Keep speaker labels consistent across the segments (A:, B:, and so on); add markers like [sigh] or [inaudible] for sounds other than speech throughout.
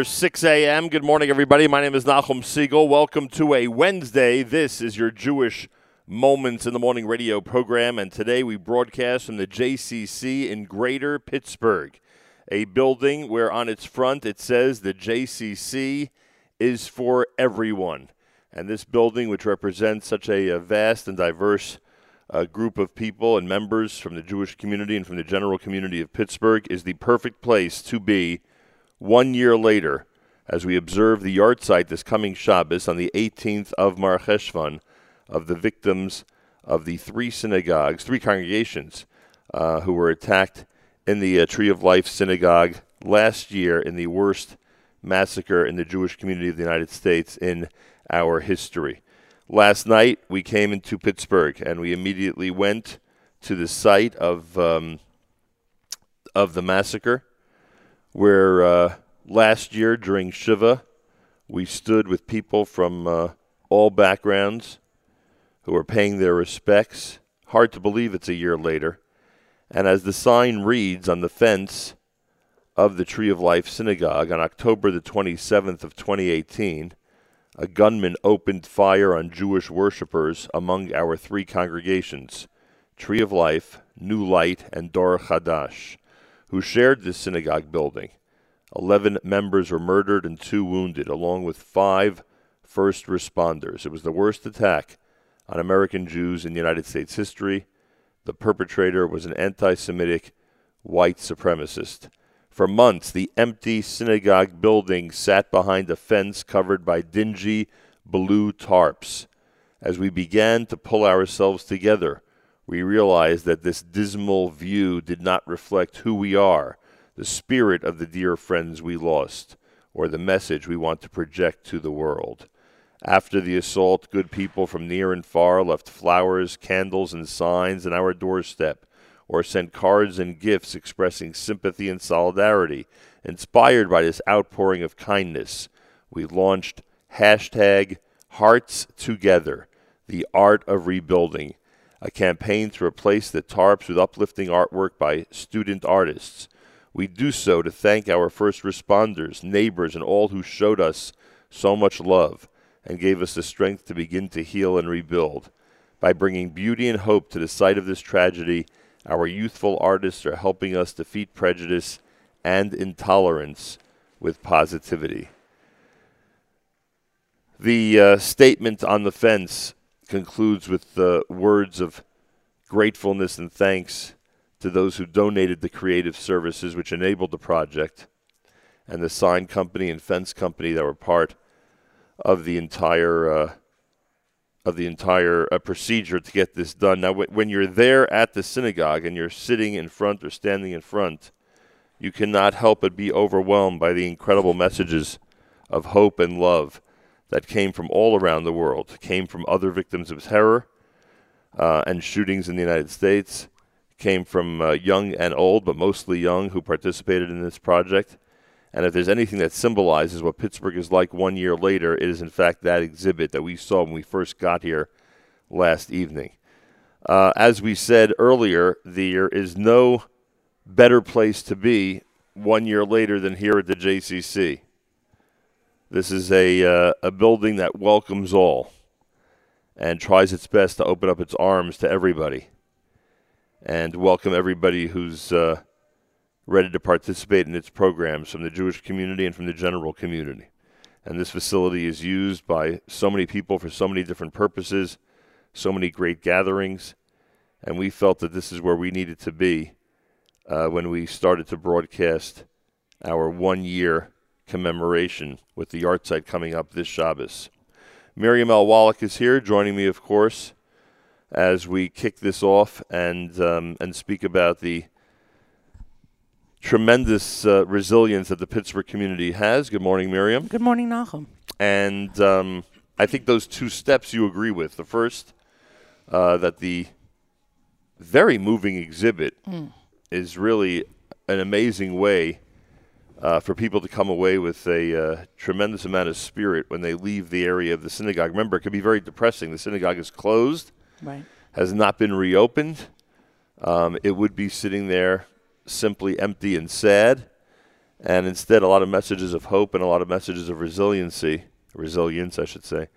A: after 6 a.m. Good morning, everybody. My name is Nachum Siegel. Welcome to a Wednesday. This is your Jewish Moments in the Morning radio program, and today we broadcast from the JCC in Greater Pittsburgh, a building where on its front it says the JCC is for everyone. And this building, which represents such a, a vast and diverse uh, group of people and members from the Jewish community and from the general community of Pittsburgh, is the perfect place to be one year later as we observe the yahrzeit this coming Shabbos on the 18th of Mar Cheshvan of the victims of the three synagogues, three congregations uh, who were attacked in the uh, Tree of Life synagogue last year in the worst massacre in the Jewish community of the United States in our history. Last night, we came into Pittsburgh and we immediately went to the site of um, of the massacre, where uh, last year during Shiva, we stood with people from uh, all backgrounds who are paying their respects. Hard to believe it's a year later. And as the sign reads on the fence of the Tree of Life Synagogue on October the 27th of 2018, a gunman opened fire on Jewish worshippers among our three congregations, Tree of Life, New Light, and Dor Chadash, who shared this synagogue building. Eleven members were murdered and two wounded, along with five first responders. It was the worst attack on American Jews in United States history. The perpetrator was an anti Semitic white supremacist. For months, the empty synagogue building sat behind a fence covered by dingy blue tarps. As we began to pull ourselves together, we realized that this dismal view did not reflect who we are, the spirit of the dear friends we lost, or the message we want to project to the world. After the assault, good people from near and far left flowers, candles, and signs on our doorstep, or sent cards and gifts expressing sympathy and solidarity. Inspired by this outpouring of kindness, we launched hashtag Hearts Together, the art of rebuilding, a campaign to replace the tarps with uplifting artwork by student artists. We do so to thank our first responders, neighbors, and all who showed us so much love and gave us the strength to begin to heal and rebuild. By bringing beauty and hope to the site of this tragedy, our youthful artists are helping us defeat prejudice and intolerance with positivity. The uh, statement on the fence concludes with the words of gratefulness and thanks to those who donated the creative services which enabled the project, and the sign company and fence company that were part of the entire uh, of the entire uh, procedure to get this done. Now, w- when you're there at the synagogue and you're sitting in front or standing in front, you cannot help but be overwhelmed by the incredible messages of hope and love that came from all around the world. Came from other victims of terror uh, and shootings in the United States. Came from uh, young and old, but mostly young, who participated in this project and if there's anything that symbolizes what Pittsburgh is like one year later, it is in fact that exhibit that we saw when we first got here last evening. Uh, as we said earlier, there is no better place to be one year later than here at the JCC. This is a, uh, a building that welcomes all and tries its best to open up its arms to everybody and welcome everybody who's. Uh, ready to participate in its programs from the Jewish community and from the general community. And this facility is used by so many people for so many different purposes, so many great gatherings. And we felt that this is where we needed to be uh, when we started to broadcast our one year commemoration with the yahrzeit coming up this Shabbos. Miriam L. Wallach is here, joining me, of course, as we kick this off and um, and speak about the tremendous uh, resilience that the Pittsburgh community has. Good morning, Miriam.
B: Good morning, Nahum.
A: And um, I think those two steps you agree with. The first, uh, that the very moving exhibit mm. is really an amazing way uh, for people to come away with a uh, tremendous amount of spirit when they leave the area of the synagogue. Remember, it can be very depressing. The synagogue is closed,
B: right.
A: has not been reopened. Um, it would be sitting there simply empty and sad, and instead a lot of messages of hope and a lot of messages of resiliency, resilience, I should say,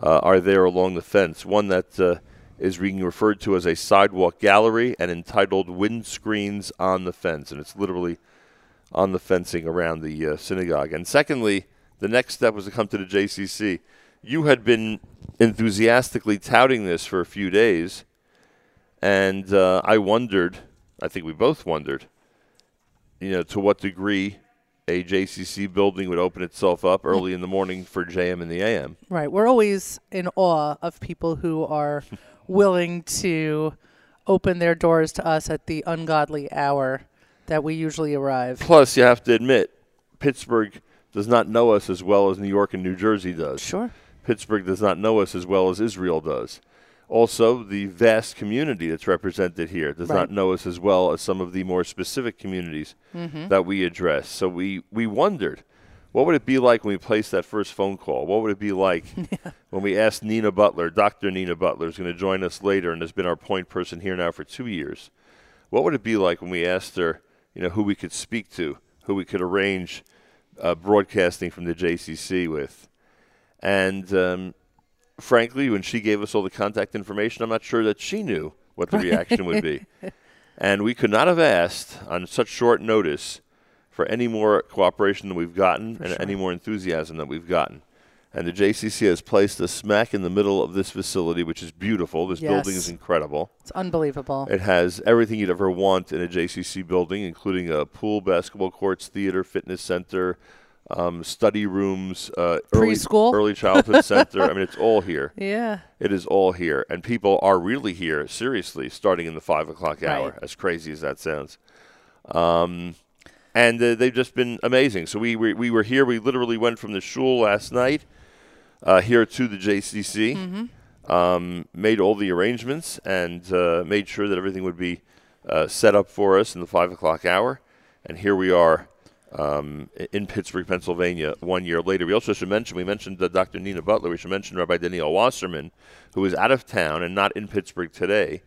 A: uh, are there along the fence. One that uh, is being referred to as a sidewalk gallery and entitled "Windscreens on the Fence," and it's literally on the fencing around the uh, synagogue. And secondly, the next step was to come to the JCC. you had been enthusiastically touting this for a few days, and uh, I wondered. I think we both wondered. You know, to what degree a JCC building would open itself up early in the morning for JM and the AM.
B: Right. We're always in awe of people who are willing to open their doors to us at the ungodly hour that we usually arrive.
A: Plus, you have to admit, Pittsburgh does not know us as well as New York and New Jersey does.
B: Sure.
A: Pittsburgh does not know us as well as Israel does. Also, the vast community that's represented here does
B: Right.
A: not know us as well as some of the more specific communities mm-hmm. that we address. So we, we wondered, what would it be like when we placed that first phone call? What would it be like [laughs] when we asked Nina Butler, Dr. Nina Butler, is going to join us later and has been our point person here now for two years. What would it be like when we asked her, you know, who we could speak to, who we could arrange uh, broadcasting from the JCC with? And um, frankly, when she gave us all the contact information, I'm not sure that she knew what the reaction would be. [laughs] And we could not have asked on such short notice for any more cooperation than we've gotten and any more enthusiasm that we've gotten. And the JCC has placed us smack in the middle of this facility, which is beautiful. This building is incredible.
B: It's unbelievable.
A: It has everything you'd ever want in a JCC building, including a pool, basketball courts, theater, fitness center, um, study rooms, uh, early,
B: Preschool.
A: early childhood [laughs] center. I mean, it's all here.
B: yeah.
A: It is all here, and people are really here seriously, starting in the five o'clock hour.
B: Right.
A: As crazy as that sounds, um, and uh, they've just been amazing. So we, we we were here. We literally went from the shul last night uh, here to the JCC,
B: Mm-hmm.
A: um, made all the arrangements, and uh, made sure that everything would be uh, set up for us in the five o'clock hour. And here we are um, in Pittsburgh, Pennsylvania, one year later. We also should mention, we mentioned uh, Dr. Nina Butler. We should mention Rabbi Daniel Wasserman, who is out of town and not in Pittsburgh today.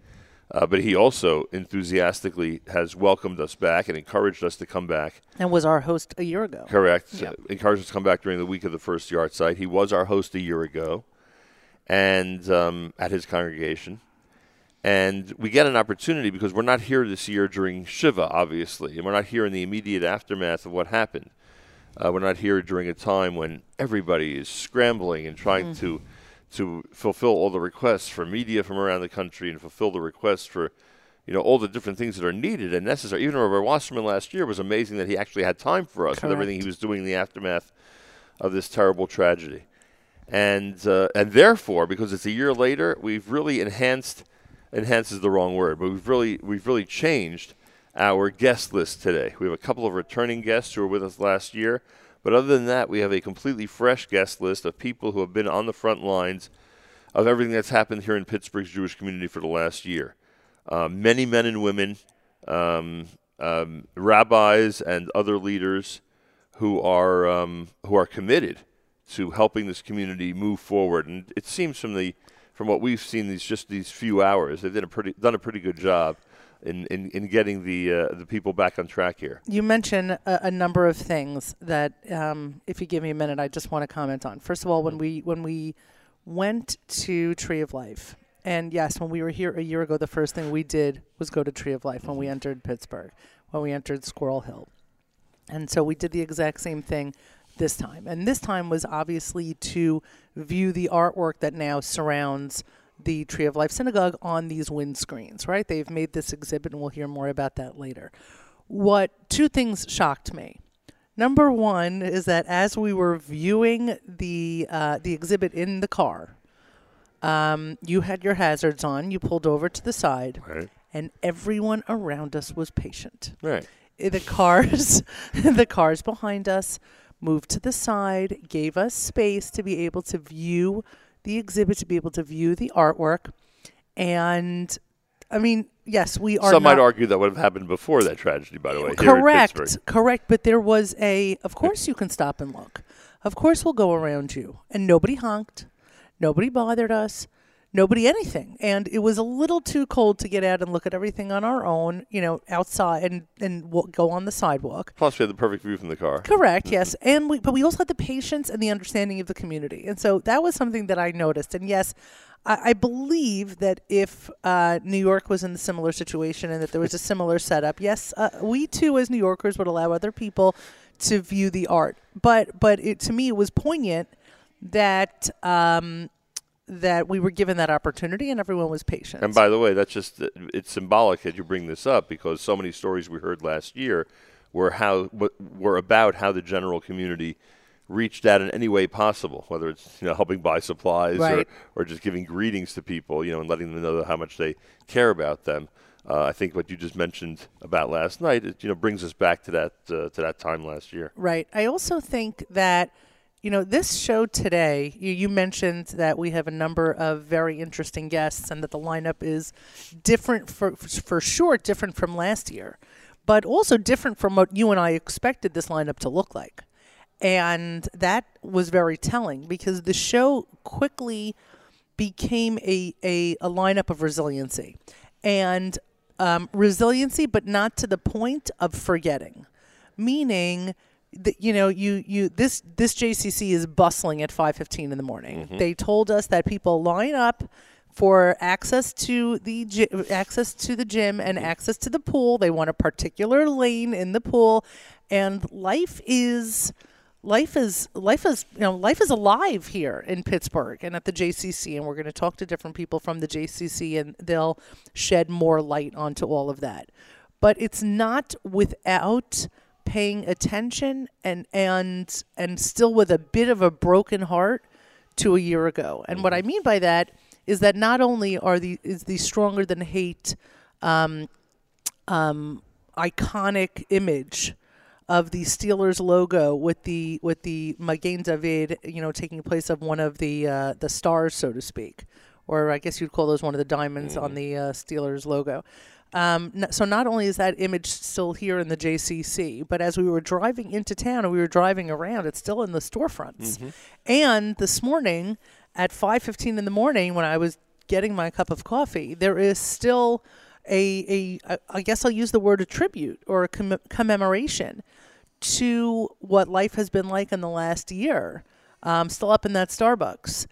A: Uh, but he also enthusiastically has welcomed us back and encouraged us to come back.
B: And was our host a year ago.
A: Correct.
B: Yep.
A: Uh, encouraged us to come back during the week of the first yahrzeit. He was our host a year ago, and um, at his congregation. And we get an opportunity because we're not here this year during Shiva, obviously, and we're not here in the immediate aftermath of what happened. Uh, we're not here during a time when everybody is scrambling and trying to to fulfill all the requests for media from around the country and fulfill the requests for you know all the different things that are needed and necessary. Even Rabbi Wasserman last year was amazing that he actually had time for us with everything he was doing in the aftermath of this terrible tragedy. And uh, and therefore, because it's a year later, we've really enhanced is the wrong word, but we've really we've really changed our guest list today. We have a couple of returning guests who were with us last year, but other than that, we have a completely fresh guest list of people who have been on the front lines of everything that's happened here in Pittsburgh's Jewish community for the last year. Uh, many men and women, um, um, rabbis and other leaders who are um, who are committed to helping this community move forward. And it seems from the from what we've seen these just these few hours, they've done a pretty done a pretty good job in in, in getting the uh, the people back on track here.
B: You mentioned a, a number of things that, um, if you give me a minute, I just want to comment on. First of all, when we when we went to Tree of Life, and yes, when we were here a year ago, the first thing we did was go to Tree of Life when we entered Pittsburgh, when we entered Squirrel Hill, and so we did the exact same thing this time. And this time was obviously to view the artwork that now surrounds the Tree of Life Synagogue on these windscreens, right? They've made this exhibit, and we'll hear more about that later. What two things shocked me. Number one is that as we were viewing the uh, the exhibit in the car, um, you had your hazards on. You pulled over to the side,
A: Right.
B: and everyone around us was patient
A: Right.
B: Eh, the cars [laughs] the cars behind us moved to the side gave us space to be able to view the exhibit to be able to view the artwork. And i mean yes we are
A: Some might argue that would have happened before that tragedy. By the way,
B: correct correct but there was a of course you can stop and look. Of course we'll go around you. And nobody honked. Nobody bothered us nobody anything and it was a little too cold to get out and look at everything on our own you know outside and and wa- go on the sidewalk
A: Plus, we had the perfect view from the car.
B: Correct. Yes, and we but we also had the patience and the understanding of the community, and so that was something that I noticed. And yes, I, I believe that if uh, New York was in a similar situation and that there was a similar setup, yes, uh, we too as New Yorkers would allow other people to view the art. But but it, to me, it was poignant that um, that we were given that opportunity and everyone was patient.
A: And by the way, that's just it's symbolic that you bring this up because so many stories we heard last year were how were about how the general community reached out in any way possible, whether it's you know helping buy supplies
B: Right.
A: or, or just giving greetings to people, you know, and letting them know how much they care about them. Uh, I think what you just mentioned about last night, it, you know, brings us back to that uh, to that time last year.
B: Right. I also think that, you know, this show today, you, you mentioned that we have a number of very interesting guests and that the lineup is different for, for sure, different from last year, but also different from what you and I expected this lineup to look like. And that was very telling because the show quickly became a, a, a lineup of resiliency. And um, resiliency, but not to the point of forgetting. Meaning that you know you you this this JCC is bustling at 5:15 in the morning. Mm-hmm. They told us that people line up for access to the gy- access to the gym and mm-hmm. access to the pool. They want a particular lane in the pool, and life is life is life is you know life is alive here in Pittsburgh and at the JCC and we're going to talk to different people from the JCC and they'll shed more light onto all of that. But it's not without paying attention and and and still with a bit of a broken heart to a year ago. And what I mean by that is that not only are the is the stronger than hate um, um, iconic image of the Steelers logo with the with the Magen David, you know, taking place of one of the uh, the stars, so to speak, or I guess you'd call those one of the diamonds on the uh, Steelers logo. Um, so not only is that image still here in the JCC, but as we were driving into town and we were driving around, it's still in the storefronts. And this morning at 5:15 in the morning, when I was getting my cup of coffee, there is still a, a I guess I'll use the word a tribute or a comm- commemoration to what life has been like in the last year. Um, still up in that Starbucks.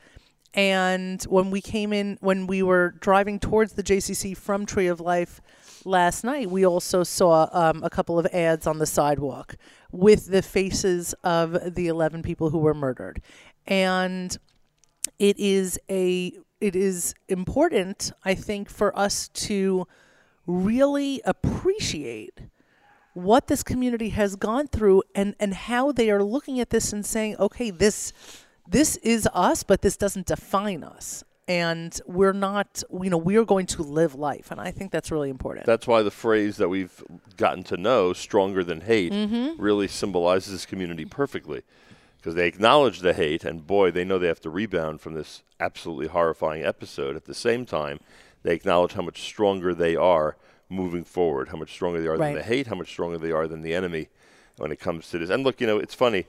B: And when we came in, when we were driving towards the JCC from Tree of Life last night, we also saw um, a couple of ads on the sidewalk with the faces of the 11 people who were murdered. And it is a it is important i think for us to really appreciate what this community has gone through and and how they are looking at this and saying okay this this is us but this doesn't define us and we're not you know we're going to live life and i think that's really important
A: That's why the phrase that we've gotten to know, stronger than hate,
B: Mm-hmm.
A: really symbolizes this community perfectly. Because they acknowledge the hate, and boy, they know they have to rebound from this absolutely horrifying episode. At the same time, they acknowledge how much stronger they are moving forward, how much stronger they are
B: Right.
A: than the hate, how much stronger they are than the enemy when it comes to this. And look, you know, it's funny.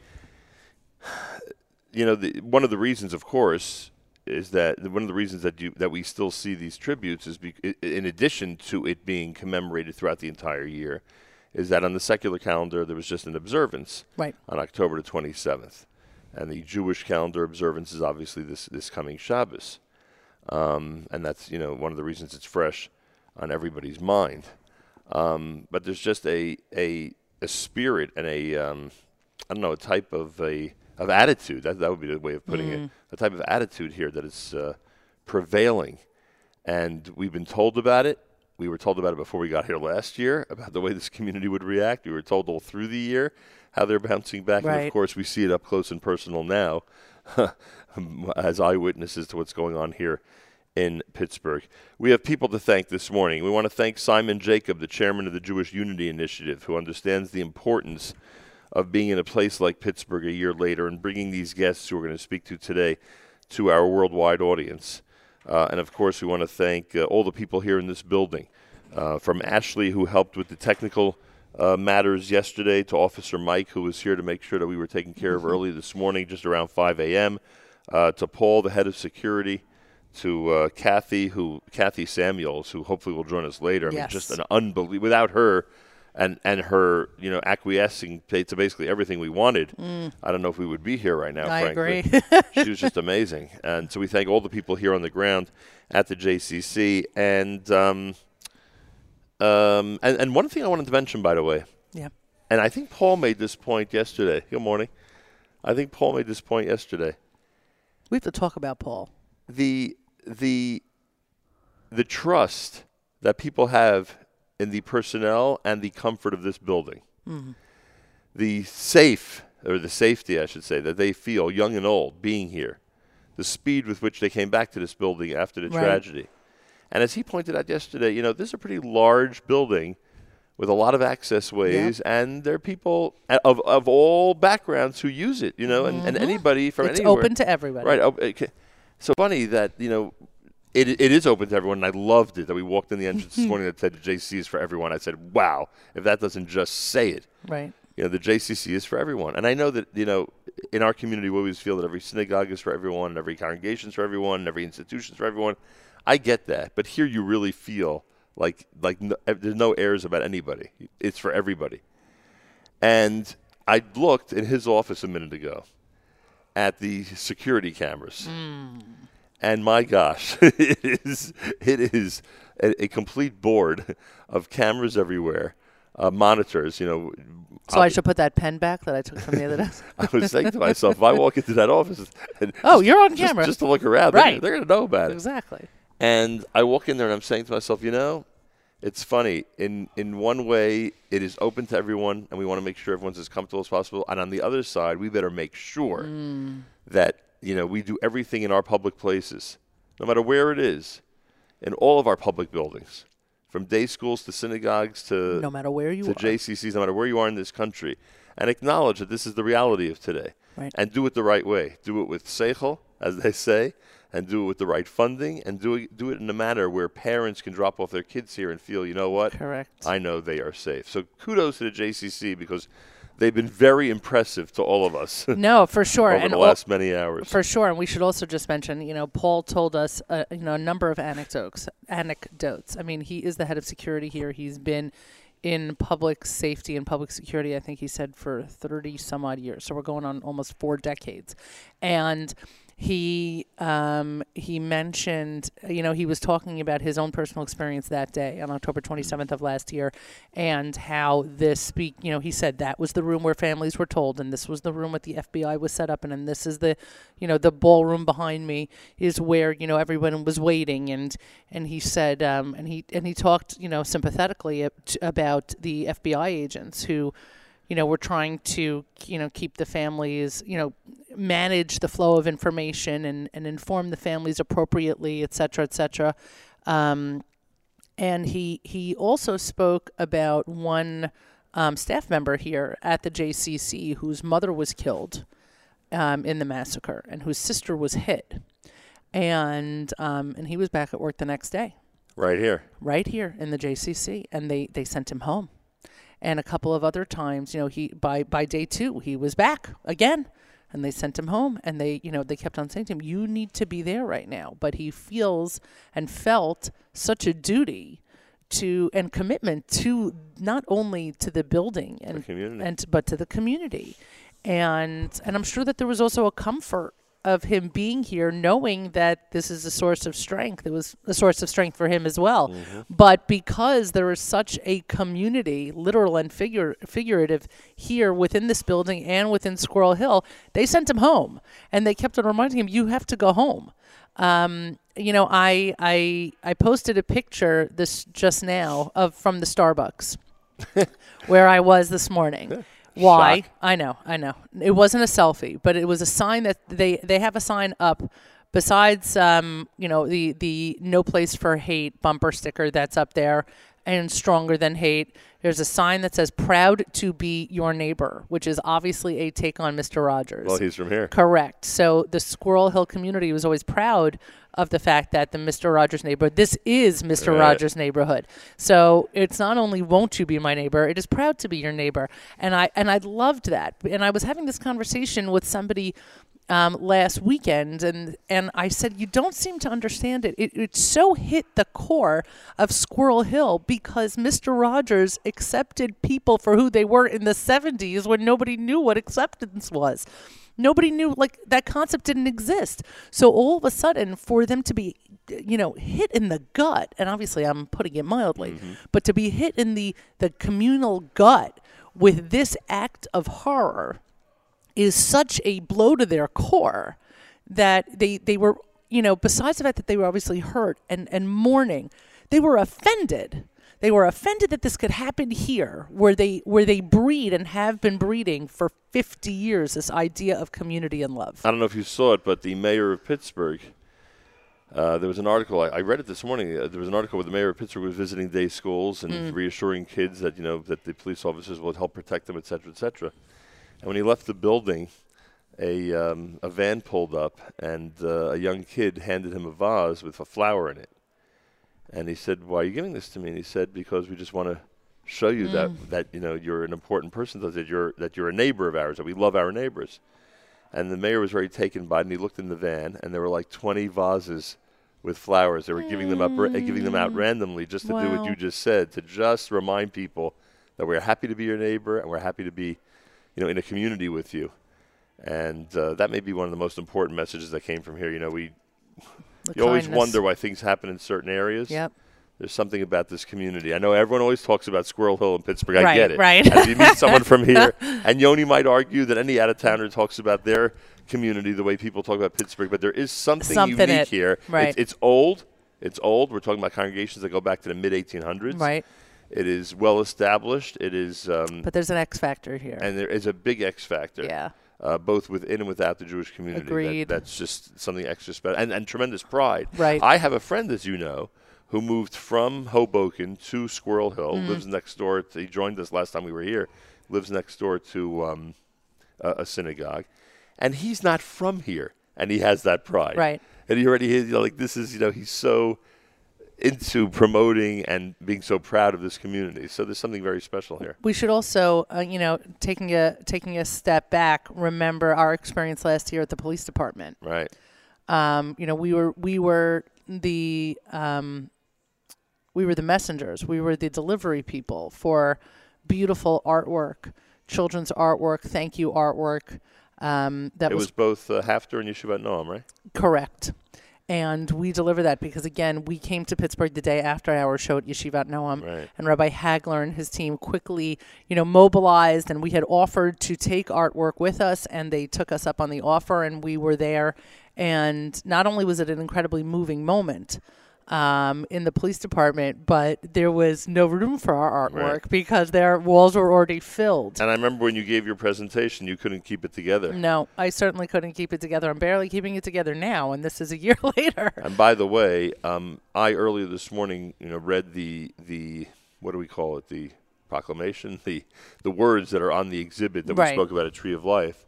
A: You know, the, one of the reasons, of course, is that one of the reasons that you that we still see these tributes is be, in addition to it being commemorated throughout the entire year, is that on the secular calendar there was just an observance
B: Right.
A: on October the 27th, and the Jewish calendar observance is obviously this this coming Shabbos, um, and that's you know one of the reasons it's fresh on everybody's mind. Um, but there's just a a a spirit and a um, I don't know a type of a of attitude that that would be the way of putting it a type of attitude here that is uh, prevailing, and we've been told about it. We were told about it before we got here last year about the way this community would react. We were told all through the year how they're bouncing back, and of course we see it up close and personal now [laughs] as eyewitnesses to what's going on here in Pittsburgh. We have people to thank this morning. We want to thank Simon Jacob, the chairman of the Jewish Unity Initiative, who understands the importance of being in a place like Pittsburgh a year later and bringing these guests who we're going to speak to today to our worldwide audience. Uh, and of course, we want to thank uh, all the people here in this building, uh, from Ashley, who helped with the technical uh, matters yesterday, to Officer Mike, who was here to make sure that we were taken care of early this morning, just around 5 a.m., uh, to Paul, the head of security, to uh, Kathy, who Kathy Samuels, who hopefully will join us later. I mean, just an unbelievable. Without her, and and her, you know, acquiescing to basically everything we wanted, I don't know if we would be here right now.
B: Mm. I
A: frankly.
B: agree. [laughs]
A: she was just amazing, and so we thank all the people here on the ground at the JCC, and um, um, and, and one thing I wanted to mention, by the way,
B: yeah
A: and I think Paul made this point yesterday. Good morning. I think Paul made this point yesterday.
B: We have to talk about Paul.
A: the the the trust that people have in the personnel and the comfort of this building. Mm-hmm. The safe or the safety, I should say, that they feel, young and old, being here. The speed with which they came back to this building after the
B: Right.
A: tragedy. And as he pointed out yesterday, you know, this is a pretty large building with a lot of access ways, and there are people of, of all backgrounds who use it, you know, and, and anybody from
B: Mm-hmm. It's open to everybody.
A: Right. okay. So funny that you know it, it is open to everyone, and I loved it that we walked in the entrance this [laughs] morning that said JCC is for everyone. I said, wow, if that doesn't just say it,
B: Right.
A: you know, the JCC is for everyone. And I know that you know in our community we always feel that every synagogue is for everyone, and every congregation is for everyone, and every institution is for everyone. I get that, but here you really feel like like no, eh, there's no airs about anybody. It's for everybody. And I looked in his office a minute ago at the security cameras. And my gosh, [laughs] it is it is a, a complete board of cameras everywhere, uh, monitors. You know,
B: So I should put that pen back that I took from the other desk. [laughs]
A: I was saying to myself, if I walk into that office, and [laughs]
B: Oh, you're on
A: just-
B: camera.
A: just to look around, they're,
B: Right.
A: they're going to know about it.
B: exactly.
A: And I walk in there and I'm saying to myself, you know, it's funny. In in one way, it is open to everyone, and we want to make sure everyone's as comfortable as possible. And on the other side, we better make sure
B: Mm.
A: that you know we do everything in our public places, no matter where it is, in all of our public buildings, from day schools to synagogues to
B: No matter where you
A: to
B: are.
A: JCCs, no matter where you are in this country, and acknowledge that this is the reality of today.
B: Right.
A: And do it the right way. Do it with seichel, as they say, and do it with the right funding, and do it, do it in a manner where parents can drop off their kids here and feel, you know what?
B: Correct.
A: I know they are safe. So kudos to the JCC because they've been very impressive to all of us [laughs]
B: No, for sure.
A: over
B: and
A: the last many hours.
B: For sure, and we should also just mention, you know, Paul told us, uh, you know, a number of anecdotes. Anecdotes. I mean, he is the head of security here. He's been in public safety and public security. I think he said for thirty some odd years. So we're going on almost four decades, and he um, he mentioned, you know, he was talking about his own personal experience that day on October 27th of last year, and how this speak, you know, he said that was the room where families were told, and this was the room that the FBI was set up in, and this is the, you know, the ballroom behind me is where you know everyone was waiting, and and he said, um, and he and he talked, you know, sympathetically about the FBI agents who you know, we're trying to, you know, keep the families, you know, manage the flow of information and, and inform the families appropriately, et cetera, et cetera. Um, and he he also spoke about one um, staff member here at the JCC whose mother was killed um, in the massacre and whose sister was hit, and um, and he was back at work the next day
A: right here.
B: right here in the JCC, and they they sent him home. And a couple of other times, you know, he by by day two he was back again, and they sent him home. And they, you know, they kept on saying to him, "You need to be there right now." But he feels and felt such a duty to and commitment to not only to the building and
A: community.
B: and but to the community, and and I'm sure that there was also a comfort of him being here, knowing that this is a source of strength. It was a source of strength for him as well. But because there is such a community, literal and figure, figurative, here within this building and within Squirrel Hill, they sent him home, and they kept on reminding him, "You have to go home." Um, you know, I I I posted a picture this just now of from the Starbucks [laughs] where I was this morning. [laughs] Why?
A: Shock.
B: I know, I know. It wasn't a selfie, but it was a sign that they they have a sign up besides um, you know, the the no place for hate bumper sticker that's up there and stronger than hate. There's a sign that says proud to be your neighbor, which is obviously a take on Mr. Rogers.
A: Well, he's from here.
B: Correct. So the Squirrel Hill community was always proud of the fact that the Mr. Rogers neighborhood, this is Mr.
A: Right.
B: Rogers neighborhood. So it's not only won't you be my neighbor, it is proud to be your neighbor. And I and I loved that. And I was having this conversation with somebody um, last weekend, and and I said, you don't seem to understand it. it. It so hit the core of Squirrel Hill because Mr. Rogers accepted people for who they were in the '70s when nobody knew what acceptance was. Nobody knew like that concept didn't exist. So all of a sudden, for them to be, you know, hit in the gut, and obviously I'm putting it mildly, mm-hmm. but to be hit in the the communal gut with this act of horror is such a blow to their core that they they were you know besides the fact that they were obviously hurt and and mourning, they were offended. They were offended that this could happen here, where they where they breed and have been breeding for 50 years. This idea of community and love.
A: I don't know if you saw it, but the mayor of Pittsburgh. Uh, there was an article I, I read it this morning. Uh, there was an article where the mayor of Pittsburgh was visiting day schools and reassuring kids that you know that the police officers will help protect them, et cetera, et cetera. And when he left the building, a um, a van pulled up, and uh, a young kid handed him a vase with a flower in it. And he said, "Why are you giving this to me?" And he said, "Because we just want to show you that mm. that you know you're an important person that you're that you're a neighbor of ours, that we love our neighbors." And the mayor was very taken by it, and he looked in the van, and there were like 20 vases with flowers. They were giving them up, ra- uh, giving them out mm. randomly, just to do what you just said, to just remind people that we're happy to be your neighbor, and we're happy to be, you know, in a community with you. And uh, that may be one of the most important messages that came from here. You know, we
B: The
A: you always wonder why things happen in certain areas.
B: Yep.
A: There's something about this community. I know everyone always talks about Squirrel Hill in Pittsburgh. I
B: Right,
A: get it.
B: right.
A: As you meet someone from [laughs] here, and Yoni might argue that any out of towner talks about their community the way people talk about Pittsburgh, but there is something,
B: Something
A: unique
B: it-
A: here.
B: right.
A: It's, it's old. It's old. We're talking about congregations that go back to the mid 1800s.
B: Right.
A: It is well established. It is, um,
B: But there's an X factor here.
A: and there is a big X factor.
B: yeah.
A: Uh, both within and without the Jewish community. That- that's just something extra special, and, and tremendous pride.
B: Right.
A: I have a friend, as you know, who moved from Hoboken to Squirrel Hill.
B: Mm.
A: Lives next door. To, he joined us last time we were here. Lives next door to um, a, a synagogue, and he's not from here, and he has that pride.
B: Right.
A: And he already, you know, like this is, you know, he's so into promoting and being so proud of this community. So there's something very special here.
B: We should also, uh, you know, taking a taking a step back, remember our experience last year at the police department.
A: Right.
B: Um, you know, we were we were the um, we were the messengers. We were the delivery people for beautiful artwork, children's artwork, thank you artwork. Um, that
A: It
B: was
A: was both uh, HAFTR and Yeshivat Noam, right?
B: Correct. And we deliver that because, again, we came to Pittsburgh the day after our show at Yeshivat Noam.
A: Right.
B: And Rabbi Hagler and his team quickly, you know, mobilized. And we had offered to take artwork with us, and they took us up on the offer, and we were there. And not only was it an incredibly moving moment um, in the police department, but there was no room for our artwork
A: Right.
B: because their walls were already filled.
A: And I remember when you gave your presentation, you couldn't keep it together.
B: No, I certainly couldn't keep it together. I'm barely keeping it together now, and this is a [laughs] year later.
A: And by the way, um, I earlier this morning, you know, read the the what do we call it? The proclamation, [laughs] the the words that are on the exhibit that
B: Right.
A: we spoke about at Tree of Life.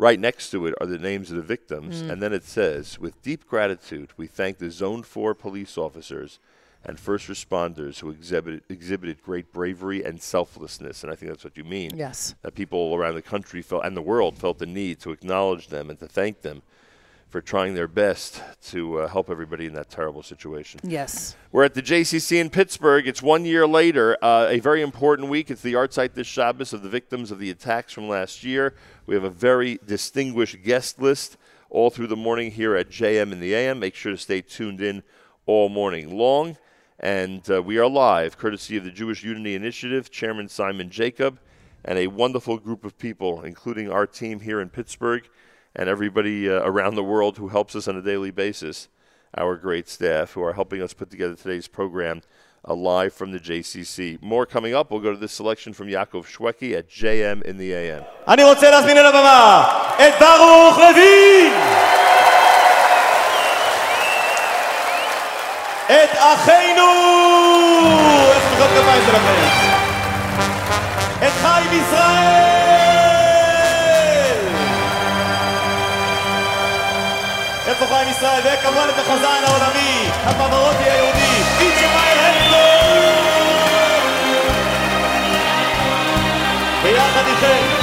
A: Right next to it are the names of the victims,
B: Mm.
A: and then it says, "With deep gratitude, we thank the Zone Four police officers." And first responders who exhibited, exhibited great bravery and selflessness, and I think that's what you mean.
B: Yes.
A: that people around the country felt and the world felt the need to acknowledge them and to thank them for trying their best to uh, help everybody in that terrible situation.
B: Yes.
A: We're at the JCC in Pittsburgh. It's one year later, uh, a very important week. It's the yahrzeit this Shabbos of the victims of the attacks from last year. We have a very distinguished guest list all through the morning here at JM in the AM. Make sure to stay tuned in all morning long. And uh, we are live, courtesy of the Jewish Unity Initiative, Chairman Simon Jacob, and a wonderful group of people, including our team here in Pittsburgh and everybody uh, around the world who helps us on a daily basis, our great staff who are helping us put together today's program uh, live from the JCC. More coming up. We'll go to this selection from Yaakov Shwekey at JM in the AM.
C: את אחינו! איך מחיאות כפיים שלכם? את חיים ישראל! ישראל? וכמובן את החזן העולמי, הפברוטי היהודי, איצ'מאל הנדלר! ביחד איתכם,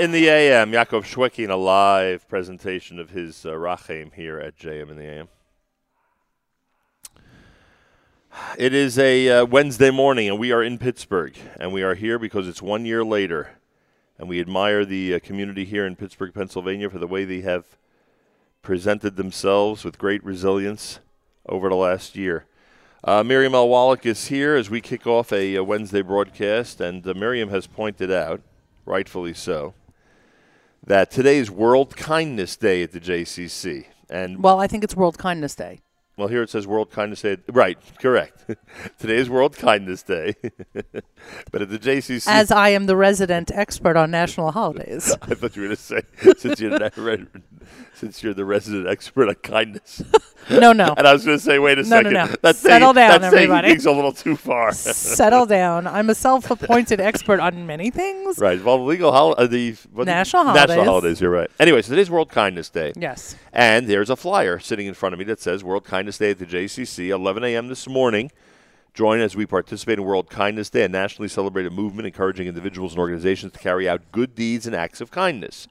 A: in the AM. Yaakov Shwekey in a live presentation of his uh, Rachem here at JM in the AM. It is a uh, Wednesday morning, and we are in Pittsburgh, and we are here because it's one year later, and we admire the uh, community here in Pittsburgh, Pennsylvania, for the way they have presented themselves with great resilience over the last year. Uh, Miriam L. Wallach is here as we kick off a, a Wednesday broadcast, and uh, Miriam has pointed out rightfully so, that today is World Kindness Day at the JCC. And
B: well, I think it's World Kindness Day.
A: Well, here it says World Kindness Day. Right, correct. [laughs] Today is World Kindness Day. [laughs] but at the JCC.
B: As I am the resident expert on national holidays. [laughs]
A: I thought you were going to say, since you're, since you're the resident expert on kindness.
B: no, no.
A: And I was going to say, wait a
B: no,
A: second.
B: No, no,
A: That's
B: Settle
A: saying,
B: down,
A: that's
B: everybody.
A: Saying a little too far.
B: Settle down. I'm a self appointed expert on many things.
A: Right. Well, legal hol- uh, the
B: national
A: the,
B: holidays.
A: National holidays, you're right. Anyway, so today's World Kindness Day.
B: Yes.
A: And there's a flyer sitting in front of me that says World Kindness Day at the JCC, 11 a.m. this morning. Join as we participate in World Kindness Day, a nationally celebrated movement encouraging individuals and organizations to carry out good deeds and acts of kindness.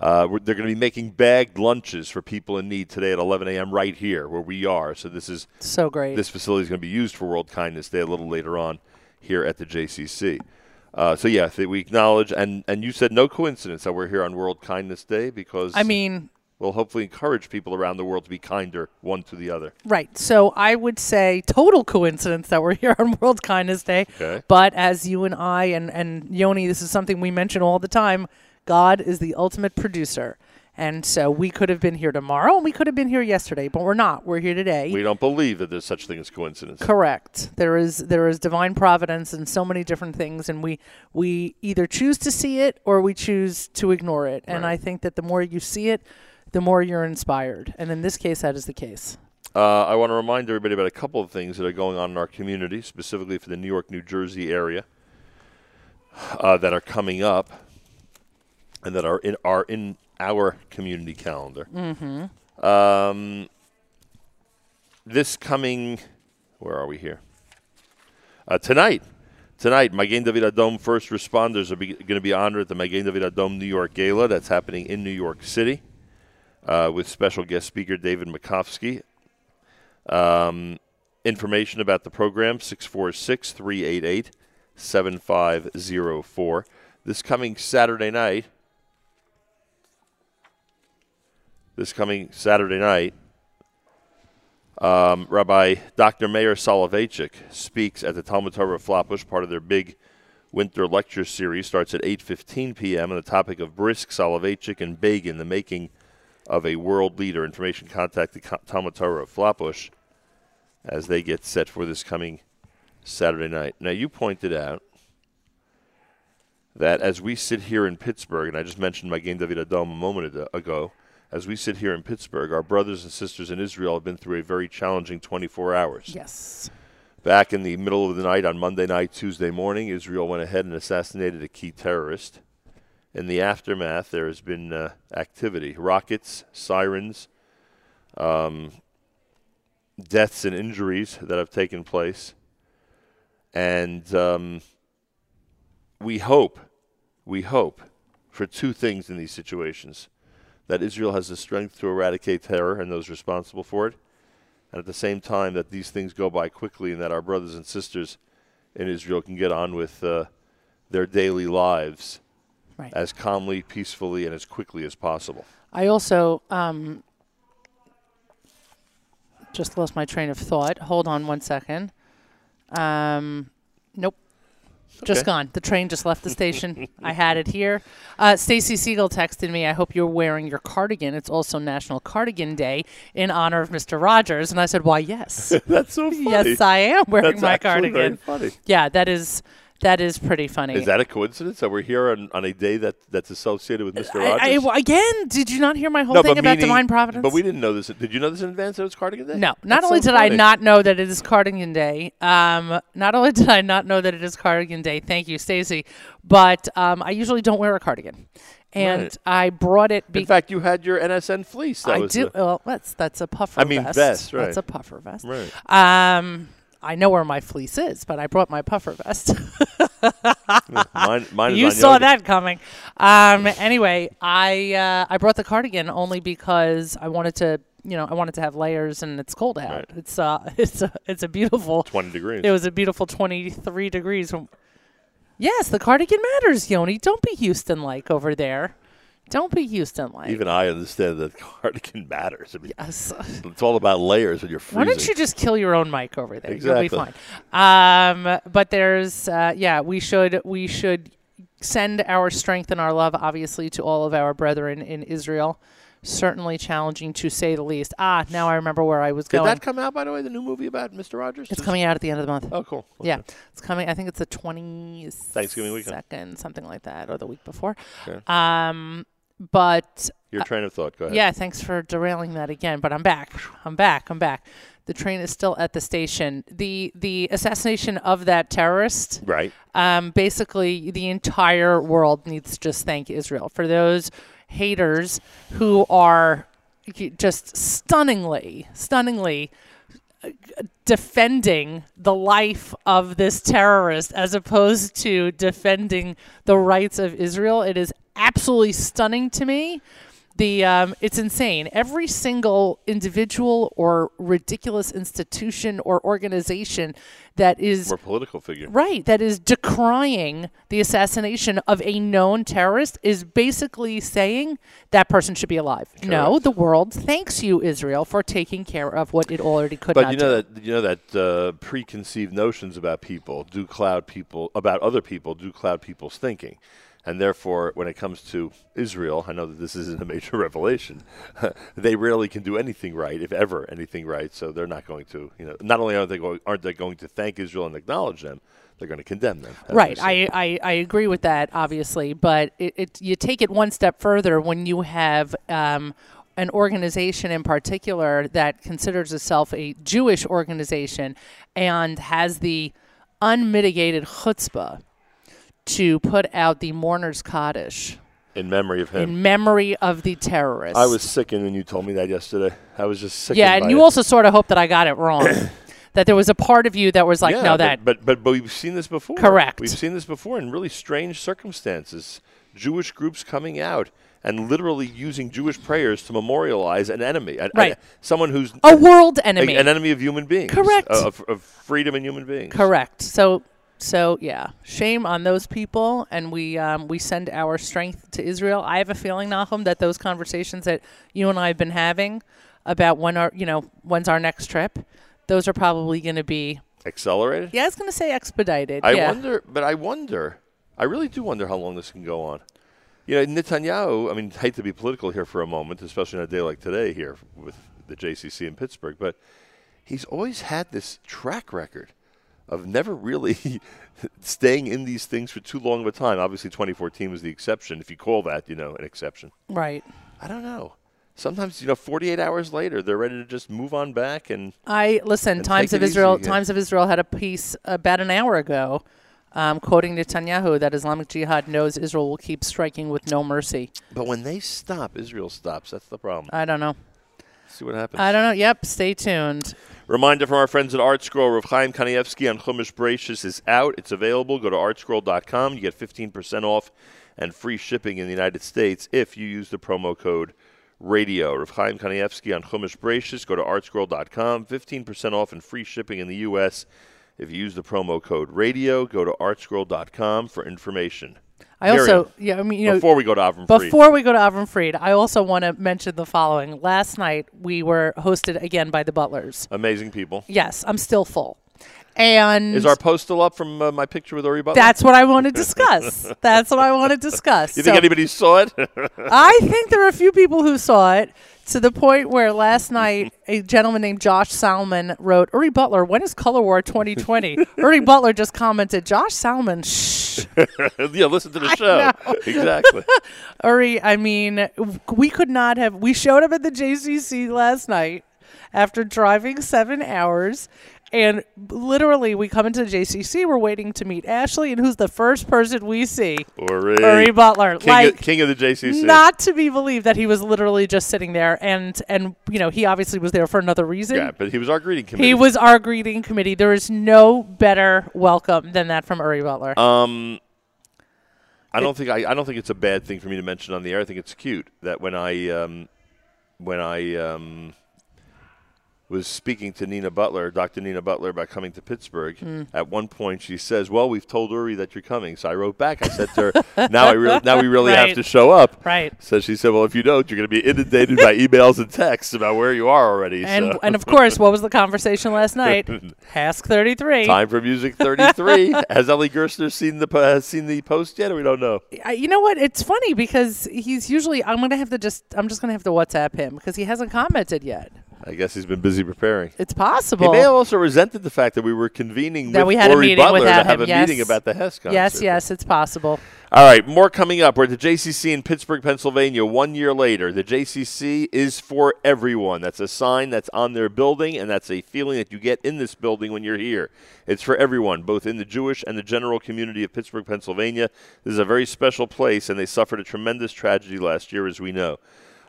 A: Uh, they're going to be making bagged lunches for people in need today at 11 a.m. right here where we are. So this is
B: So great.
A: this facility is going to be used for World Kindness Day a little later on here at the JCC. Uh, so yeah, we acknowledge, and and you said no coincidence that we're here on World Kindness Day because
B: I mean,
A: we'll hopefully encourage people around the world to be kinder one to the other.
B: Right. So I would say total coincidence that we're here on World Kindness Day.
A: Okay.
B: But as you and I and, and Yoni, this is something we mention all the time. God is the ultimate producer. And so we could have been here tomorrow and we could have been here yesterday, but we're not. We're here today.
A: We don't believe that there's such thing as coincidence.
B: Correct. There is there is divine providence and so many different things, and we we either choose to see it or we choose to ignore it. And
A: Right.
B: I think that the more you see it, the more you're inspired. And in this case, that is the case.
A: Uh, I want to remind everybody about a couple of things that are going on in our community, specifically for the New York, New Jersey area, uh, that are coming up, and that are in are in our community calendar. Mm-hmm. Um, this coming, where are we here? Uh, tonight, tonight, Magen David Adom first responders are going to be honored at the Magen David Adom New York Gala. That's happening in New York City. Uh, with special guest speaker David Makovsky, um, information about the program 646 388 7504. This coming Saturday night, this coming Saturday night, um, Rabbi Dr. Meir Soloveitchik speaks at the Talmud Torah of Flatbush, part of their big winter lecture series. Starts at 8:15 p.m. on the topic of Brisk, Soloveitchik, and Begin, the making of a world leader. Information contact the Co- of Flatbush as they get set for this coming Saturday night. Now, you pointed out that as we sit here in Pittsburgh, and I just mentioned Magen David Adom a moment ago, as we sit here in Pittsburgh, our brothers and sisters in Israel have been through a very challenging 24 hours.
B: Yes.
A: Back in the middle of the night on Monday night, Tuesday morning, Israel went ahead and assassinated a key terrorist. In the aftermath, there has been uh, activity rockets, sirens, um, deaths and injuries that have taken place. And um, we hope, we hope for two things in these situations that Israel has the strength to eradicate terror and those responsible for it, and at the same time that these things go by quickly and that our brothers and sisters in Israel can get on with uh, their daily lives
B: Right.
A: as calmly, peacefully, and as quickly as possible.
B: I also um, just lost my train of thought. Hold on one second. Um, nope. Just
A: Okay.
B: gone. The train just left the station. [laughs] I had it here. Uh, Stacy Siegel texted me. I hope you're wearing your cardigan. It's also National Cardigan Day in honor of Mr. Rogers. And I said, "Why, yes, [laughs]
A: That's so funny.
B: yes, I am wearing
A: That's
B: my cardigan."
A: funny.
B: Yeah, that is that is pretty funny.
A: Is that a coincidence that we're here on, on a day that that's associated with Mr.
B: I-
A: Rogers?
B: I- again, did you not hear my whole
A: no,
B: thing about
A: meaning-
B: divine providence?
A: But we didn't know this. Did you know this in advance that it was Cardigan Day?
B: No, not
A: That's
B: only
A: so
B: did I not know that it is Cardigan Day, um, not only [laughs] did I not know that it is Cardigan Day, thank you, Stacy, but um, I usually don't wear a cardigan. And
A: Right.
B: I brought it
A: In
B: because
A: fact, you had your NSN fleece. That
B: I do.
A: the-
B: well, that's that's a puffer vest.
A: I mean
B: vest.
A: vest, right.
B: That's a puffer vest.
A: right.
B: Um, I know where my fleece is, but I brought my puffer vest. [laughs]
A: Mine, mine
B: you saw
A: yoga.
B: that coming. Um, anyway, I uh, I brought the cardigan only because I wanted to, you know, I wanted to have layers, and it's cold out.
A: Right.
B: It's uh, [laughs] it's a it's a beautiful.
A: 20 degrees.
B: It was a beautiful twenty three degrees. Yes, the cardigan matters, Yoni. Don't be Houston like over there. Don't be Houston like.
A: Even I understand that [laughs] cardigan matters. I mean,
B: Yes. [laughs]
A: it's all about layers when you're freezing.
B: Why don't you just kill your own mic over there?
A: Exactly.
B: You'll be fine. Um, but there's, uh, yeah, we should we should send our strength and our love, obviously, to all of our brethren in Israel. Certainly challenging to say the least. Ah, now I remember where I was
A: Did
B: going.
A: Did that come out, by the way, the new movie about Mr. Rogers?
B: it's
A: Is-
B: coming out at the end of the month.
A: Oh, cool.
B: Yeah, it's coming. I think it's the twenty
A: Thanksgiving weekend.
B: second, something like that, or the week before.
A: Okay.
B: Um, but
A: Your train of thought. Go ahead.
B: yeah, thanks for derailing that again. But I'm back. I'm back. I'm back. The train is still at the station. The the assassination of that terrorist.
A: Right.
B: Um, basically, the entire world needs to just thank Israel for those haters who are just stunningly, stunningly uh, defending the life of this terrorist as opposed to defending the rights of Israel. It is absolutely stunning to me. The um, it's insane. Every single individual or ridiculous institution or organization that is
A: Or political figure.
B: Right, that is decrying the assassination of a known terrorist is basically saying that person should be alive. No, the world thanks you, Israel, for taking care of what it already could
A: But you know
B: do.
A: that you know that uh, preconceived notions about people do cloud people about other people do cloud people's thinking, and therefore, when it comes to Israel, I know that this isn't a major [laughs] revelation. [laughs] they rarely can do anything right, if ever anything right. So they're not going to, you know, not only aren't they going, aren't they going to thank Israel and acknowledge them, they're going to condemn them.
B: Right. I, I, I agree with that, obviously, but it, it you take it one step further when you have um, an organization in particular that considers itself a Jewish organization and has the unmitigated chutzpah to put out the mourner's kaddish
A: in memory of him.
B: in memory of the terrorist.
A: I was sickened when you told me that yesterday. I was just sickened.
B: yeah, and you
A: it.
B: also sort of hope that I got it wrong. [coughs] that there was a part of you that was like,
A: yeah,
B: no,
A: but-
B: that
A: But, but but we've seen this before.
B: Correct.
A: We've seen this before in really strange circumstances. Jewish groups coming out and literally using Jewish prayers to memorialize an enemy, a- a-
B: Right.
A: someone who's
B: a world
A: a-
B: enemy.
A: an enemy of human beings,
B: Correct.
A: of, of freedom and human beings.
B: Correct. So, so yeah, shame on those people, and we um, we send our strength to Israel. I have a feeling, Nahum, that those conversations that you and I have been having about when our you know when's our next trip, those are probably going to be.
A: Accelerated.
B: Yeah, I was going to say expedited.
A: I
B: yeah.
A: wonder, but I wonder, I really do wonder how long this can go on. You know, Netanyahu. I mean, hate to be political here for a moment, especially on a day like today here with the JCC in Pittsburgh, but he's always had this track record of never really [laughs] staying in these things for too long of a time. Obviously, 2014 was the exception, if you call that, you know, an exception.
B: Right.
A: I don't know. Sometimes, you know, 48 hours later, they're ready to just move on back and
B: I listen.
A: And
B: Times of Israel. Times of Israel had a piece about an hour ago, um, quoting Netanyahu that Islamic Jihad knows Israel will keep striking with no mercy.
A: But when they stop, Israel stops. That's the problem.
B: I don't know.
A: See what happens.
B: I don't know. Yep. Stay tuned.
A: Reminder from our friends at Art Scroll, Rav Chaim Kanievsky on Chumash Bereishis is out. It's available. Go to artscroll.com. You get 15% off and free shipping in the United States if you use the promo code radio. Rav Chaim Kanievsky on Chumash Bereishis. Go to artscroll.com. 15% off and free shipping in the U.S. if you use the promo code radio. Go to artscroll.com for information.
B: I
A: Miriam,
B: also, yeah, I mean, you know,
A: before we go to Avram Fried.
B: Before we go to Avram Fried, I also want to mention the following. Last night we were hosted again by the Butlers.
A: Amazing people.
B: Yes, I'm still full. And
A: Is our post still up from uh, my picture with Ori Butler?
B: that's what I want to [laughs] discuss. that's what I want to discuss.
A: you think anybody saw it? [laughs]
B: I think there are a few people who saw it to the point where last night a gentleman named Josh Salmon wrote, Uri Butler, when is Color War 2020? Uri [laughs] Butler just commented, Josh Salmon, shh. [laughs]
A: yeah, listen to the show. [laughs] Exactly. [laughs]
B: Uri, I mean, we could not have. We showed up at the JCC last night after driving seven hours. And literally, we come into the JCC. We're waiting to meet Ashley, and who's the first person we see?
A: Ori.
B: Uri Butler.
A: King,
B: like,
A: of, king of the JCC.
B: not to be believed that he was literally just sitting there, and and you know he obviously was there for another reason.
A: yeah, but he was our greeting committee.
B: He was our greeting committee. There is no better welcome than that from Uri Butler.
A: Um, I don't think I, I don't think it's a bad thing for me to mention on the air. I think it's cute that when I um, when I um, was speaking to Nina Butler, Dr. Nina Butler, about coming to Pittsburgh.
B: Hmm.
A: At one point, she says, "Well, we've told Uri that you're coming." So I wrote back. I said to her, "Now I really, now we [laughs] really have to show up."
B: right.
A: So she said, "Well, if you don't, you're going to be inundated by emails and texts about where you are already."
B: And
A: so.
B: and of course, what was the conversation last night? [laughs] HASC thirty three.
A: Time for Music 33. [laughs] Has Eli Gerstner seen the has seen the post yet, or we don't know?
B: You know what? It's funny because he's usually. I'm gonna have to just. I'm just gonna have to WhatsApp him because he hasn't commented yet.
A: I guess he's been busy preparing.
B: It's possible.
A: He may have also resented the fact that we were convening
B: That
A: with
B: we had a meeting
A: Butler to have
B: him,
A: a
B: yes.
A: meeting about the HASC concert.
B: yes, yes, it's possible.
A: All right, more coming up. We're at the JCC in Pittsburgh, Pennsylvania. One year later, the JCC is for everyone. That's a sign that's on their building, and that's a feeling that you get in this building when you're here. It's for everyone, both in the Jewish and the general community of Pittsburgh, Pennsylvania. This is a very special place, and they suffered a tremendous tragedy last year, as we know.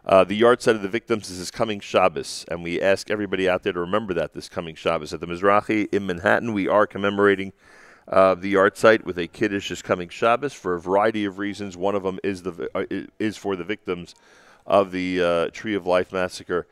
A: Uh, the yahrzeit of the victims is this coming Shabbos, and we ask everybody out there to remember that this coming Shabbos. At the Mizrahi in Manhattan, we are commemorating uh, the yahrzeit with a kiddush this coming Shabbos for a variety of reasons. One of them is the uh, is for the victims of the uh, Tree of Life massacre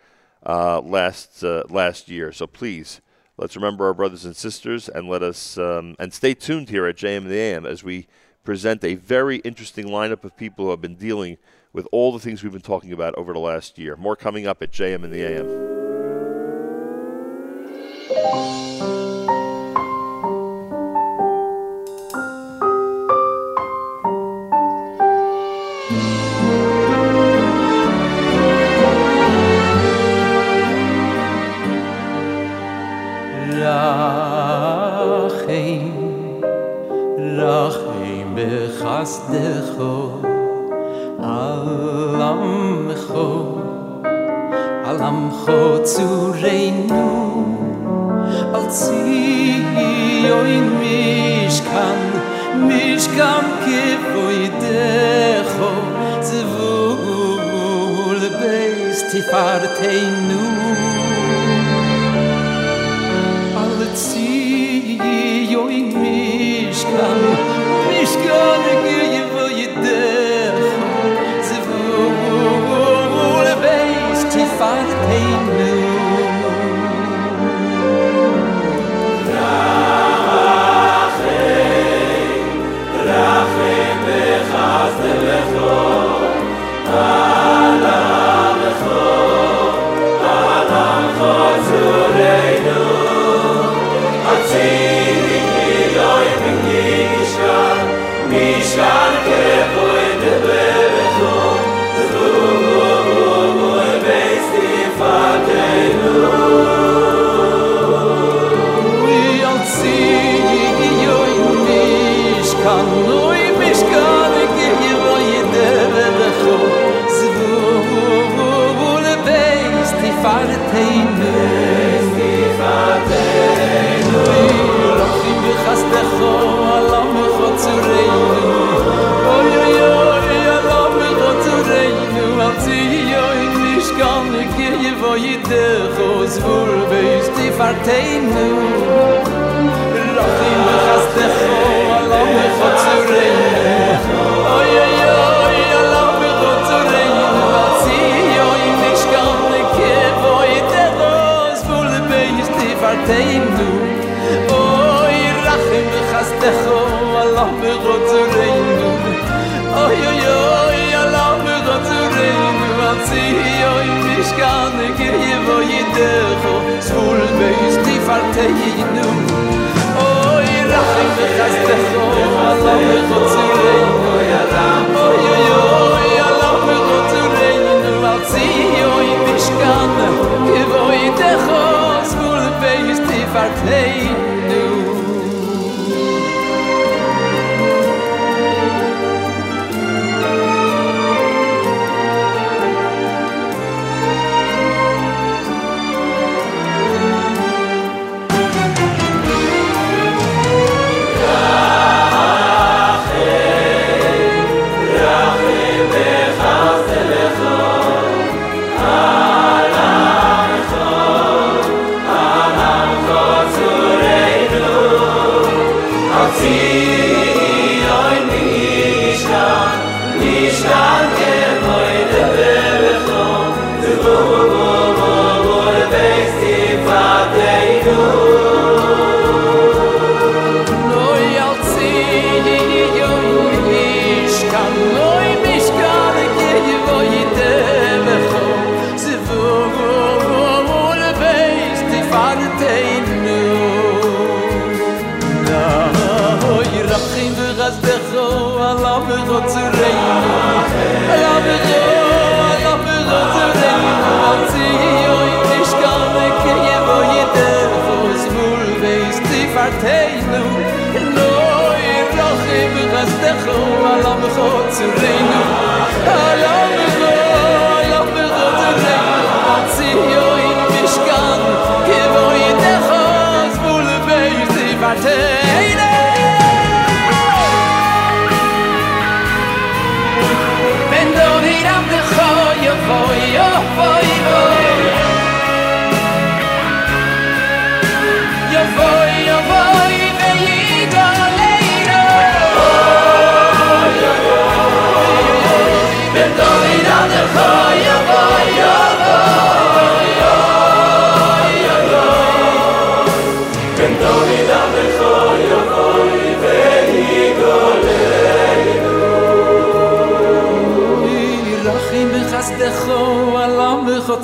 A: uh, last uh, last year. So please, let's remember our brothers and sisters, and let us um, and stay tuned here at JM and the AM as we present a very interesting lineup of people who have been dealing with all the things we've been talking about over the last year. More coming up at JM in the AM.
D: Rachem, Rachem bechasdecho על עמך, על עמך צורנו, על ציון משכן, משכן כבוידך, זבול בייס תפארתנו. alle Ziyo in Mishkan Mishkan gehe וי אציי יוי בישקן אוי בישקן די הי וויידע דאס זווו גול פייסטי פארטיינע געבייטן און די גאסט פון אלע מחצווות און יוי יא דעם און צו ריינען אוי אציי יוי ich kann nicht gehen, wo ich dich aus wohl bist die Verteinu. Lach ihn mich als dich, oh, Allah mich hat zu reinen. Oi, oi, oi, Allah mich hat zu reinen, was ich, oi, ich kann nicht gehen, wo ich dich aus die Oi, lach ihn oh, mich hat zu. Oi, oi, oi, tsi oy mish kan ge yevo yidekho oy rachim khaste kho alam khotsi rein oy alam oy oy alam khotsi rein val tsi verteilen Noi roch im Gastecho Alla mecho zu reinu Alla mecho Alla mecho zu in Mishkan Kivo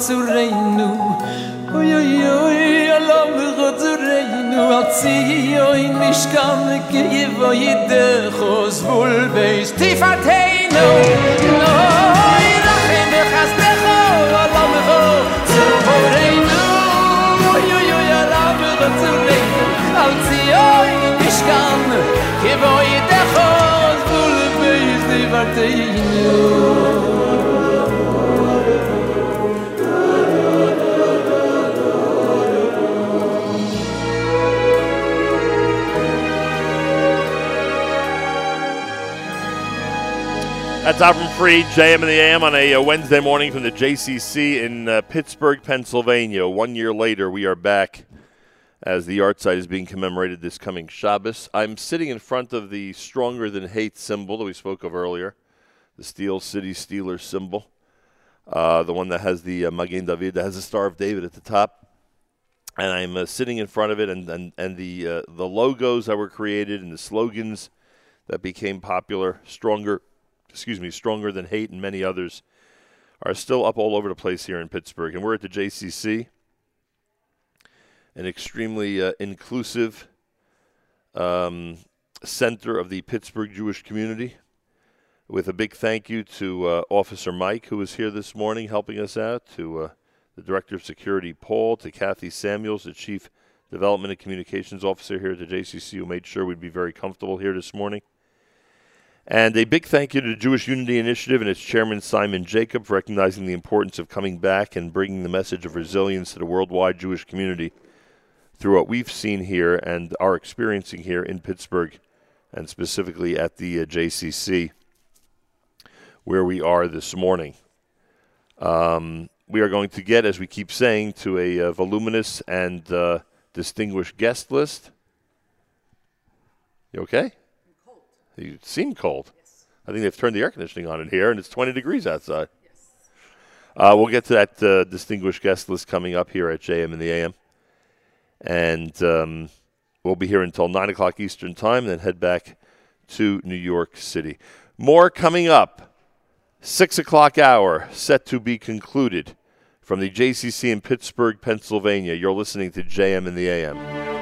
D: zu rein nu oi oi oi alam gut zu rein nu at sie oi mich kann ich je voi de hos wohl weis tiefat hey nu no i rach in der hast Ich wollte dich aus, du lebst, ich warte ihn nur.
A: That's Avram Fried, JM and the AM on a uh, Wednesday morning from the JCC in uh, Pittsburgh, Pennsylvania. One year later, we are back as the yahrzeit is being commemorated this coming Shabbos. I'm sitting in front of the Stronger Than Hate symbol that we spoke of earlier, the Steel City Steelers symbol, uh, the one that has the uh, Magen David, that has the Star of David at the top. And I'm uh, sitting in front of it, and, and, and the, uh, the logos that were created and the slogans that became popular, Stronger excuse me, Stronger Than Hate and many others are still up all over the place here in Pittsburgh. And we're at the JCC, an extremely uh, inclusive um, center of the Pittsburgh Jewish community. With a big thank you to uh, Officer Mike, who was here this morning helping us out, to uh, the Director of Security, Paul, to Kathy Samuels, the Chief Development and Communications Officer here at the JCC, who made sure we'd be very comfortable here this morning. And a big thank you to the Jewish Unity Initiative and its chairman, Simon Jacob, for recognizing the importance of coming back and bringing the message of resilience to the worldwide Jewish community through what we've seen here and are experiencing here in Pittsburgh and specifically at the uh, JCC where we are this morning. Um, we are going to get, as we keep saying, to a uh, voluminous and uh, distinguished guest list. You okay? You seem cold. Yes. I think they've turned the air conditioning on in here, and it's 20 degrees outside. Yes. Uh, we'll get to that uh, distinguished guest list coming up here at JM and the AM. And um, we'll be here until 9 o'clock Eastern Time, then head back to New York City. More coming up. 6 o'clock hour set to be concluded from the JCC in Pittsburgh, Pennsylvania. You're listening to JM and the AM.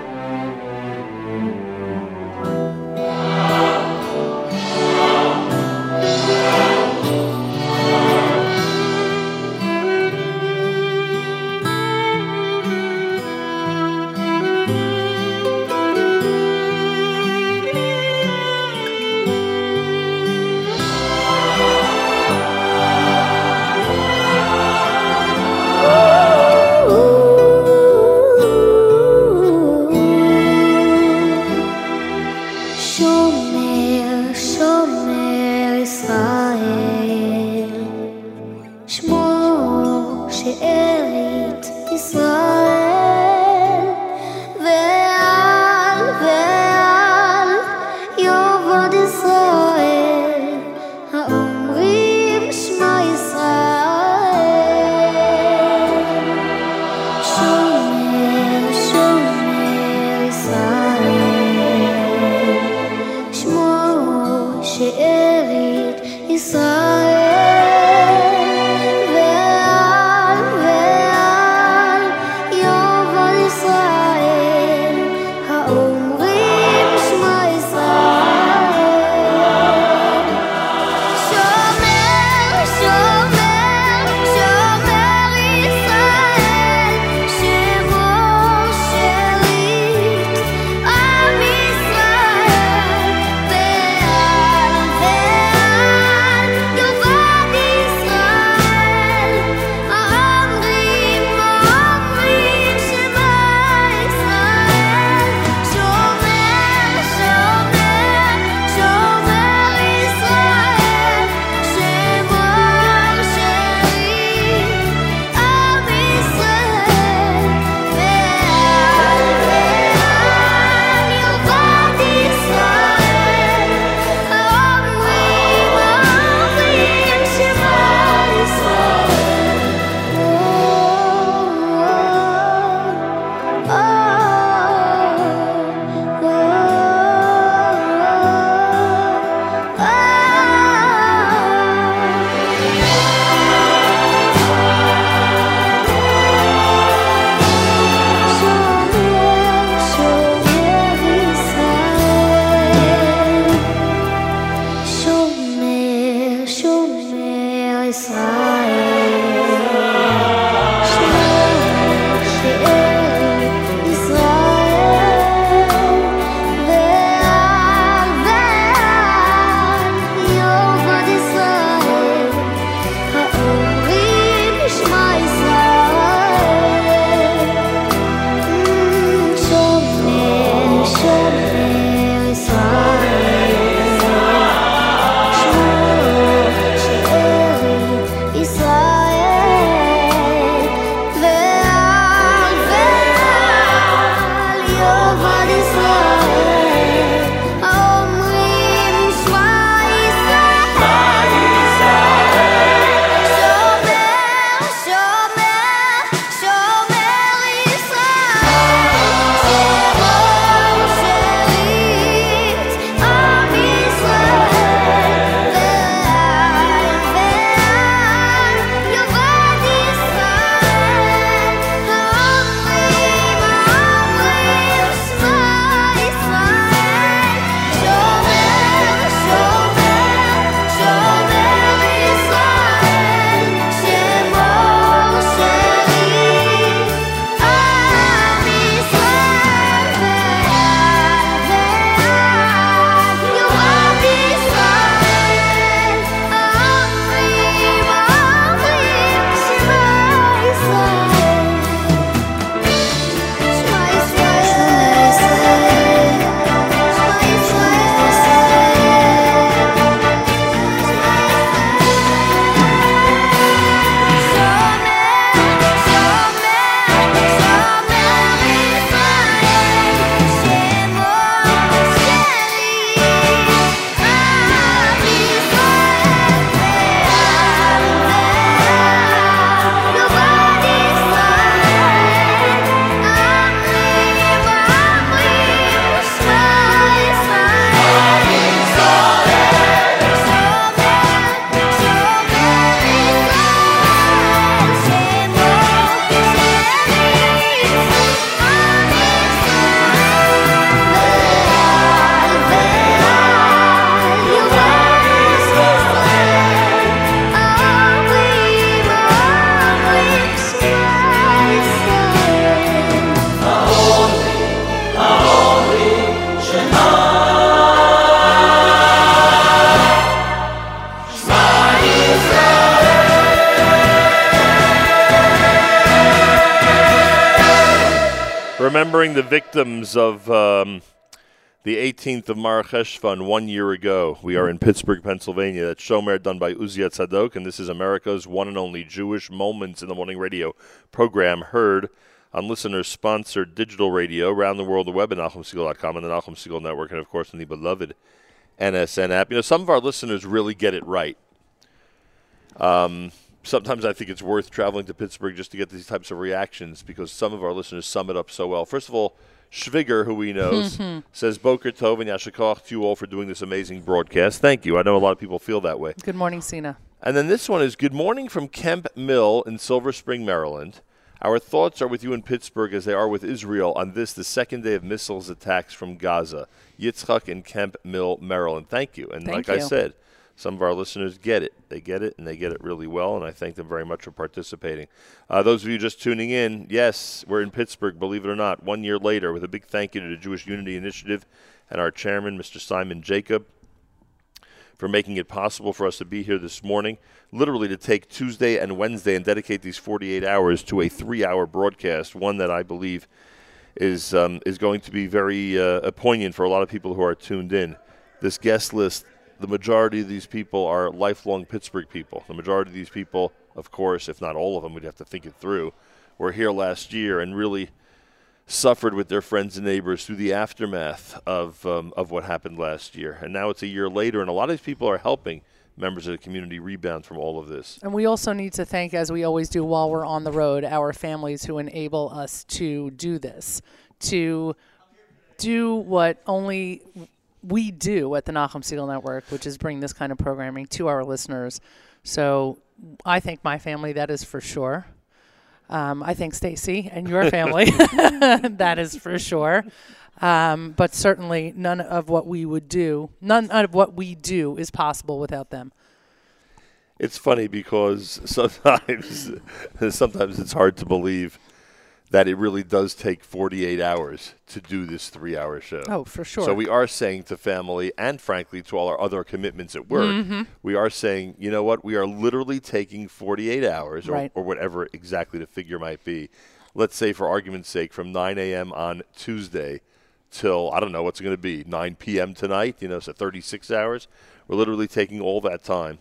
A: Victims of um, the 18th of Mar Cheshvan one year ago. We are in Pittsburgh, Pennsylvania. That's Shomer done by Uzia Tzadok, and this is America's one and only Jewish Moments in the Morning radio program heard on listener-sponsored digital radio around the world, the web at NachumSegal.com and the Nachum Segal Network, and of course on the beloved NSN app. You know, some of our listeners really get it right. Um, sometimes I think it's worth traveling to Pittsburgh just to get these types of reactions because some of our listeners sum it up so well. First of all, Schwiger, who we know, [laughs] says Boker Tov and Yashikach to you all for doing this amazing broadcast. Thank you. I know a lot of people feel that way.
B: Good morning, Sina.
A: And then this one is Good morning from Kemp Mill in Silver Spring, Maryland. Our thoughts are with you in Pittsburgh as they are with Israel on this, the second day of missiles attacks from Gaza. Yitzchak in Kemp Mill, Maryland. Thank you. And
B: Thank
A: like I said, some of our listeners get it. They get it, and they get it really well, and I thank them very much for participating. Uh, those of you just tuning in, yes, we're in Pittsburgh, believe it or not, one year later, with a big thank you to the Jewish Unity Initiative and our chairman, Mr. Simon Jacob for making it possible for us to be here this morning. Literally to take Tuesday and Wednesday and dedicate these 48 hours to a three-hour broadcast, one that I believe is um, is going to be very uh, poignant for a lot of people who are tuned in. This guest list, the majority of these people are lifelong Pittsburgh people. The majority of these people, of course, if not all of them, we'd have to think it through, were here last year and really suffered with their friends and neighbors through the aftermath of um, of what happened last year. And now it's a year later, and a lot of these people are helping members of the community rebound from all of this.
B: And we also need to thank, as we always do while we're on the road, our families who enable us to do this, to do what only we do at the Nachum Segal Network, which is bring this kind of programming to our listeners. So I thank my family, that is for sure. Um, I thank Stacy and your family, [laughs] [laughs] that is for sure. Um, but certainly none of what we would do, none of what we do is possible without them.
A: It's funny because [laughs] sometimes sometimes it's hard to believe that it really does take 48 hours to do this 3-hour show.
B: Oh, for sure.
A: So we are saying to family and frankly to all our other commitments at work,
B: Mm-hmm.
A: we are saying, you know what, we are literally taking 48 hours or,
B: Right.
A: or whatever exactly the figure might be. Let's say for argument's sake from 9 a.m. on Tuesday till I don't know what's going to be 9 p.m. tonight, you know, so 36 hours. We're literally taking all that time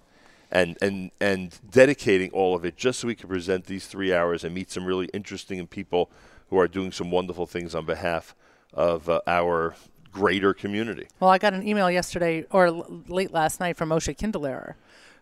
A: and and and dedicating all of it just so we can present these 3 hours and meet some really interesting people who are doing some wonderful things on behalf of uh, our greater community.
B: Well, I got an email yesterday or l- late last night from Moshe Kinderlehrer,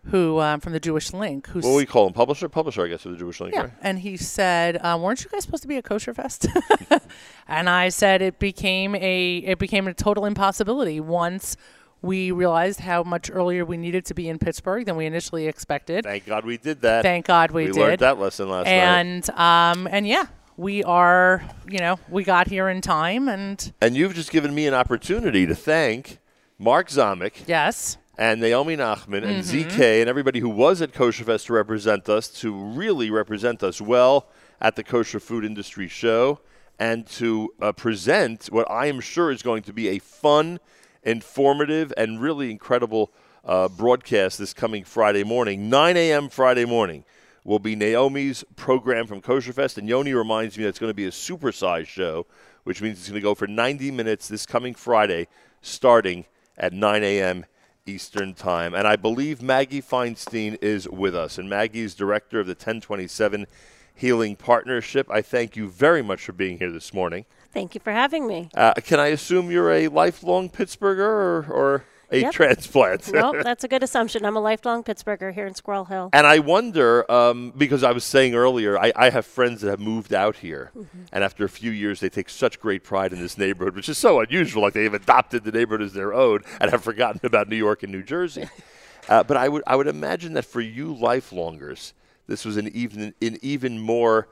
B: who um, from the Jewish Link, who's
A: What we call him? Publisher? Publisher, I guess, of the Jewish Link,
B: yeah,
A: right?
B: and he said, um, "Weren't you guys supposed to be a kosher fest?" [laughs] and I said it became a it became a total impossibility once we realized how much earlier we needed to be in Pittsburgh than we initially expected.
A: Thank God we did that.
B: Thank God we, did.
A: we
B: did.
A: learned that lesson last night.
B: and um, and yeah, we are you know we got here in time, and
A: And you've just given me an opportunity to thank Mark Zamek
B: yes,
A: and Naomi Nachman and
B: Mm-hmm.
A: ZK and everybody who was at Kosher Fest to represent us, to really represent us well at the Kosher Food Industry Show, and to uh, present what I am sure is going to be a fun, informative, and really incredible uh, broadcast this coming Friday morning. 9 a.m. Friday morning will be Naomi's program from Kosher Fest, and Yoni reminds me that it's going to be a supersized show, which means it's going to go for 90 minutes this coming Friday, starting at 9 a.m. Eastern Time. And I believe Maggie Feinstein is with us. And Maggie is director of the 1027 Healing Partnership. I thank you very much for being here this morning.
E: Thank you for having me.
A: Uh, can I assume you're a lifelong Pittsburgher or, or a
E: Yep.
A: transplant? [laughs]
E: well, that's a good assumption. I'm a lifelong Pittsburgher here in Squirrel Hill.
A: And I wonder, um, because I was saying earlier, I, I have friends that have moved out here, and after a few years, they take such great pride in this neighborhood, which is so unusual. Like they've adopted the neighborhood as their own and have forgotten about New York and New Jersey. [laughs] uh, but I would, I would imagine that for you lifelongers, this was an even, an even more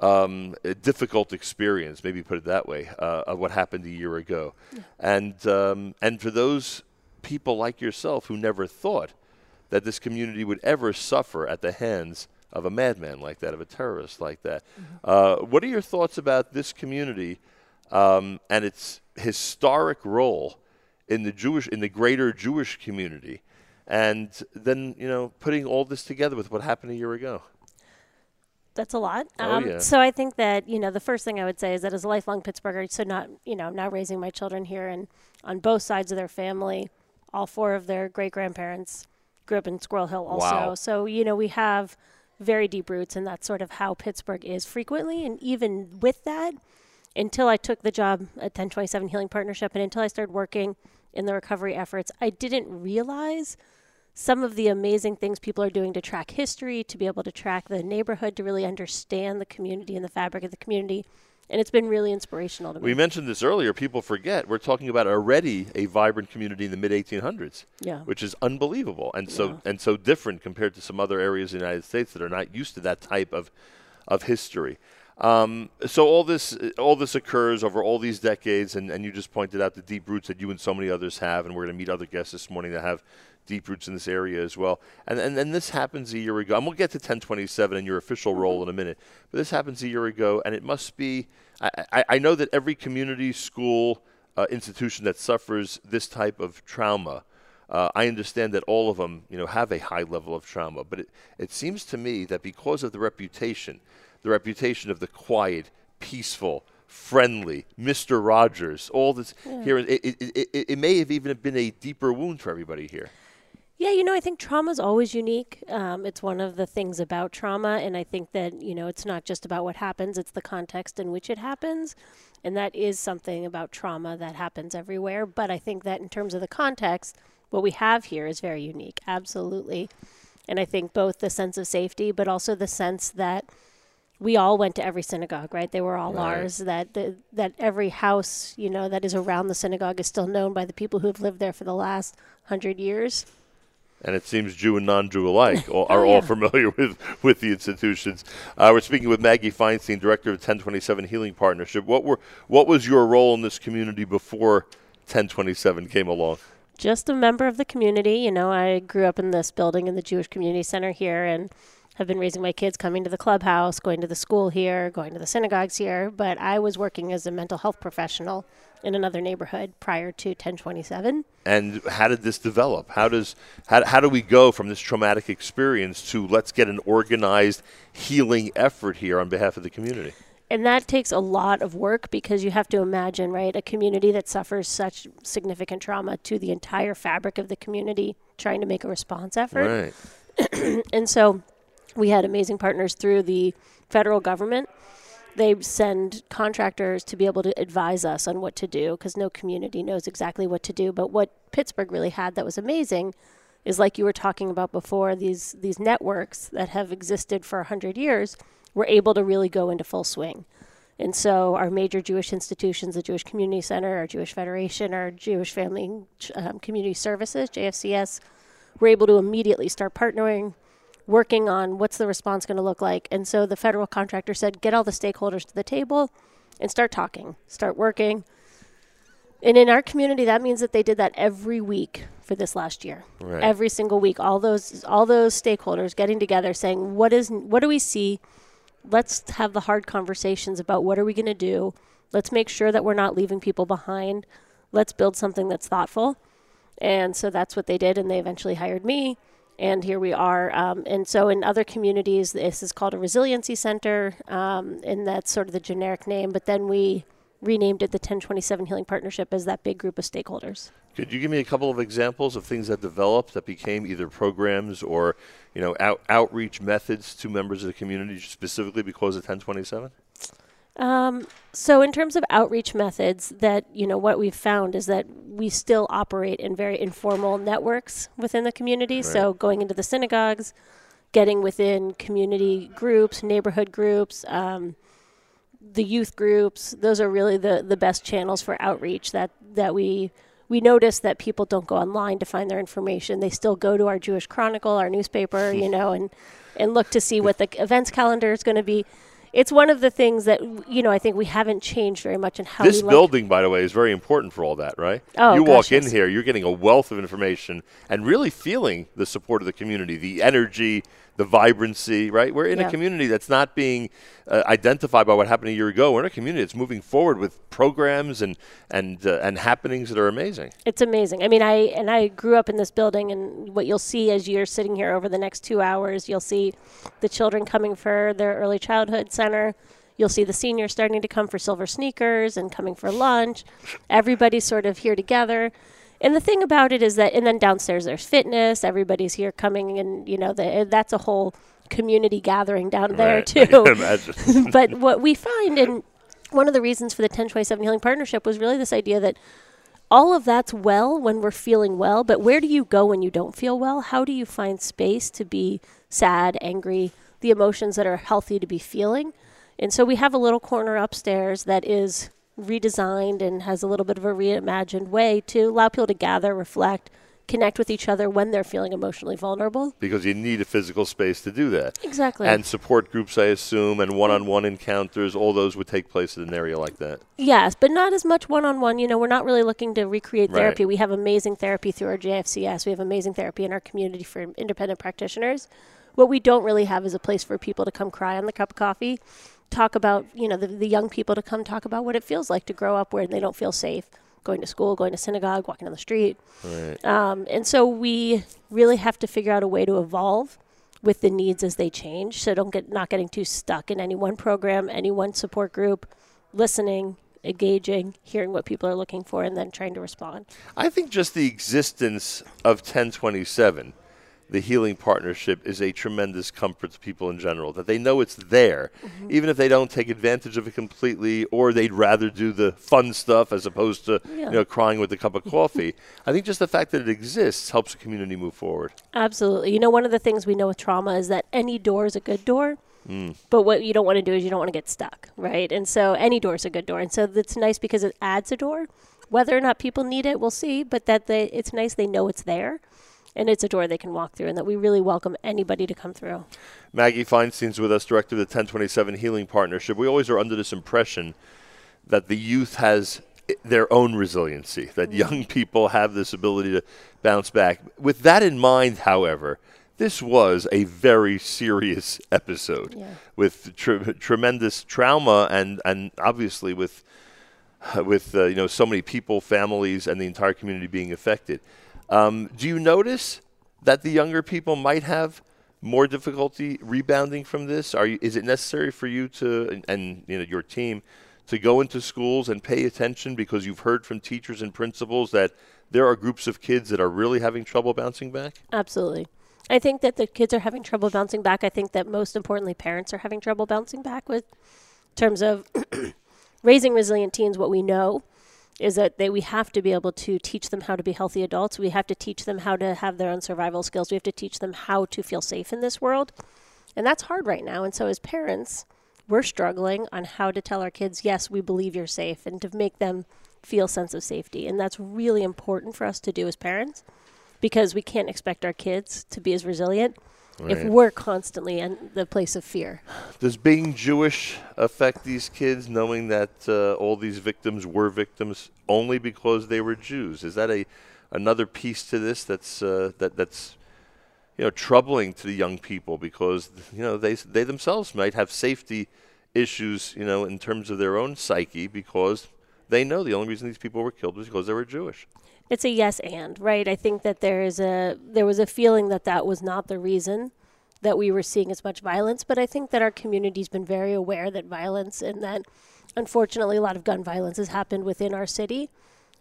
A: um, a difficult experience, maybe put it that way, uh, of what happened a year ago. And, um, and for those people like yourself who never thought that this community would ever suffer at the hands of a madman like that, of a terrorist like that. Uh, what are your thoughts about this community um, and its historic role in the Jewish, in the greater Jewish community, and then you know putting all this together with what happened a year ago?
E: That's a lot.
A: Oh,
E: Um,
A: yeah.
E: So I think that you know the first thing I would say is that as a lifelong Pittsburgher, so not you know I'm now raising my children here and on both sides of their family, all four of their great grandparents grew up in Squirrel Hill also.
A: Wow.
E: So you know we have very deep roots, and that's sort of how Pittsburgh is frequently. And even with that, until I took the job at 1027 Healing Partnership, and until I started working in the recovery efforts, I didn't realize some of the amazing things people are doing to track history, to be able to track the neighborhood, to really understand the community and the fabric of the community. And it's been really inspirational to me.
A: We mentioned this earlier. People forget we're talking about already a vibrant community in the mid 1800s,
E: Yeah.
A: which is unbelievable and so and so different compared to some other areas in the United States that are not used to that type of of history. Um, so all this all this occurs over all these decades, and, and you just pointed out the deep roots that you and so many others have, and we're going to meet other guests this morning that have deep roots in this area as well. And and, and this happens a year ago, and we'll get to 1027 and your official role in a minute. But this happens a year ago, and it must be. I, I, I know that every community school uh, institution that suffers this type of trauma. Uh, I understand that all of them, you know, have a high level of trauma, but it, it seems to me that because of the reputation, the reputation of the quiet, peaceful, friendly Mr. Rogers, all this here, it, it, it, it, it may have even been a deeper wound for everybody here.
E: Yeah, you know, I think trauma is always unique. Um, it's one of the things about trauma, and I think that you know it's not just about what happens; it's the context in which it happens, and that is something about trauma that happens everywhere. But I think that in terms of the context, what we have here is very unique, absolutely. And I think both the sense of safety, but also the sense that we all went to every synagogue, right? They were all
A: Right.
E: ours. That the, that every house, you know, that is around the synagogue is still known by the people who have lived there for the last hundred years.
A: and it seems Jew and non-Jew alike [laughs] all, are
E: Oh,
A: all familiar [laughs] with, with the institutions. Uh, we're speaking with Maggie Feinstein, director of 1027 Healing Partnership. What were what was your role in this community before 1027 came along?
E: just a member of the community. You know, I grew up in this building in the Jewish Community Center here and have been raising my kids coming to the clubhouse, going to the school here, going to the synagogues here. But I was working as a mental health professional in another neighborhood prior to 1027.
A: And how did this develop? How does how, how do we go from this traumatic experience to let's get an organized healing effort here on behalf of the community?
E: And that takes a lot of work because you have to imagine, right, a community that suffers such significant trauma to the entire fabric of the community trying to make a response effort.
A: Right. [clears throat]
E: And so we had amazing partners through the federal government. They send contractors to be able to advise us on what to do because no community knows exactly what to do. But what Pittsburgh really had that was amazing is like you were talking about before these these networks that have existed for 100 years were able to really go into full swing. And so our major Jewish institutions, the Jewish Community Center, our Jewish Federation, our Jewish Family um, Community Services, JFCS, were able to immediately start partnering, working on what's the response going to look like. And so the federal contractor said, get all the stakeholders to the table and start talking, start working. And in our community, that means that they did that every week for this last year.
A: Right.
E: Every single week, all those all those stakeholders getting together, saying, "What is what do we see? Let's have the hard conversations about what are we going to do. Let's make sure that we're not leaving people behind. Let's build something that's thoughtful." And so that's what they did, and they eventually hired me. And here we are. Um, and so in other communities, this is called a resiliency center, um, and that's sort of the generic name. But then we renamed it the 1027 Healing Partnership as that big group of stakeholders.
A: Could you give me a couple of examples of things that developed that became either programs or, you know, out, outreach methods to members of the community specifically because of 1027?
E: Um, so in terms of outreach methods, that you know what we've found is that we still operate in very informal networks within the community. So going into the synagogues, getting within community groups, neighborhood groups, um, the youth groups. Those are really the the best channels for outreach. That that we we notice that people don't go online to find their information. They still go to our Jewish Chronicle, our newspaper, you [laughs] know, and and look to see what the events calendar is going to be. It's one of the things that you know I think we haven't changed very much in how
A: This building, by the way, is very important for all that, right?
E: Oh,
A: you
E: gosh,
A: walk in
E: yes.
A: here, you're getting a wealth of information and really feeling the support of the community, the energy, the vibrancy, right? We're in
E: Yeah.
A: a community that's not being uh, identified by what happened a year ago. We're in a community that's moving forward with programs and and uh, and happenings that are amazing.
E: It's amazing. I mean, I and I grew up in this building, and what you'll see as you're sitting here over the next two hours, you'll see the children coming for their early childhood center. You'll see the seniors starting to come for silver sneakers and coming for lunch. Everybody's sort of here together. And the thing about it is that, and then downstairs there's fitness. Everybody's here coming, and you know, the, eh, that's a whole community gathering down there
A: Right. [laughs] I
E: too
A: can imagine. [laughs]
E: but what we find, and one of the reasons for the 1027 Healing Partnership was really this idea that all of that's well when we're feeling well, but where do you go when you don't feel well? How do you find space to be sad, angry, the emotions that are healthy to be feeling? And so we have a little corner upstairs that is redesigned and has a little bit of a reimagined way to allow people to gather, reflect, connect with each other when they're feeling emotionally vulnerable.
A: because you need a physical space to do that.
E: Exactly.
A: And support groups, I assume, and one-on-one encounters, all those would take place in an area like that.
E: Yes, but not as much one on one. You know, we're not really looking to recreate
A: Right.
E: therapy. We have amazing therapy through our JFCS. We have amazing therapy in our community for independent practitioners. What we don't really have is a place for people to come cry on the cup of coffee, talk about, you know, the, the young people to come talk about what it feels like to grow up where they don't feel safe, going to school, going to synagogue, walking on the street. Um, and so we really have to figure out a way to evolve with the needs as they change. So don't get not getting too stuck in any one program, any one support group, listening, engaging, hearing what people are looking for, and then trying to respond.
A: I think just the existence of 1027, the healing partnership, is a tremendous comfort to people in general. That they know it's there,
E: Mm-hmm.
A: even if they don't take advantage of it completely, or they'd rather do the fun stuff as opposed to
E: Yeah.
A: you know crying with a cup of [laughs] coffee. I think just the fact that it exists helps the community move forward.
E: Absolutely. You know, one of the things we know with trauma is that any door is a good door. But what you don't want to do is you don't want to get stuck, right? And so any door is a good door. And so it's nice because it adds a door. Whether or not people need it, we'll see. But that they, it's nice they know it's there, and it's a door they can walk through, and that we really welcome anybody to come through.
A: Maggie Feinstein's with us, director of the 1027 Healing Partnership. We always are under this impression that the youth has their own resiliency, that young people have this ability to bounce back. With that in mind, however, this was a very serious episode
E: Yeah.
A: with tre- tremendous trauma and, and obviously with with uh, you know so many people, families, and the entire community being affected. Um, do you notice that the younger people might have more difficulty rebounding from this? Are you, is it necessary for you to and, and you know your team to go into schools and pay attention because you've heard from teachers and principals that there are groups of kids that are really having trouble bouncing back?
E: Absolutely. I think that the kids are having trouble bouncing back. I think that most importantly, parents are having trouble bouncing back with terms of [clears throat] raising resilient teens. What we know is that they, we have to be able to teach them how to be healthy adults. We have to teach them how to have their own survival skills. We have to teach them how to feel safe in this world. And that's hard right now. And so, as parents, we're struggling on how to tell our kids, yes, we believe you're safe, and to make them feel sense of safety. And that's really important for us to do as parents because we can't expect our kids to be as resilient if we're constantly in the place of fear.
A: Does being Jewish affect these kids, knowing that uh, all these victims were victims only because they were Jews? Is that a another piece to this that's uh, that that's you know troubling to the young people because you know they they themselves might have safety issues, you know, in terms of their own psyche because they know the only reason these people were killed was because they were Jewish.
E: It's a yes and, right? I think that there is a there was a feeling that that was not the reason that we were seeing as much violence, but I think that our community's been very aware that violence and that unfortunately a lot of gun violence has happened within our city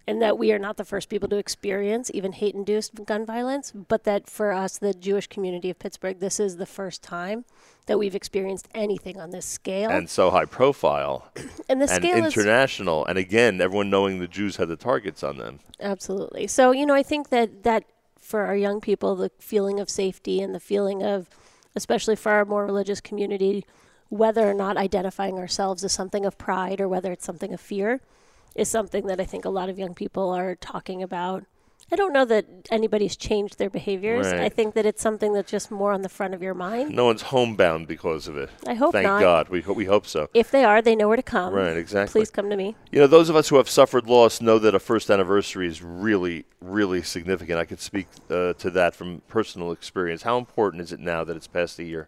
E: and that we are not the first people to experience even hate induced gun violence, but that for us the Jewish community of Pittsburgh this is the first time that we've experienced anything on this scale.
A: And so high profile [clears throat]
E: and the scale is
A: international. And again, everyone knowing the Jews had the targets on them.
E: Absolutely. So, you know, I think that that for our young people, the feeling of safety and the feeling of, especially for our more religious community, whether or not identifying ourselves as something of pride or whether it's something of fear, is something that I think a lot of young people are talking about I don't know that anybody's changed their behaviors.
A: Right.
E: I think that it's something that's just more on the front of your mind.
A: No one's homebound because of it.
E: I hope
A: Thank
E: not.
A: God. We, ho- we hope so.
E: If they are, they know where to come.
A: Right, exactly.
E: Please come to me.
A: You know, those of us who have suffered loss know that a first anniversary is really, really significant. I could speak uh, to that from personal experience. How important is it now that it's past a year?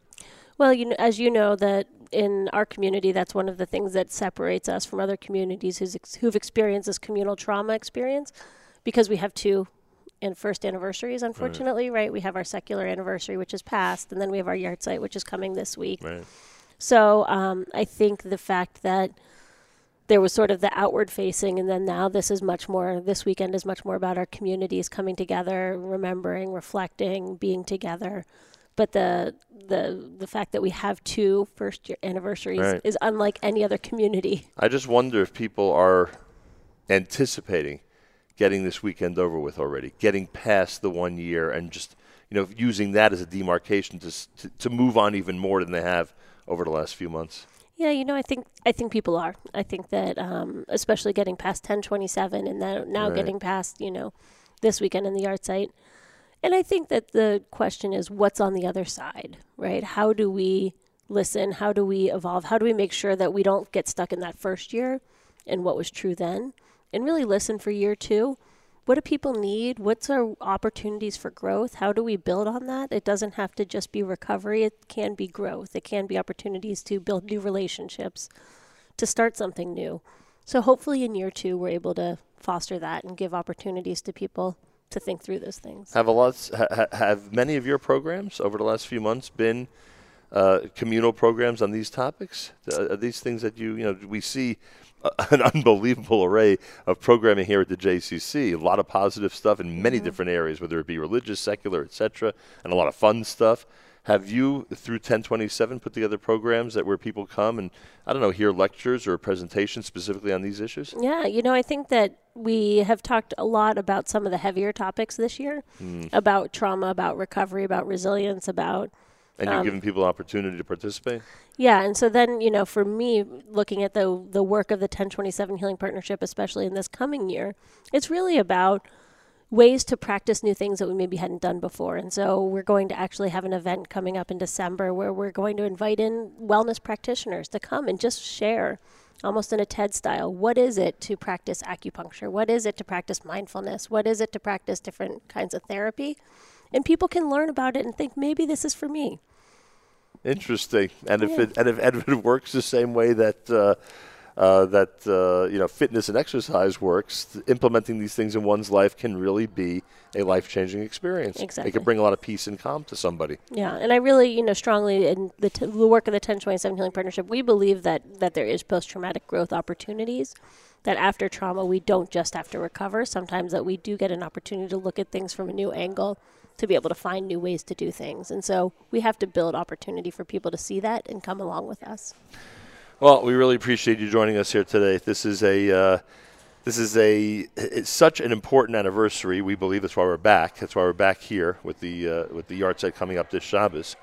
E: Well, you know, as you know, that in our community, that's one of the things that separates us from other communities who's ex- who've experienced this communal trauma experience, because we have two and first anniversaries. Unfortunately, right. We have our secular anniversary, which is past, and then we have our yahrzeit, which is coming this week.
A: Right.
E: So um, I think the fact that there was sort of the outward facing, and then now this is much more. This weekend is much more about our communities coming together, remembering, reflecting, being together. But the the the fact that we have two first year anniversaries
A: Right.
E: is unlike any other community.
A: I just wonder if people are anticipating getting this weekend over with already, getting past the one year, and just you know using that as a demarcation to to, to move on even more than they have over the last few months.
E: Yeah, you know, I think I think people are. I think that um, especially getting past ten twenty seven, and then now
A: Right.
E: getting past you know this weekend in the yahrzeit. And I think that the question is, what's on the other side, right? How do we listen? How do we evolve? How do we make sure that we don't get stuck in that first year and what was true then, and really listen for year two? What do people need? What's our opportunities for growth? How do we build on that? It doesn't have to just be recovery. It can be growth. It can be opportunities to build new relationships, to start something new. So hopefully in year two, we're able to foster that and give opportunities to people to think through those things.
A: Have a lot? Ha, ha- have many of your programs over the last few months been uh, communal programs on these topics? Uh, are these things that you you know we see uh, [laughs] an unbelievable array of programming here at the JCC. A lot of positive stuff in many different areas, whether it be religious, secular, etc., and a lot of fun stuff. Have you, through 1027, put together programs that where people come and I don't know, hear lectures or presentations specifically on these issues?
E: Yeah, you know, I think that we have talked a lot about some of the heavier topics this year hmm. about trauma, about recovery, about resilience, about
A: And you're um, giving people opportunity to participate.
E: Yeah, and so then you know, for me, looking at the the work of the 1027 Healing Partnership, especially in this coming year, it's really about ways to practice new things that we maybe hadn't done before. And so we're going to actually have an event coming up in December where we're going to invite in wellness practitioners to come and just share. Almost in a TED style. What is it to practice acupuncture? What is it to practice mindfulness? What is it to practice different kinds of therapy? And people can learn about it and think maybe this is for me.
A: Interesting. And if it and if, and if it works the same way that uh, uh, that uh, you know fitness and exercise works, th- implementing these things in one's life can really be a life changing experience. It can bring a lot of peace and calm to somebody.
E: Yeah, and I really, you know, strongly in the, t- the work of the 1027 Healing Partnership, we believe that that there is post-traumatic growth opportunities. That after trauma, we don't just have to recover. Sometimes that we do get an opportunity to look at things from a new angle, to be able to find new ways to do things. And so we have to build opportunity for people to see that and come along with us.
A: Well, we really appreciate you joining us here today. This is a uh, this is a it's such an important anniversary. We believe that's why we're back. That's why we're back here with the uh, with the yahrzeit coming up this Shabbos.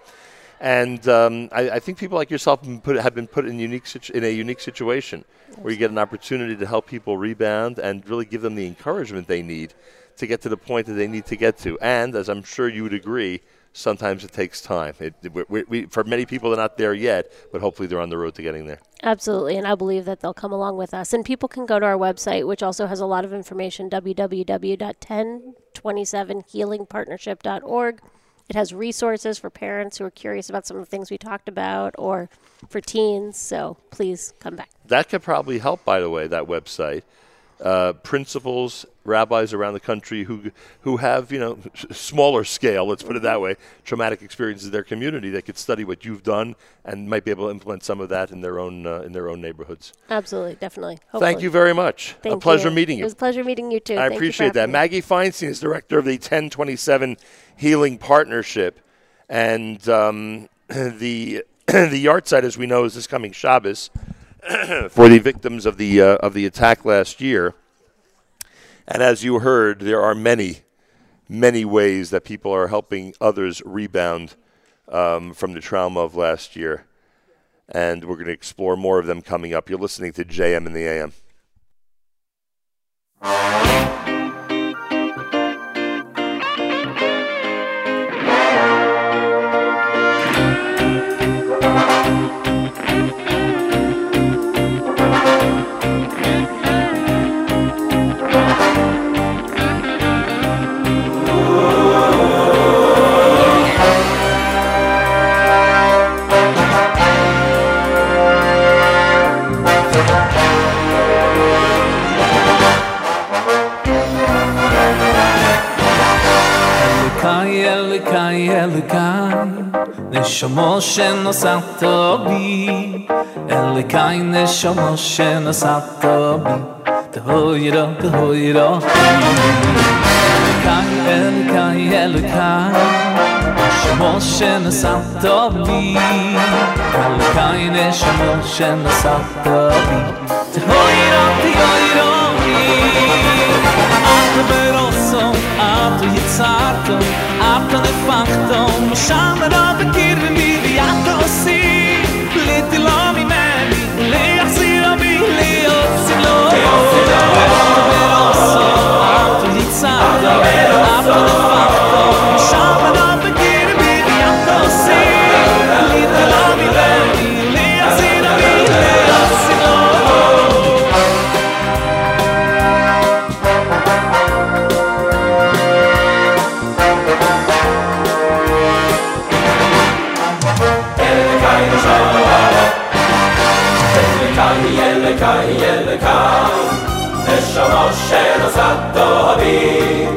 A: And um, I, I think people like yourself have been put, have been put in unique situ- in a unique situation where you get an opportunity to help people rebound and really give them the encouragement they need to get to the point that they need to get to. And as I'm sure you would agree, sometimes it takes time. It, we, we, we, for many people, they're not there yet, but hopefully they're on the road to getting there.
E: Absolutely, and I believe that they'll come along with us. And people can go to our website, which also has a lot of information www.1027healingpartnership.org. It has resources for parents who are curious about some of the things we talked about or for teens. So please come back.
A: That could probably help, by the way, that website. Uh, principals, rabbis around the country who who have you know smaller scale, let's put it that way, traumatic experiences in their community that could study what you've done and might be able to implement some of that in their own uh, in their own neighborhoods.
E: Absolutely, definitely.
A: Thank you very much.
E: Thank
A: a pleasure
E: you.
A: meeting you.
E: It was a pleasure meeting you too.
A: I
E: Thank you
A: appreciate that.
E: me.
A: Maggie Feinstein is director of the 1027 Healing Partnership, and um, [clears throat] the [clears throat] the yahrzeit, as we know, is this coming Shabbos [coughs] for the victims of the uh, of the attack last year. And as you heard, there are many, many ways that people are helping others rebound um, from the trauma of last year. And we're going to explore more of them coming up. You're listening to JM in the AM.
D: נשמו שנוסעת בי. bi el kayne בי. תהוירו תהוירו bi de hoyro נשמו hoyro בי. el נשמו el בי. תהוירו תהוירו osato bi el kayne at Dan the fact, oh, my we samen I've given me. tobi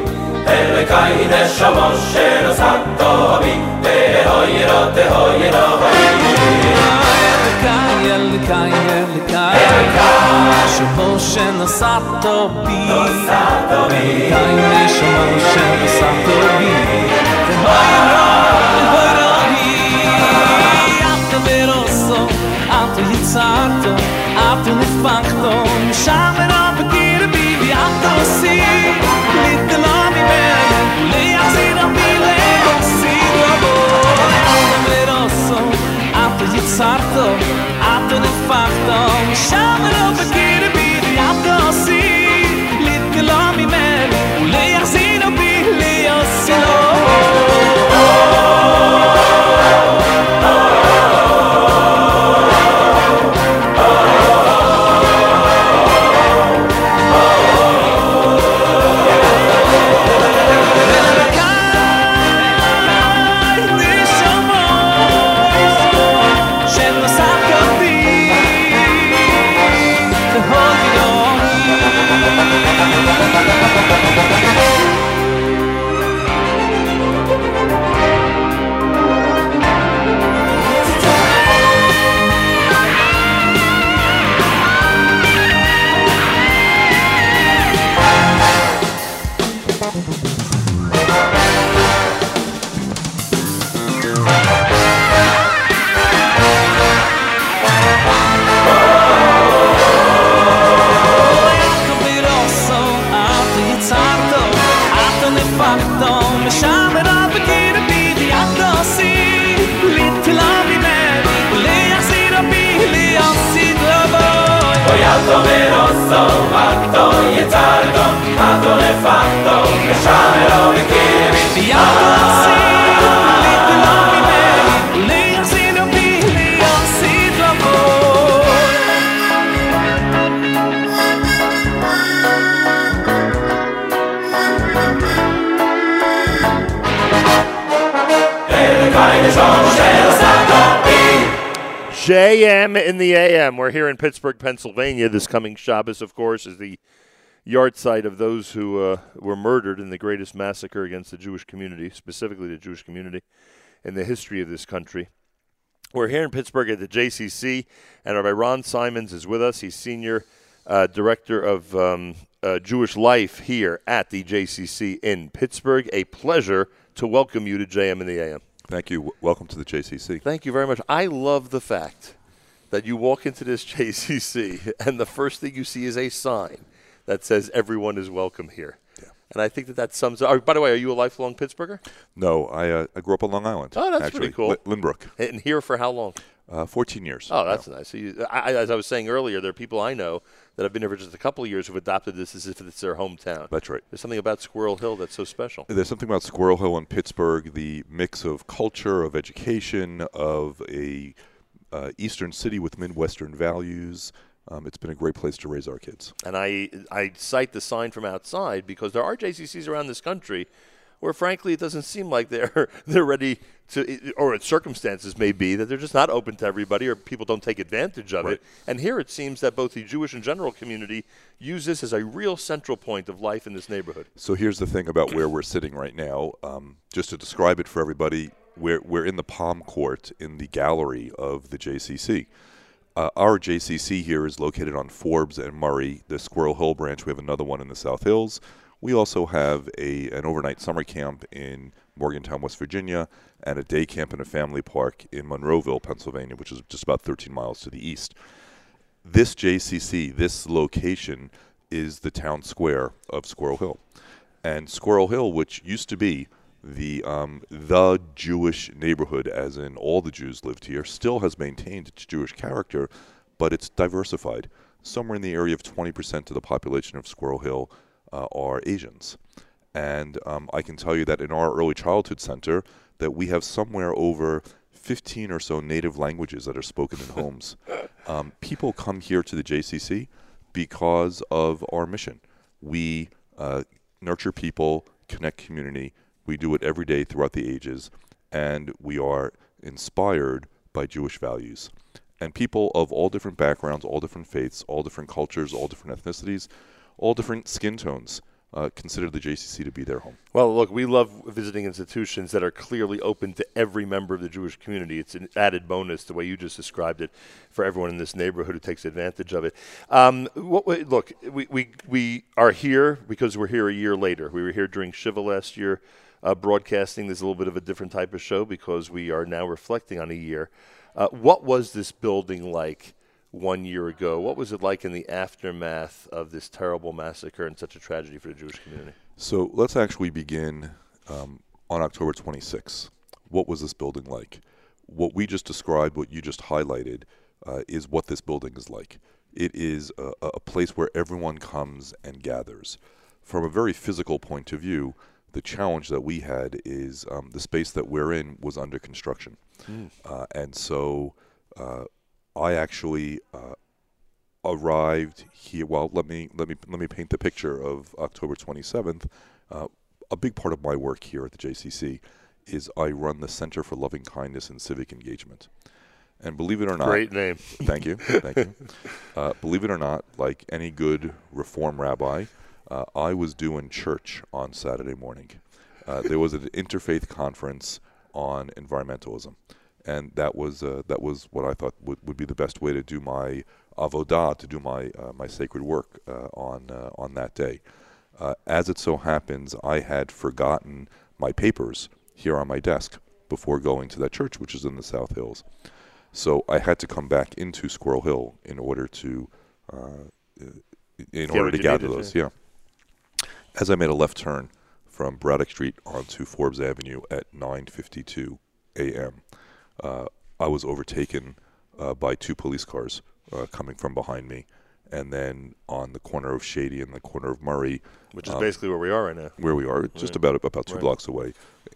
D: el kayne shamos shel sat tobi de hoyro de hoyro vayi el kay el kay el kay shamos shel sat tobi sat tobi kayne shamos shel sat tobi de hoyro Sarto, after the fact, on shaman up a gear to be the after. Ne
A: JM in the AM. We're here in Pittsburgh, Pennsylvania. This coming Shabbos, of course, is the yahrzeit of those who uh, were murdered in the greatest massacre against the Jewish community, specifically the Jewish community, in the history of this country. We're here in Pittsburgh at the JCC, and Rabbi Ron Symons is with us. He's senior uh, director of um, uh, Jewish life here at the JCC in Pittsburgh. A pleasure to welcome you to JM in the AM.
F: Thank you. Welcome to the JCC.
A: Thank you very much. I love the fact that you walk into this [laughs] JCC and the first thing you see is a sign that says everyone is welcome here.
F: Yeah.
A: And I think that that sums up. oh, By the way, are you a lifelong Pittsburgher?
F: No, I uh, I grew up on Long Island.
A: Oh, that's
F: actually,
A: pretty cool.
F: Lynbrook.
A: And here for how long?
F: Uh, 14 years.
A: Oh, that's nice. So you, I, I- as I was saying earlier, there are people I know that have been here for just a couple of years who've adopted this as if it's their hometown.
F: That's right.
A: There's something about Squirrel Hill that's so special.
F: There's something about Squirrel Hill and Pittsburgh, the mix of culture, of education, of a uh, eastern city with midwestern values. Um, it's been a great place to raise our kids.
A: And I I cite the sign from outside because there are JCCs around this country where, frankly, it doesn't seem like they're [laughs] they're ready to, or its circumstances may be that they're just not open to everybody, or people don't take advantage of
F: Right.
A: it. And here it seems that both the Jewish and general community use this as a real central point of life in this neighborhood.
F: So here's the thing about where we're sitting right now. Um, just to describe it for everybody, we're we're in the Palm Court in the gallery of the JCC. Uh, our JCC here is located on Forbes and Murray, the Squirrel Hill branch. We have another one in the South Hills. We also have a an overnight summer camp in Morgantown, West Virginia, and a day camp in a family park in Monroeville, Pennsylvania, which is just about 13 miles to the east. This JCC, this location, is the town square of Squirrel Hill, and Squirrel Hill, which used to be the um, the Jewish neighborhood, as in all the Jews lived here, still has maintained its Jewish character, but it's diversified. Somewhere in the area of 20% of the population of Squirrel Hill uh, are Asians, and um, I can tell you that in our early childhood center, that we have somewhere over 15 or so native languages that are spoken in homes. [laughs] Um, people come here to the JCC because of our mission. We uh, nurture people, connect community. We do it every day throughout the ages, and we are inspired by Jewish values. And people of all different backgrounds, all different faiths, all different cultures, all different ethnicities, all different skin tones uh, consider the JCC to be their home.
A: Well, look, we love visiting institutions that are clearly open to every member of the Jewish community. It's an added bonus, the way you just described it, for everyone in this neighborhood who takes advantage of it. Um, what, look, we, we, we are here because we're here a year later. We were here during Shiva last year. Uh, broadcasting this is a little bit of a different type of show because we are now reflecting on a year. Uh, what was this building like one year ago? What was it like in the aftermath of this terrible massacre and such a tragedy for the Jewish community?
F: So let's actually begin um, on October 26th. What was this building like? What we just described, what you just highlighted, uh, is what this building is like. It is a, a place where everyone comes and gathers. From a very physical point of view, the challenge that we had is um, the space that we're in was under construction, mm. uh, and so uh, I actually uh, arrived here. Well, let me let me let me paint the picture of October 27th. Uh, a big part of my work here at the JCC is I run the Center for Loving Kindness and Civic Engagement. And believe it or not,
A: great name. [laughs]
F: Thank you, thank you. [laughs] Uh, believe it or not, like any good reform rabbi, uh, I was doing church on Saturday morning. Uh, there was an interfaith conference on environmentalism, and that was uh, that was what I thought would, would be the best way to do my avodah, to do my uh, my sacred work uh, on uh, on that day. as it so happens, I had forgotten my papers here on my desk before going to that church, which is in the South Hills. So I had to come back into Squirrel Hill in order to in order to gather those. Yeah as I made a left turn from Braddock Street onto Forbes Avenue at 9:52 a.m., uh, I was overtaken uh, by two police cars uh, coming from behind me, and then on the corner of Shady and the corner of Murray,
A: which is um, basically where we are right now.
F: Where we are, just about about two right. blocks away,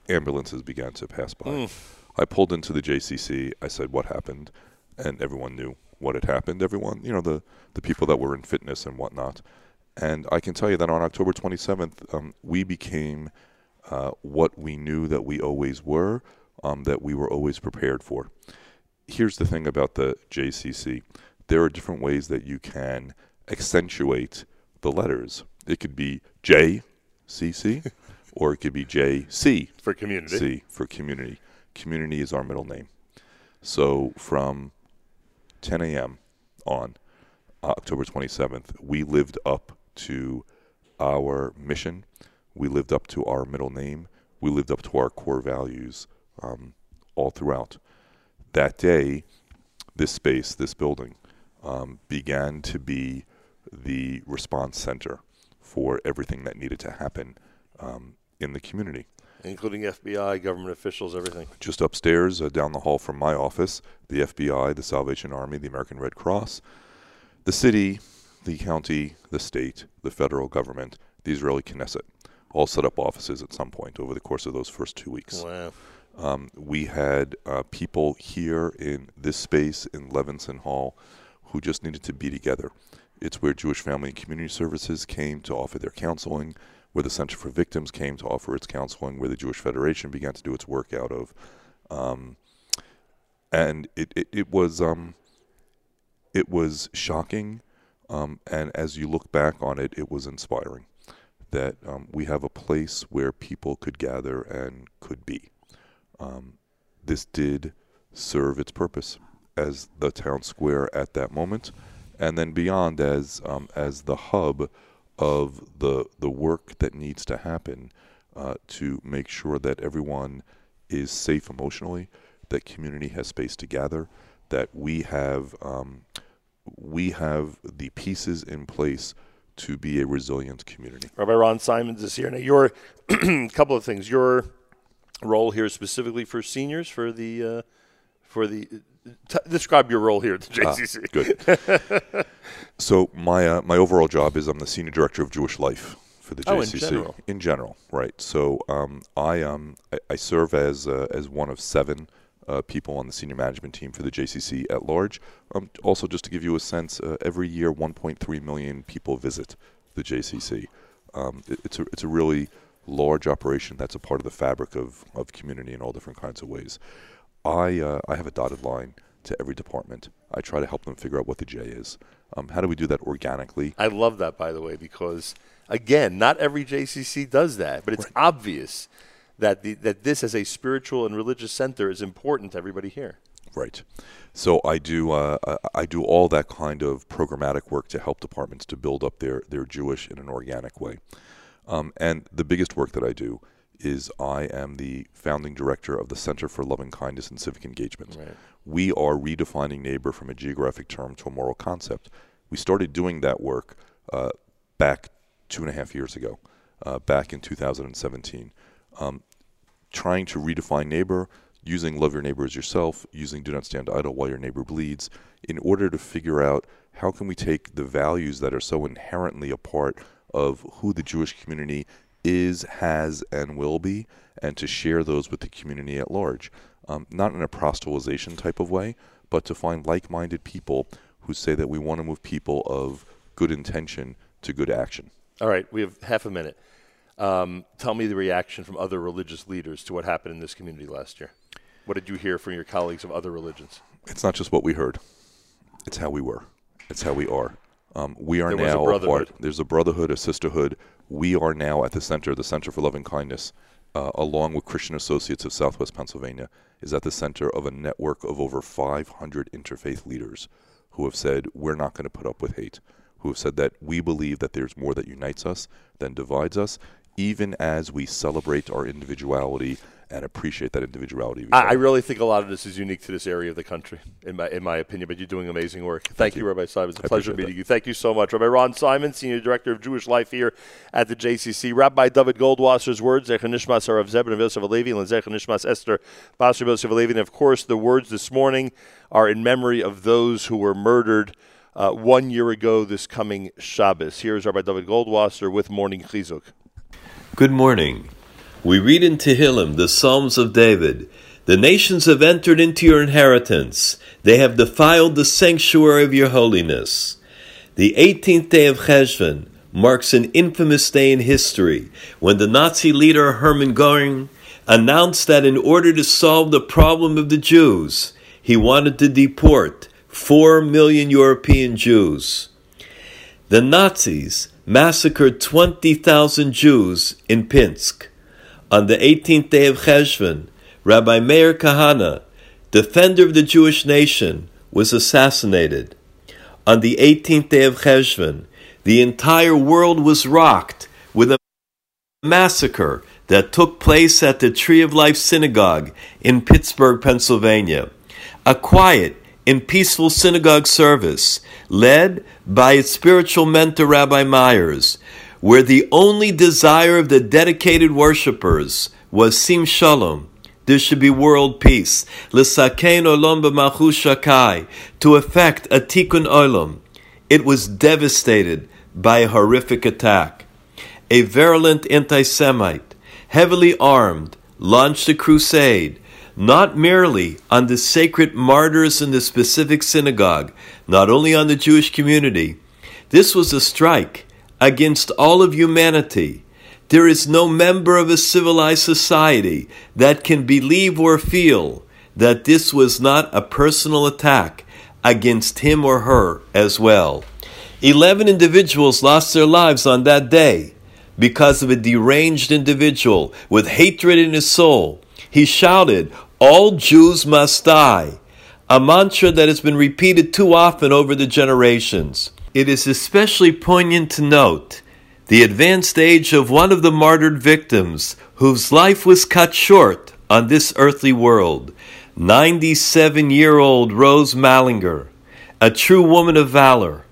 F: ambulances began to pass by. Mm. I pulled into the JCC. I said, "What happened?" And everyone knew what had happened. Everyone, you know, the the people that were in fitness and whatnot. And I can tell you that on October 27th, um, we became uh, what we knew that we always were, um, that we were always prepared for. Here's the thing about the JCC there are different ways that you can accentuate the letters. It could be JCC, [laughs] or it could be JC
A: for community.
F: C for community. Community is our middle name. So from 10 a.m. on October 27th, we lived up to our mission. We lived up to our middle name. We lived up to our core values um, all throughout. That day, this space, this building, um, began to be the response center for everything that needed to happen um, in the community.
A: Including FBI, government officials, everything.
F: Just upstairs, uh, down the hall from my office, the FBI, the Salvation Army, the American Red Cross, the city, the county, the state, the federal government, the Israeli Knesset, all set up offices at some point over the course of those first two weeks.
A: Wow.
F: Um, we had uh, people here in this space in Levinson Hall who just needed to be together. It's where Jewish Family and Community Services came to offer their counseling, where the Center for Victims came to offer its counseling, where the Jewish Federation began to do its work out of. Um, and it, it, it was um, it was shocking um, and as you look back on it, it was inspiring that um, we have a place where people could gather and could be. Um, this did serve its purpose as the town square at that moment, and then beyond as um, as the hub of the the work that needs to happen uh, to make sure that everyone is safe emotionally, that community has space to gather, that we have um, we have the pieces in place to be a resilient community.
A: Rabbi Ron Symons is here. Now, your a [clears throat] couple of things. Your role here specifically for seniors for the uh, for the t- describe your role here at [laughs] the
F: Ah,
A: JCC.
F: good. so my uh, my overall job is I'm the senior director of Jewish life for the
A: Oh, in
F: JCC.
A: general.
F: In general, right? So um, I um I, I serve as uh, as one of seven. Uh, people on the senior management team for the JCC at large. Um, also, just to give you a sense, uh, every year 1.3 million people visit the JCC. Um, it, it's a it's a really large operation that's a part of the fabric of, of community in all different kinds of ways. I uh, I have a dotted line to every department. I try to help them figure out what the J is. Um, how do we do that organically?
A: I love that, by the way, because again, not every JCC does that, but it's obvious that the, that this as a spiritual and religious center is important to everybody here.
F: Right. So I do uh, I do all that kind of programmatic work to help departments to build up their their Jewish in an organic way. Um, and the biggest work that I do is I am the founding director of the Center for Loving Kindness and Civic Engagement.
A: Right.
F: We are redefining neighbor from a geographic term to a moral concept. We started doing that work uh, back two and a half years ago, uh, back in 2017 um, trying to redefine neighbor, using love your neighbor as yourself, using do not stand idle while your neighbor bleeds, in order to figure out how can we take the values that are so inherently a part of who the Jewish community is, has, and will be, and to share those with the community at large. Um, not in a proselytization type of way, but to find like minded people who say that we want to move people of good intention to good action.
A: All right, we have half a minute. Um, tell me the reaction from other religious leaders to what happened in this community last year. What did you hear from your colleagues of other religions?
F: It's not just what we heard; it's how we were. It's how we are. Um, we are
A: There
F: now
A: brotherhood.
F: part. There's a brotherhood, a sisterhood. We are now at the center. The Center for Loving Kindness, uh, along with Christian Associates of Southwest Pennsylvania, is at the center of a network of over 500 interfaith leaders who have said we're not going to put up with hate. Who have said that we believe that there's more that unites us than divides us, even as we celebrate our individuality and appreciate that individuality.
A: I, I really think a lot of this is unique to this area of the country, in my in my opinion. But you're doing amazing work. Thank, you.
F: you.
A: Rabbi Symons. It's a
F: I
A: pleasure
F: appreciate
A: meeting you. Thank you so much, Rabbi Ron Symons, Senior Director of Jewish Life here at the JCC. Rabbi David Goldwasser's words, Zecher Nishmas Arav Zebin of Yosef Alevi, and Zecher Nishmas Esther Basar Yosef Alevi. And of course, the words this morning are in memory of those who were murdered uh, one year ago this coming Shabbos. Here is Rabbi David Goldwasser with Morning Chizuk.
G: Good morning. We read in Tehillim, the Psalms of David. The nations have entered into your inheritance. They have defiled the sanctuary of your holiness. The 18th day of Cheshvan marks an infamous day in history when the Nazi leader Hermann Goring announced that in order to solve the problem of the Jews, he wanted to deport 4 million European Jews. The Nazis massacred 20,000 Jews in Pinsk. On the 18th day of Cheshvan, Rabbi Meir Kahane, defender of the Jewish nation, was assassinated. On the 18th day of Cheshvan, the entire world was rocked with a massacre that took place at the Tree of Life Synagogue in Pittsburgh, Pennsylvania. A quiet and peaceful synagogue service led by its spiritual mentor, Rabbi Myers, where the only desire of the dedicated worshippers was Sim Shalom. There should be world peace. L'sakein olam b'malchus shakai. To effect a tikkun olam. It was devastated by a horrific attack. A virulent anti-Semite, heavily armed, launched a crusade, not merely on the sacred martyrs in the specific synagogue, not only on the Jewish community. This was a strike against all of humanity. There is no member of a civilized society that can believe or feel that this was not a personal attack against him or her as well. Eleven individuals lost their lives on that day because of a deranged individual with hatred in his soul. He shouted, All Jews must die, a mantra that has been repeated too often over the generations. It is especially poignant to note the advanced age of one of the martyred victims whose life was cut short on this earthly world. 97 year old Rose Mallinger, a true woman of valor,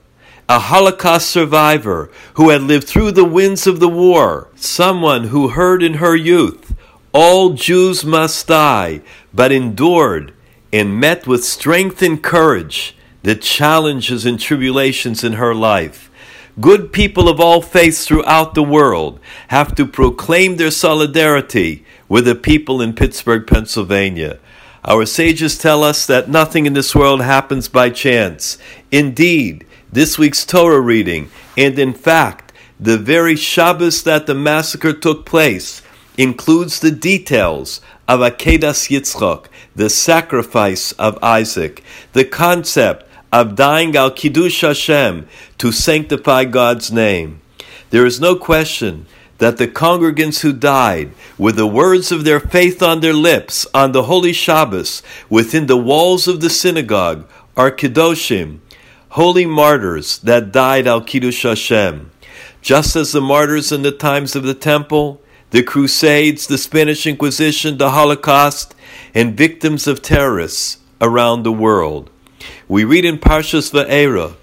G: a Holocaust survivor who had lived through the winds of the war, someone who heard in her youth, All Jews must die, but endured and met with strength and courage the challenges and tribulations in her life. Good people of all faiths throughout the world have to proclaim their solidarity with the people in Pittsburgh, Pennsylvania. Our sages tell us that nothing in this world happens by chance. Indeed, this week's Torah reading, and in fact, the very Shabbos that the massacre took place, includes the details of Akedas Yitzchok, the sacrifice of Isaac, the concept of dying al Kiddush Hashem to sanctify God's name. There is no question that the congregants who died with the words of their faith on their lips on the holy Shabbos within the walls of the synagogue are Kedoshim, holy martyrs that died al Kiddush Hashem. Just as the martyrs in the times of the temple, the Crusades, the Spanish Inquisition, the Holocaust, and victims of terrorists around the world. We read in Parshas Vayeira,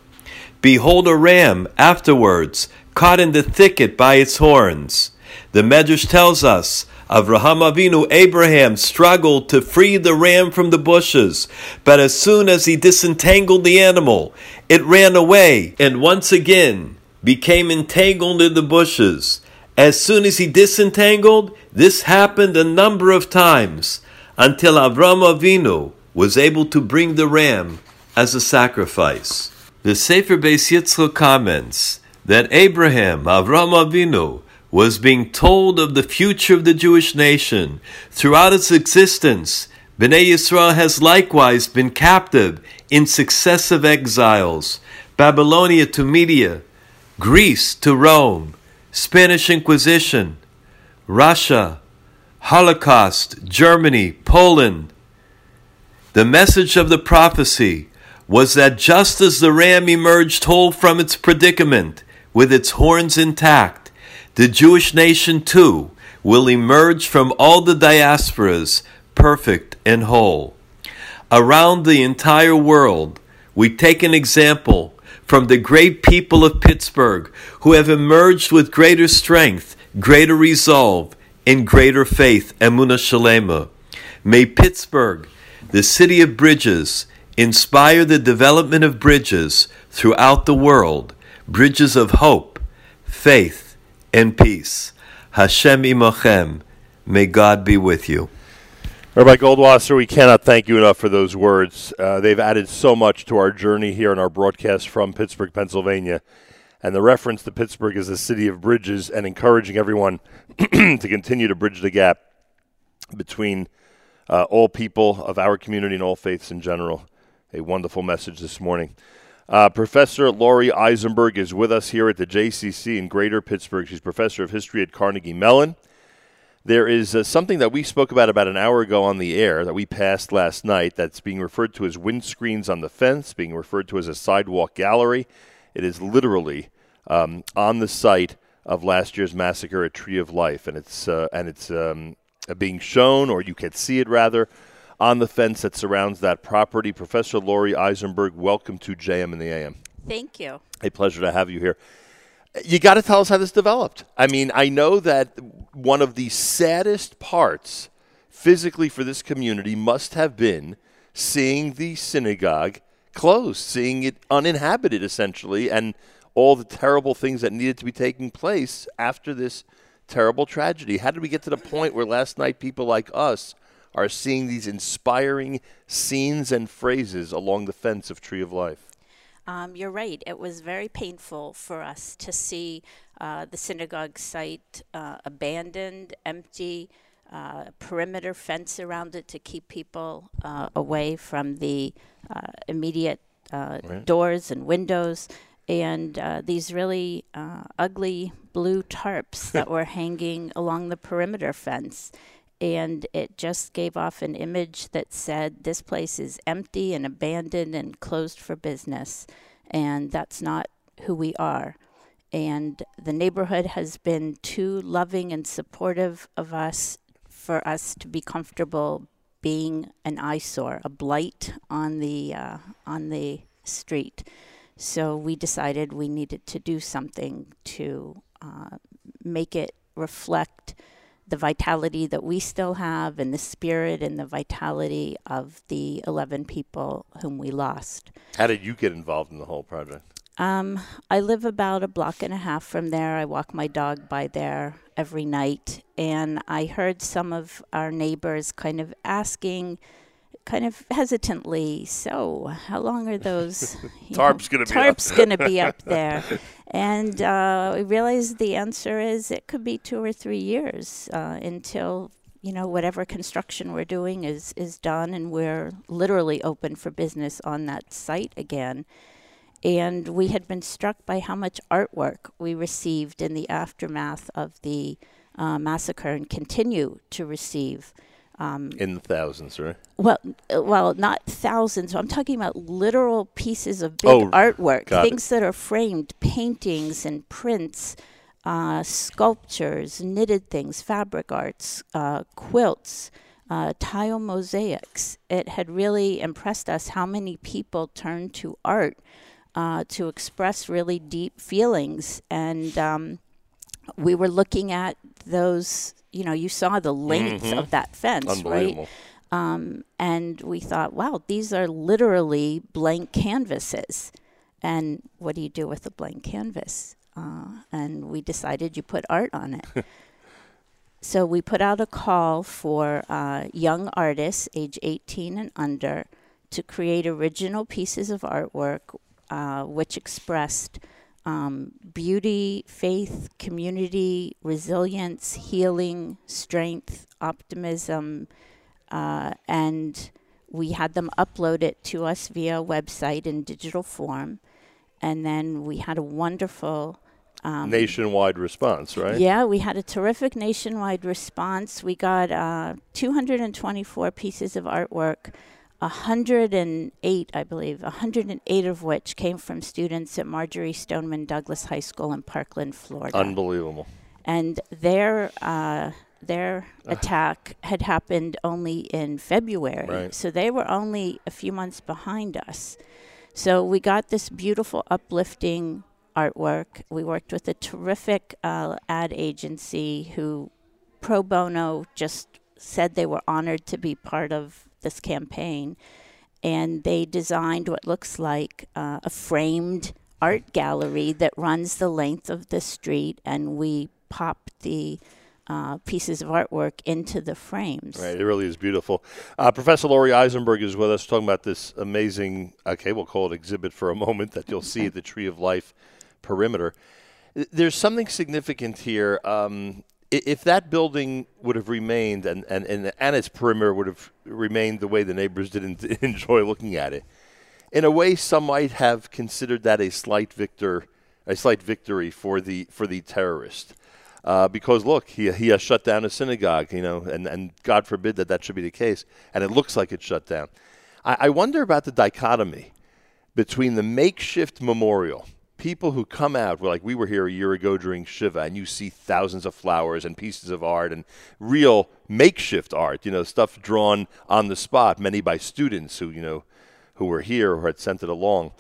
G: Behold a ram afterwards caught in the thicket by its horns. The Medrash tells us Avraham Avinu, Abraham, struggled to free the ram from the bushes, but as soon as he disentangled the animal, it ran away and once again became entangled in the bushes. As soon as he disentangled, this happened a number of times until Avraham Avinu was able to bring the ram as a sacrifice. The Sefer Beis Yitzchak comments that Abraham, Avraham Avinu, was being told of the future of the Jewish nation. Throughout its existence, Bnei Yisrael has likewise been captive in successive exiles Babylonia to Media, Greece to Rome, Spanish Inquisition, Russia, Holocaust, Germany, Poland. The message of the prophecy was that just as the ram emerged whole from its predicament, with its horns intact, the Jewish nation too will emerge from all the diasporas perfect and whole. Around the entire world, we take an example from the great people of Pittsburgh who have emerged with greater strength, greater resolve, and greater faith, Emuna Shalema. May Pittsburgh, the city of bridges, inspire the development of bridges throughout the world, bridges of hope, faith, and peace. Hashem imochem. May God be with you.
A: Rabbi Goldwasser, we cannot thank you enough for those words. Uh, they've added so much to our journey here in our broadcast from Pittsburgh, Pennsylvania. And the reference to Pittsburgh as a city of bridges and encouraging everyone [clears throat] to continue to bridge the gap between uh, all people of our community and all faiths in general. A wonderful message this morning. Uh, professor Laurie Eisenberg is with us here at the JCC in Greater Pittsburgh. She's professor of history at Carnegie Mellon. There is uh, something that we spoke about about an hour ago on the air that we passed last night that's being referred to as windscreens on the fence, being referred to as a sidewalk gallery. It is literally um, on the site of last year's massacre at Tree of Life, and it's uh, and it's um, being shown, or you can see it rather, on the fence that surrounds that property. Professor Laurie Eisenberg, welcome to JM in the AM.
H: Thank you.
A: A pleasure to have you here. You got to tell us how this developed. I mean, I know that one of the saddest parts physically for this community must have been seeing the synagogue closed, seeing it uninhabited essentially, and all the terrible things that needed to be taking place after this terrible tragedy. How did we get to the point where last night people like us are seeing these inspiring scenes and phrases along the fence of Tree of Life?
H: Um, you're right. It was very painful for us to see uh, the synagogue site uh, abandoned, empty, uh, perimeter fence around it to keep people uh, away from the uh, immediate uh,
A: Right.
H: doors and windows. And these really ugly blue tarps that [laughs] were hanging along the perimeter fence. And it just gave off an image that said this place is empty and abandoned and closed for business. And that's not who we are. And the neighborhood has been too loving and supportive of us for us to be comfortable being an eyesore, a blight on the uh, on the street. So we decided we needed to do something to uh, make it reflect the vitality that we still have and the spirit and the vitality of the 11 people whom we lost.
A: How did you get involved in the whole project?
H: Um, I live about a block and a half from there. I walk my dog by there every night. And I heard some of our neighbors kind of asking, kind of hesitantly, so how long are those [laughs]
A: Tarps gonna be up."
H: tarps going to be up there? And uh, we realized the answer is it could be two or three years uh, until you know whatever construction we're doing is is done, and we're literally open for business on that site again. And we had been struck by how much artwork we received in the aftermath of the uh, massacre, and continue to receive. Um,
A: In the thousands, right?
H: well, uh, well, not thousands. I'm talking about literal pieces of big
A: Oh,
H: artwork,
A: got it.
H: things that are framed, paintings and prints, uh, sculptures, knitted things, fabric arts, uh, quilts, uh, tile mosaics. It had really impressed us how many people turned to art uh, to express really deep feelings, and um, we were looking at those. You know, you saw the length
A: Mhm.
H: of that fence, right? Um, and we thought, wow, these are literally blank canvases. And what do you do with a blank canvas? Uh, and we decided you put art on it. [laughs] so we put out a call for uh, young artists, age 18 and under, to create original pieces of artwork uh, which expressed um, beauty, faith, community, resilience, healing, strength, optimism, uh, and we had them upload it to us via website in digital form. And then we had a wonderful um,
A: Nationwide response, right?
H: yeah, we had a terrific nationwide response. We got uh, 224 pieces of artwork, 108, I believe, 108 of which came from students at Marjorie Stoneman Douglas High School in Parkland, Florida
A: Unbelievable.
H: and their uh, their attack had happened only in February,
A: Right.
H: so they were only a few months behind us. So we got this beautiful, uplifting artwork. We worked with a terrific uh, ad agency who, pro bono, just said they were honored to be part of this campaign, and they designed what looks like uh, a framed art gallery that runs the length of the street, and we pop the uh, pieces of artwork into the frames.
A: Right, it really is beautiful. Uh, Professor Laurie Eisenberg is with us talking about this amazing, okay, we'll call it exhibit for a [laughs] moment that you'll see at the Tree of Life perimeter. There's something significant here. Um, if that building would have remained and, and, and, and its perimeter would have remained the way the neighbors didn't [laughs] enjoy looking at it, in a way, some might have considered that a slight victor, a slight victory for the for the terrorist, uh, because look, he he has shut down a synagogue, you know, and and God forbid that that should be the case, and it looks like it's shut down. I, I wonder about the dichotomy between the makeshift memorial. People who come out, like we were here a year ago during Shiva, and you see thousands of flowers and pieces of art and real makeshift art, you know, stuff drawn on the spot, many by students who, you know, who were here or had sent it along.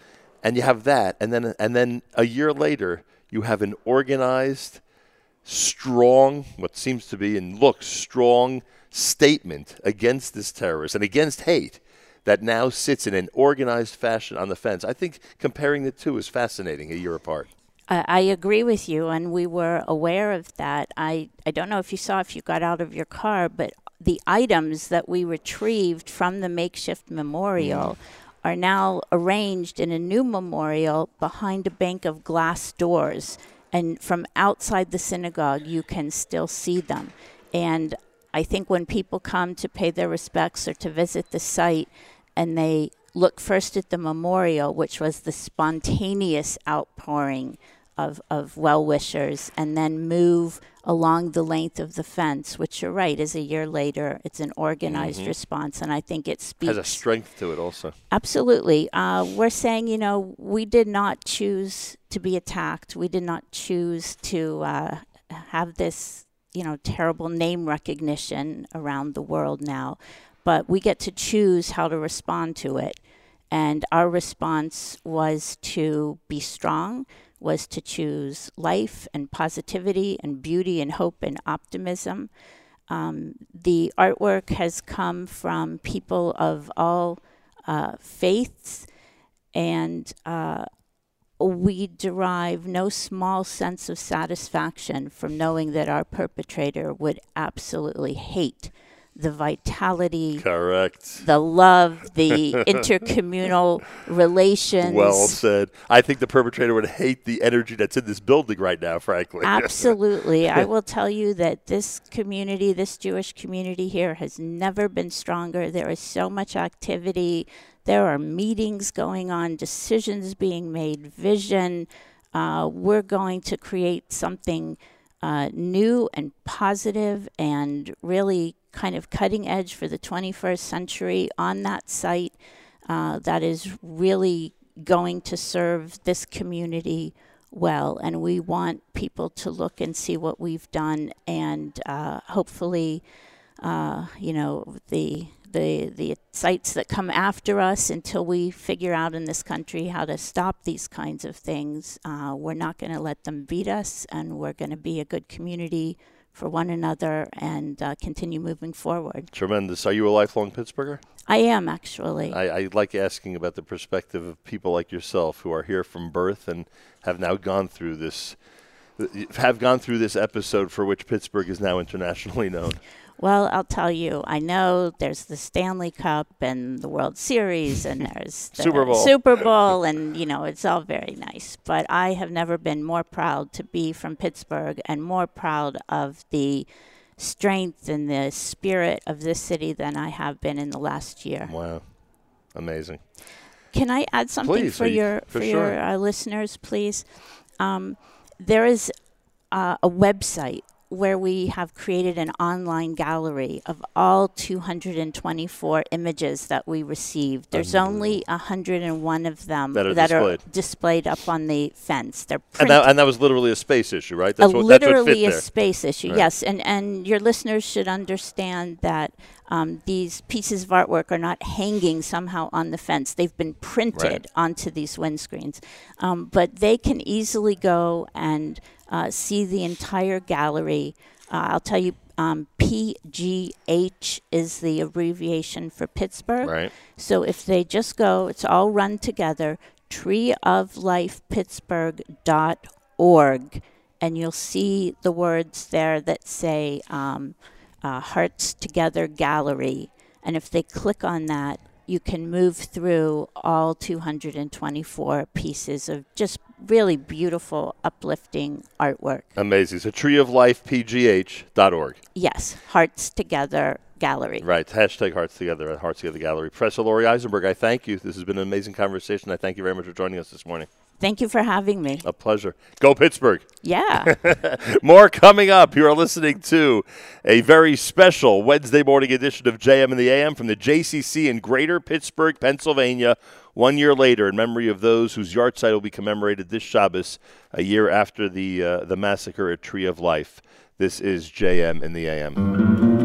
A: And you have that, and then and then a year later, you have an organized, strong, what seems to be and looks strong statement against this terrorist and against hate that now sits in an organized fashion on the fence. I think comparing the two is fascinating a year apart.
H: I, agree with you, and we were aware of that. I, I don't know if you saw if you got out of your car, but the items that we retrieved from the makeshift memorial mm. are now arranged in a new memorial behind a bank of glass doors. And from outside the synagogue, you can still see them. And I think when people come to pay their respects or to visit the site, and they look first at the memorial, which was the spontaneous outpouring of, of well wishers, and then move along the length of the fence, which you're right is a year later. It's an organized
A: Mhm.
H: response, and I think it speaks
A: Has a strength to it also.
H: Absolutely. Uh, we're saying, you know, we did not choose to be attacked. We did not choose to uh, have this, you know, terrible name recognition around the world now, but we get to choose how to respond to it. And our response was to be strong, was to choose life and positivity and beauty and hope and optimism. Um, the artwork has come from people of all uh, faiths, and uh, we derive no small sense of satisfaction from knowing that our perpetrator would absolutely hate the vitality,
A: Correct.
H: the love, the intercommunal [laughs] relations.
A: Well said. I think the perpetrator would hate the energy that's in this building right now, frankly. [laughs]
H: Absolutely. I [laughs] will tell you that this community, this Jewish community here, has never been stronger. There is so much activity. There are meetings going on, decisions being made, vision. Uh, we're going to create something uh, new and positive and really kind of cutting edge for the 21st century on that site uh, that is really going to serve this community well. And we want people to look and see what we've done, and uh, hopefully, uh, you know, the the the sites that come after us until we figure out in this country how to stop these kinds of things. Uh, we're not going to let them beat us, and we're going to be a good community for one another and uh, continue moving forward.
A: Tremendous. Are you a lifelong Pittsburgher?
H: I am actually.
A: I, I like asking about the perspective of people like yourself who are here from birth and have now gone through this, have gone through this episode for which Pittsburgh is now internationally known.
H: Well, I'll tell you, I know there's the Stanley Cup and the World Series and [laughs] there's the
A: Super Bowl.
H: Super Bowl and you know, it's all very nice, but I have never been more proud to be from Pittsburgh and more proud of the strength and the spirit of this city than I have been in the last year.
A: Wow. Amazing.
H: Can I add something
A: Please,
H: for your
A: for
H: for
A: sure.
H: your uh, listeners, please? Um, there is uh, a website where we have created an online gallery of all 224 images that we received. There's only 101 of them
A: That are displayed.
H: displayed up on the fence. They're
A: And that, and that was literally a space issue, right?
H: a
A: That's what, that's what
H: literally a
A: there.
H: space issue.
A: Right.
H: Yes, and and your listeners should understand that um, these pieces of artwork are not hanging somehow on the fence. They've been printed
A: Right.
H: onto these windscreens, um, but they can easily go and uh, see the entire gallery. Uh, I'll tell you. Um, PGH is the abbreviation for Pittsburgh.
A: Right.
H: So if they just go, it's all run together, treeoflifepittsburgh.org, and you'll see the words there that say um, uh, Hearts Together Gallery. And if they click on that, you can move through all 224 pieces of just really beautiful, uplifting artwork.
A: Amazing. So treeoflifepgh.org.
H: Yes, Hearts Together Gallery.
A: Right. Hashtag Hearts Together at Hearts Together Gallery. Professor Laurie Eisenberg, I thank you. This has been an amazing conversation. I thank you very much for joining us this morning.
H: Thank you for having me.
A: A pleasure. Go Pittsburgh.
H: Yeah. [laughs]
A: More coming up. You are listening to a very special Wednesday morning edition of JM in the AM from the JCC in Greater Pittsburgh, Pennsylvania. One year later, in memory of those whose yahrzeit will be commemorated this Shabbos, a year after the uh, the massacre at Tree of Life. This is JM in the AM.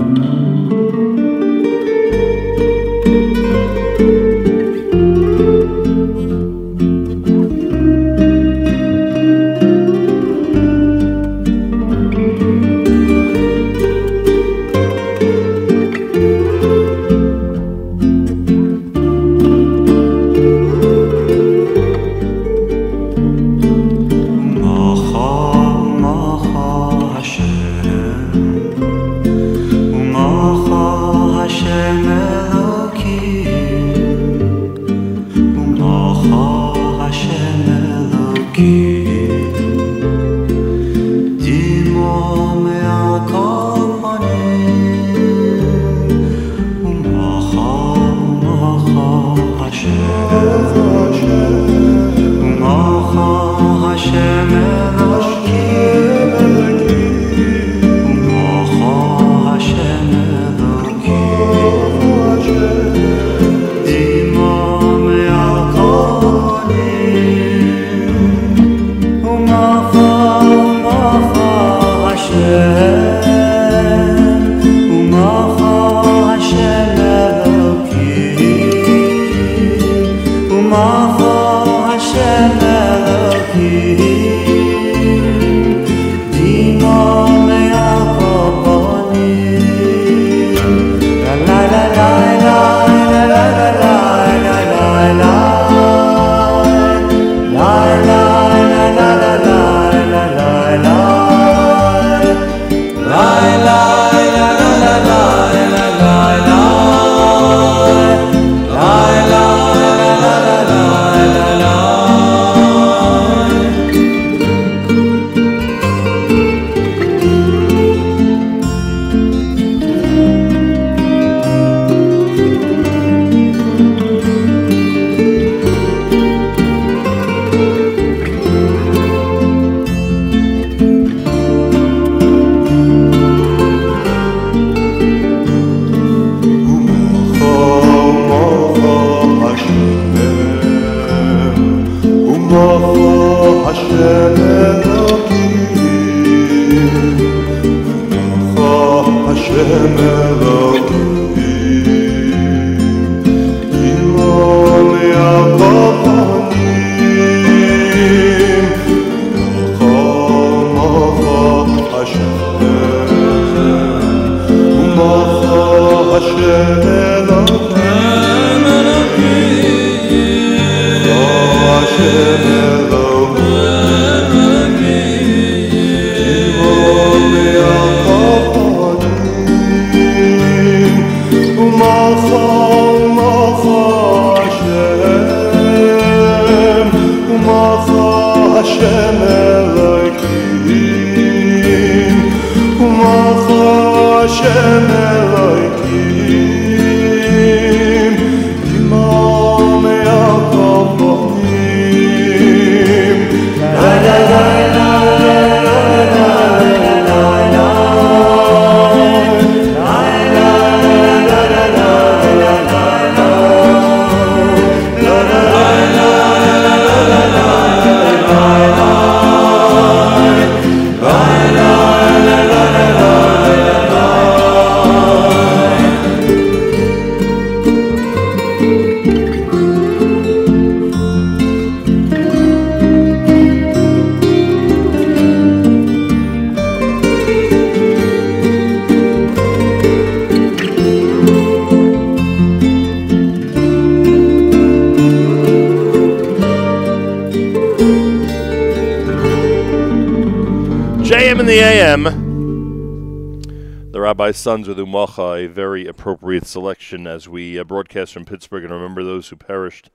A: The Rabbi's Sons with Umacha, a very appropriate selection as we uh, broadcast from Pittsburgh and remember those who perished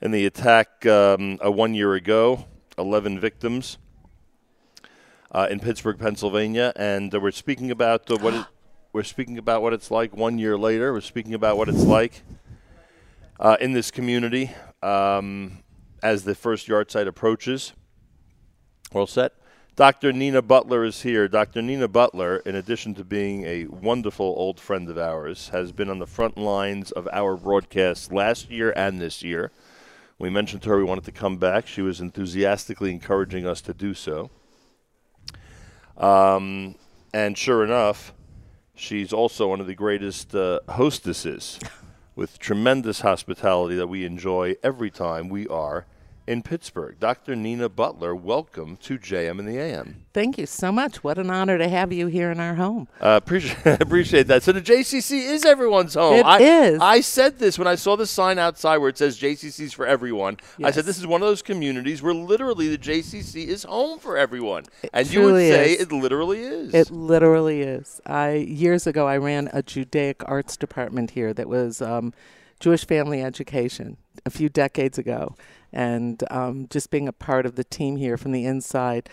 A: in the attack um, uh, one year ago. 11 victims uh, in Pittsburgh, Pennsylvania, and uh, we're speaking about uh, what it, we're speaking about what it's like one year later. We're speaking about what it's like uh, in this community um, as the first yahrzeit approaches. All set. Dr. Nina Butler is here. Dr. Nina Butler, in addition to being a wonderful old friend of ours, has been on the front lines of our broadcasts last year and this year. We mentioned to her we wanted to come back. She was enthusiastically encouraging us to do so. Um, and sure enough, she's also one of the greatest uh, hostesses [laughs] with tremendous hospitality that we enjoy every time we are in Pittsburgh. Dr. Nina Butler, welcome to JM in the AM.
I: Thank you so much. What an honor to have you here in our home.
A: Uh, appreciate [laughs] appreciate that. So the JCC is everyone's home.
I: It
A: I,
I: is.
A: I said this when I saw the sign outside where it says JCC's for everyone. I said this is one of those communities where literally the JCC is home for everyone, and you would say
I: is.
A: it literally is.
I: It literally is. I years ago I ran a Judaic arts department here that was um, Jewish family education a few decades ago, and um, just being a part of the team here from the inside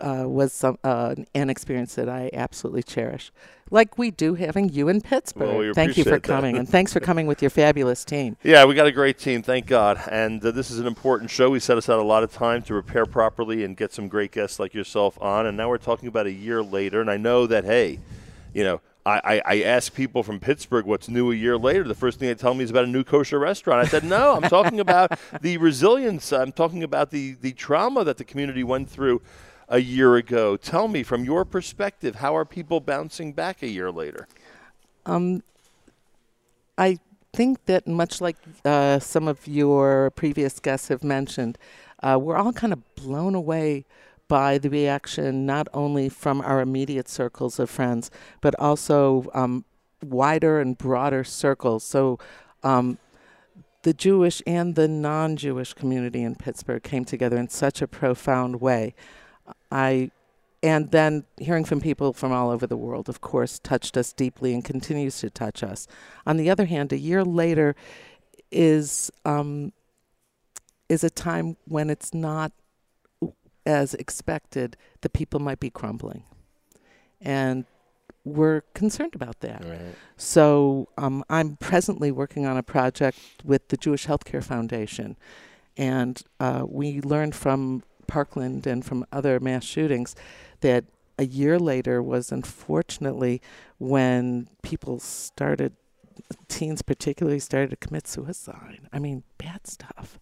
I: uh, was some uh, an experience that I absolutely cherish. Like we do having you in Pittsburgh.
A: Well, we
I: Thank you for
A: that.
I: coming, and thanks for coming with your fabulous team. [laughs]
A: Yeah, we got a great team, thank God. And uh, this is an important show. We set aside a lot of time to prepare properly and get some great guests like yourself on. And now we're talking about a year later. And I know that, hey, you know, I, I, I ask people from Pittsburgh what's new a year later. The first thing they tell me is about a new kosher restaurant. I said, no, I'm [laughs] talking about the resilience. I'm talking about the, the trauma that the community went through a year ago. Tell me, from your perspective, how are people bouncing back a year later?
I: Um, I think that much like uh, some of your previous guests have mentioned, uh, we're all kind of blown away by the reaction not only from our immediate circles of friends, but also um, wider and broader circles. So, um, the Jewish and the non Jewish community in Pittsburgh came together in such a profound way. I and then hearing from people from all over the world, of course, touched us deeply and continues to touch us. On the other hand, a year later is um, is a time when it's not as expected the people might be crumbling, and we're concerned about that. So um, I'm presently working on a project with the Jewish Healthcare Foundation, and uh, we learned from Parkland and from other mass shootings that a year later was unfortunately when people started, teens particularly started to commit suicide. I mean, bad stuff.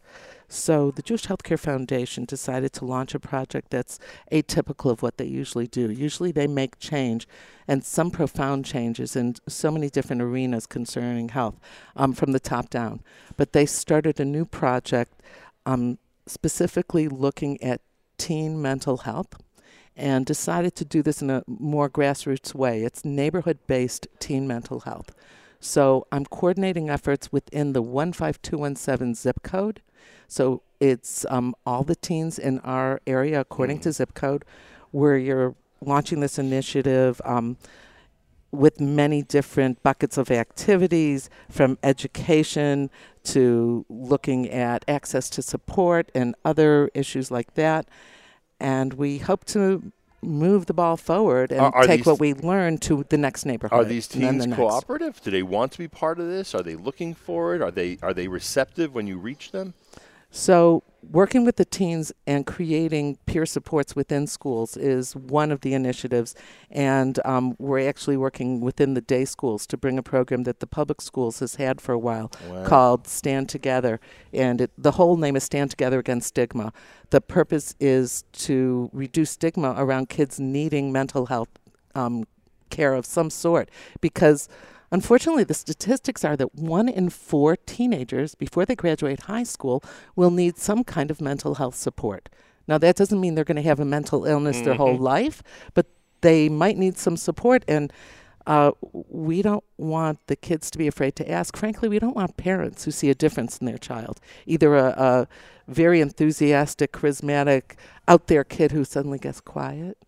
I: So the Jewish Healthcare Foundation decided to launch a project that's atypical of what they usually do. Usually they make change and some profound changes in so many different arenas concerning health um, from the top down. But they started a new project um, specifically looking at teen mental health and decided to do this in a more grassroots way. It's neighborhood based teen mental health. So I'm coordinating efforts within the 15217 zip code. So it's um, all the teens in our area according to zip code, where you're launching this initiative. Um, with many different buckets of activities from education to looking at access to support and other issues like that. And we hope to move the ball forward and
A: Are- are
I: take
A: these-
I: what we learn to the next neighborhood.
A: Are these teams
I: the next.
A: cooperative? Do they want to be part of this? Are they looking for it? Are they are they receptive when you reach them?
I: So, working with the teens and creating peer supports within schools is one of the initiatives. And um, we're actually working within the day schools to bring a program that the public schools has had for a while
J: Wow.
I: called Stand Together. And it, the whole name is Stand Together Against Stigma. The purpose is to reduce stigma around kids needing mental health um, care of some sort because unfortunately the statistics are that one in four teenagers before they graduate high school will need some kind of mental health support now that doesn't mean they're going to have a mental illness their whole
J: Mhm.
I: life but they might need some support and uh, we don't want the kids to be afraid to ask. Frankly, we don't want parents who see a difference in their child, either a, a very enthusiastic, charismatic, out there kid who suddenly gets quiet,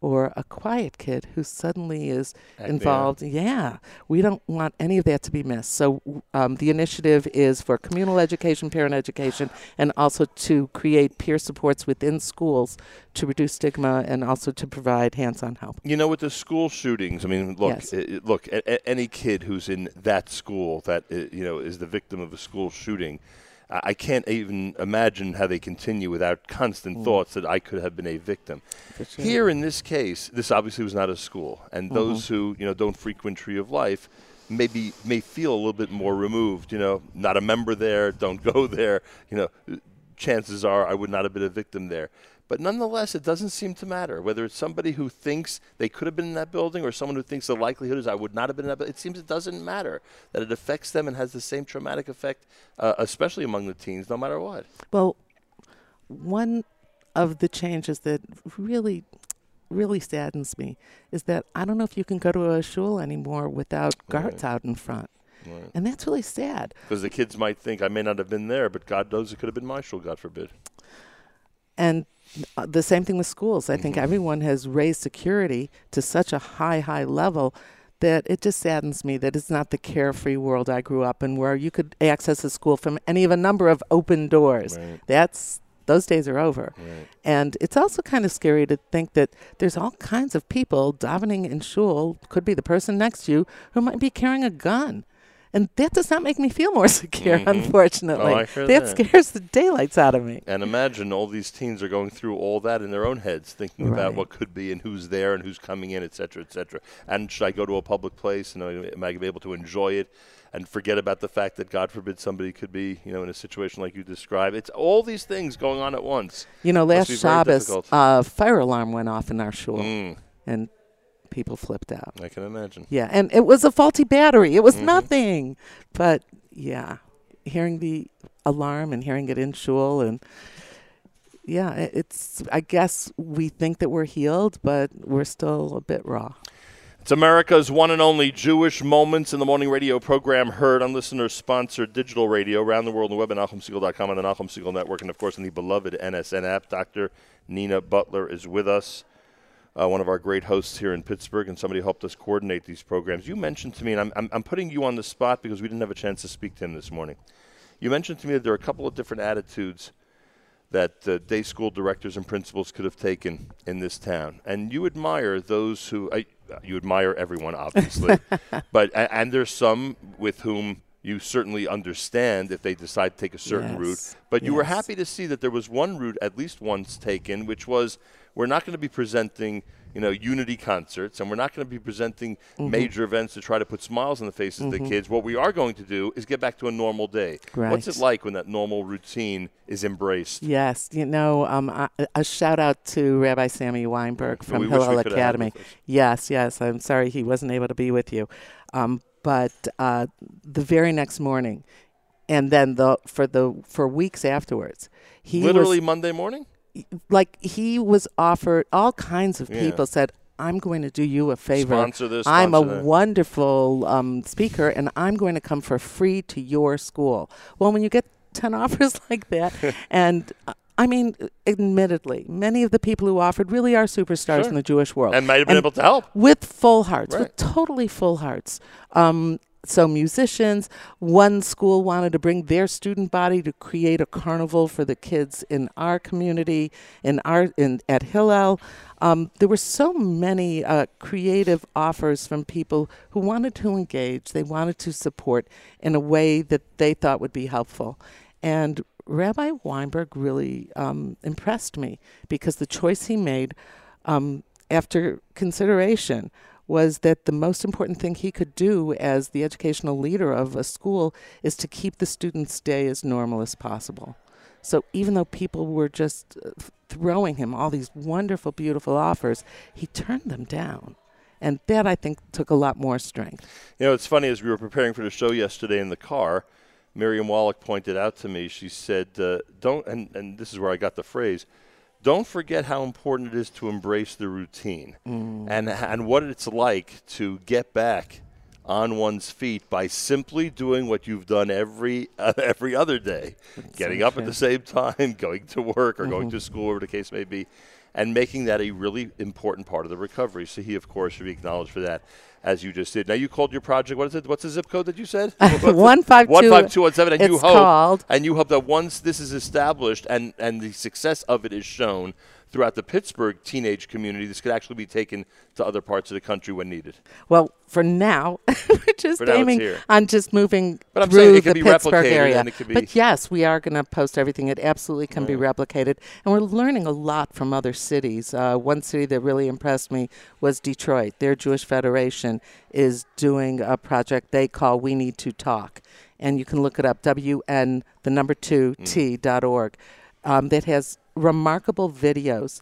I: or a quiet kid who suddenly is involved. Yeah, we don't want any of that to be missed. So um, the initiative is for communal education, parent education, and also to create peer supports within schools to reduce stigma and also to provide hands-on help.
A: You know, with the school shootings, I mean, look,
I: Yes.
A: i- i- look, a, a- any kid who's in that school that uh, you know is the victim of a school shooting, I, can't even imagine how they continue without constant
J: Mm.
A: thoughts that I could have been a victim.
J: sure.
A: Here in this case, this obviously was not a school, and
J: Mhm.
A: those who you know don't frequent Tree of Life. Maybe may feel a little bit more removed, you know, not a member there, don't [laughs] go there, you know. Chances are I would not have been a victim there. But nonetheless, it doesn't seem to matter whether it's somebody who thinks they could have been in that building or someone who thinks the likelihood is I would not have been in that building. It seems it doesn't matter that it affects them and has the same traumatic effect, uh, especially among the teens, no matter what.
I: Well, one of the changes that really, really saddens me is that I don't know if you can go to a shul anymore without guards out in front.
A: Right.
I: And that's really sad.
A: Because the kids might think I may not have been there, but God knows it could have been my shul, God forbid.
I: And uh, the same thing with schools. I think everyone has raised security to such a high, high level that it just saddens me that it's not the carefree world I grew up in where you could access a school from any of a number of open doors.
J: Right.
I: That's those days are over.
J: Right.
I: And it's also kind of scary to think that there's all kinds of people davening in shul, could be the person next to you, who might be carrying a gun. And that does not make me feel more [laughs] secure,
A: Mhm.
I: unfortunately.
A: Oh, I hear
I: that
A: that.
I: scares the daylights out of me.
A: And imagine all these teens are going through all that in their own heads, thinking about what could be and who's there and who's coming in, et cetera, et cetera. And should I go to a public place and am I be able to enjoy it and forget about the fact that God forbid somebody could be, you know, in a situation like you describe. It's all these things going on at once.
I: You know, last Shabbos, a fire alarm went off in our shul,
A: Mm.
I: and people flipped out.
A: I can imagine.
I: Yeah, and it was a faulty battery. It was
A: Mhm.
I: nothing. But yeah, hearing the alarm and hearing it in shul and yeah, it's. I guess we think that we're healed, but we're still a bit raw.
A: It's America's one and only Jewish Moments in the Morning radio program heard on listener-sponsored digital radio around the world on the web at NachumSegal.com and the Nachum Segal Network, and of course on the beloved NSN app. Dr. Nina Butler is with us, uh, one of our great hosts here in Pittsburgh, and somebody helped us coordinate these programs. You mentioned to me, and I'm, I'm, I'm putting you on the spot because we didn't have a chance to speak to him this morning. You mentioned to me that there are a couple of different attitudes that uh, day school directors and principals could have taken in this town. And you admire those who, I you admire everyone, obviously, [laughs] but and there's some with whom you certainly understand if they decide to take a certain route.
I: Yes,
A: But you were happy to see that there was one route, at least once taken, which was we're not going to be presenting, you know, unity concerts, and we're not going to be presenting
I: Mhm.
A: major events to try to put smiles on the faces of the
I: Mhm.
A: kids. What we are going to do is get back to a normal day. What's it like when that normal routine is embraced?
I: Yes, you know, um, a, a shout out to Rabbi Sammy Weinberg from
A: we we
I: Hillel
A: could have had
I: Academy. Yes, yes. I'm sorry he wasn't able to be with you, um, but uh, the very next morning, and then the for the for weeks afterwards, he
A: Literally
I: was,
A: Monday morning?
I: Like he was offered all kinds of people said. I'm going to do you a favor.
A: Sponsor this,
I: I'm a
A: that."
I: wonderful um, speaker, and I'm going to come for free to your school. Well, when you get 10 [laughs] offers like that, [laughs] and uh, I mean, admittedly, many of the people who offered really are superstars
A: Sure.
I: in the Jewish world.
A: And might have been able to help.
I: With full hearts,
A: Right.
I: with totally full hearts. Um, so musicians, one school wanted to bring their student body to create a carnival for the kids in our community, in our in at Hillel. Um, there were so many uh, creative offers from people who wanted to engage. They wanted to support in a way that they thought would be helpful. And Rabbi Weinberg really um, impressed me because the choice he made um, after consideration was that the most important thing he could do as the educational leader of a school is to keep the students' day as normal as possible. So even though people were just uh, throwing him all these wonderful, beautiful offers, he turned them down. And that, I think, took a lot more strength.
A: You know, it's funny as we were preparing for the show yesterday in the car, Miriam Wallach pointed out to me. She said, uh, "Don't," and, and this is where I got the phrase. Don't forget how important it is to embrace the routine,
I: Mm.
A: and and what it's like to get back on one's feet by simply doing what you've done every uh, [laughs] every other day, getting
I: so
A: up at the same time, [laughs] going to work or going
I: Mhm.
A: to school, whatever the case may be, and making that a really important part of the recovery. So he, of course, should be acknowledged for that, as you just did. Now you called your project. What is it? What's the zip code that you said? [laughs]
I: One five two-
A: One five two one seven. And you
I: it's
A: hope,
I: called-
A: and you hope that once this is established and and the success of it is shown throughout the Pittsburgh teenage community, this could actually be taken to other parts of the country when needed.
I: Well, for now, [laughs] we're just
A: For
I: aiming on just moving
A: But I'm
I: through
A: saying it
I: the
A: be
I: Pittsburgh area.
A: and it could be-
I: But yes, we are going to post everything. It absolutely can be replicated, and we're learning a lot from other cities. Uh, one city that really impressed me was Detroit. Their Jewish Federation is doing a project they call "We Need to Talk," and you can look it up. WN the number two T dot org. Um, that has remarkable videos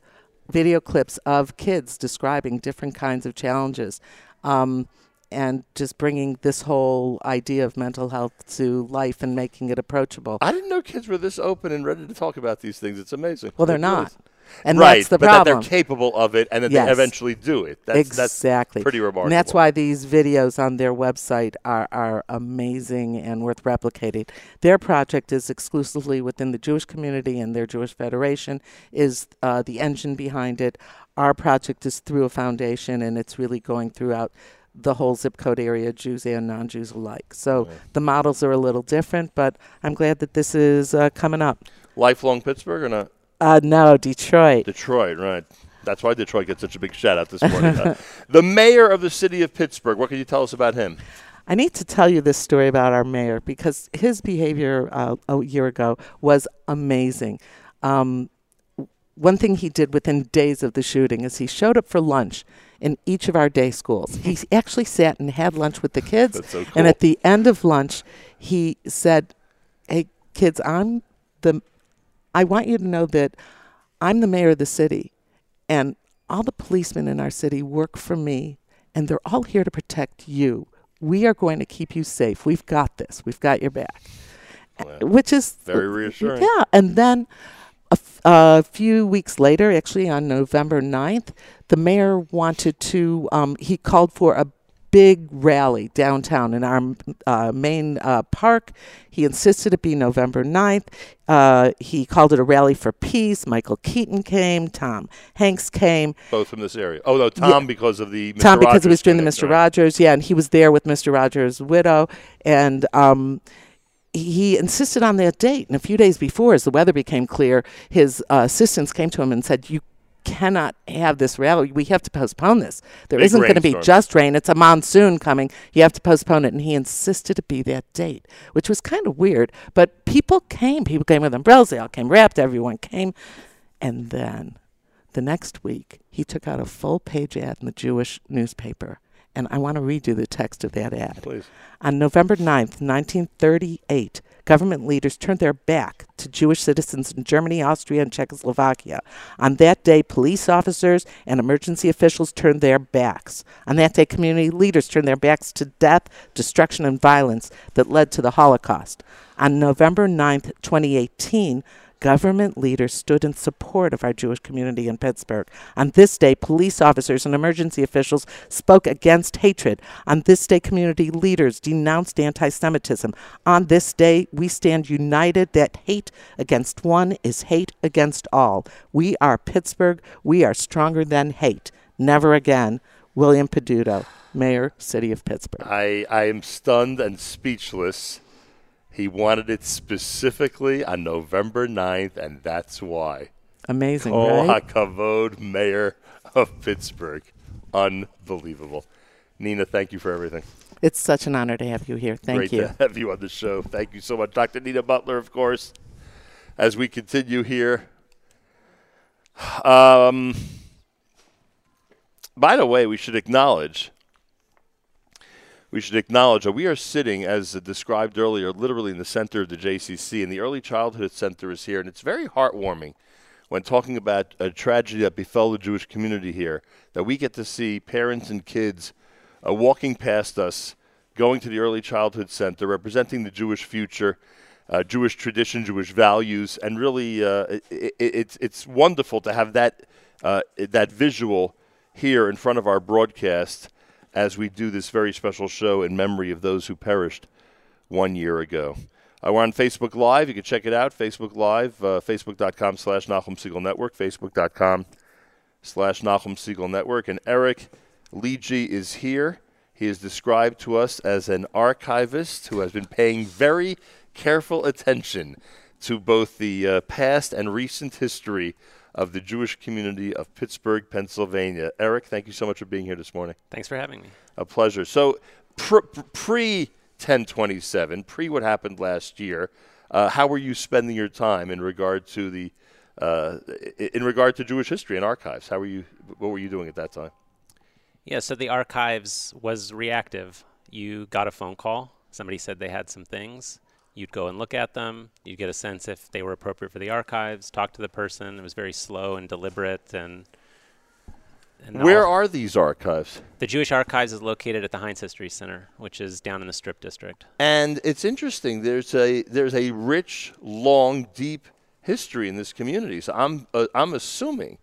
I: video clips of kids describing different kinds of challenges um, and just bringing this whole idea of mental health to life and making it approachable.
A: I didn't know kids were this open and ready to talk about these things. It's amazing.
I: Well, they're not. And
A: right,
I: that's the
A: but that they're capable of it and that
I: Yes.
A: they eventually do it. That's,
I: exactly.
A: That's pretty remarkable.
I: And that's why these videos on their website are, are amazing and worth replicating. Their project is exclusively within the Jewish community, and their Jewish Federation is uh, the engine behind it. Our project is through a foundation, and it's really going throughout the whole zip code area, Jews and non Jews alike. So the models are a little different, but I'm glad that this is uh, coming up.
A: Lifelong Pittsburgh or not?
I: Uh, no, Detroit.
A: Detroit, right. That's why Detroit gets such a big shout out this morning. Uh, [laughs] the mayor of the city of Pittsburgh, what can you tell us about him?
I: I need to tell you this story about our mayor because his behavior uh, a year ago was amazing. Um, one thing he did within days of the shooting is he showed up for lunch in each of our day schools. He actually sat and had lunch with the kids.
A: That's so
I: And at the end of lunch, he said, "Hey kids, I'm the I want you to know that I'm the mayor of the city and all the policemen in our city work for me and they're all here to protect you. We are going to keep you safe. We've got this. We've got your back." Which is
A: Very reassuring.
I: Yeah, and then a, f- a few weeks later, actually on November 9th, the mayor wanted to, um, he called for a big rally downtown in our uh, main uh, park. He insisted it be November 9th. Uh, he called it a rally for peace. Michael Keaton came, Tom Hanks came.
A: Both from this area. Oh, no,
I: Yeah.
A: Tom because of the Mr.
I: Tom because he was doing the Mr.
A: right.
I: Rogers, yeah, and he was there with Mr. Rogers' widow, and um, he insisted on that date. And a few days before, as the weather became clear, his uh, assistants came to him and said, "You cannot have this rally. We have to postpone this. There not going to be just rain. It's a monsoon coming. You have to postpone it. And he insisted to be that date, which was kind of weird. But people came. People came with umbrellas. They all came wrapped. Everyone came. And then the next week, he took out a full page ad in the Jewish newspaper. And I want to read you the text of that ad.
A: Please.
I: On November 9th, 1938, government leaders turned their back to Jewish citizens in Germany, Austria, and Czechoslovakia. On that day, police officers and emergency officials turned their backs. On that day, community leaders turned their backs to death, destruction, and violence that led to the Holocaust. On November 9th, 2018, Government leaders stood in support of our Jewish community in Pittsburgh. On this day, police officers and emergency officials spoke against hatred. On this day, community leaders denounced anti Semitism. On this day, we stand united that hate against one is hate against all. We are Pittsburgh. We are stronger than hate. Never again. William Peduto, Mayor, City of Pittsburgh.
A: I, I am stunned and speechless. He wanted it specifically on November 9th, and that's why.
I: Amazing,
A: Oh,
I: right?
A: HaKavod, Mayor of Pittsburgh. Unbelievable. Nina, thank you for everything.
I: It's such an honor to have you here. Thank you.
A: Great to have you on the show. Thank you so much. Dr. Nina Butler, of course, as we continue here. Um, by the way, we should acknowledge we should acknowledge that we are sitting, as described earlier, literally in the center of the JCC, and the Early Childhood Center is here, and it's very heartwarming when talking about a tragedy that befell the Jewish community here, that we get to see parents and kids uh, walking past us, going to the Early Childhood Center, representing the Jewish future, uh, Jewish tradition, Jewish values, and really, uh, it, it, it's it's wonderful to have that uh, that visual here in front of our broadcast as we do this very special show in memory of those who perished one year ago. Uh, we're on Facebook Live. You can check it out. Facebook Live, uh, facebook.com slash Nachum Segal Network, facebook.com slash Nachum Segal Network. And Eric Lidji is here. He is described to us as an archivist who has been paying very careful attention to both the uh, past and recent history of the Jewish community of Pittsburgh, Pennsylvania. Eric, thank you so much for being here this morning.
J: Thanks for having me.
A: A pleasure. So, pr- pre 1027, pre what happened last year, uh, how were you spending your time in regard to the uh, in regard to Jewish history and archives? How were you? What were you doing at that time?
J: Yeah, so the archives was reactive. You got a phone call. Somebody said they had some things. You'd go and look at them. You'd get a sense if they were appropriate for the archives. Talk to the person. It was very slow and deliberate. And, and
A: Where are these archives?
J: the Jewish Archives is located at the Heinz History Center, which is down in the Strip District.
A: And it's interesting. There's a there's a rich, long, deep history in this community. So I'm uh, I'm assuming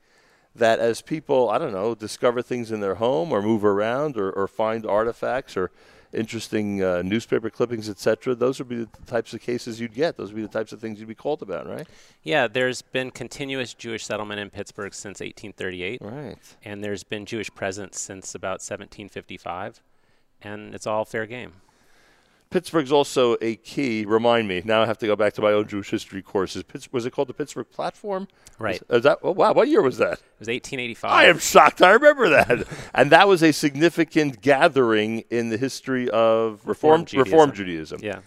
A: that as people I don't know discover things in their home or move around or, or find artifacts or interesting uh, newspaper clippings, etc. Those would be the types of cases you'd get. Those would be the types of things you'd be called about, right?
J: Yeah, there's been continuous Jewish settlement in Pittsburgh since 1838.
A: Right.
J: And there's been Jewish presence since about 1755. And it's all fair game.
A: Pittsburgh's also a key. Remind me. Now I have to go back to my own Jewish history courses. Pitts, was it called the Pittsburgh Platform?
J: Right.
A: Is, is that? Oh, wow. What year was that?
J: It was 1885.
A: I am shocked. I remember that. [laughs] and that was a significant gathering in the history of Reform,
J: Judaism.
A: Judaism.
J: Yeah.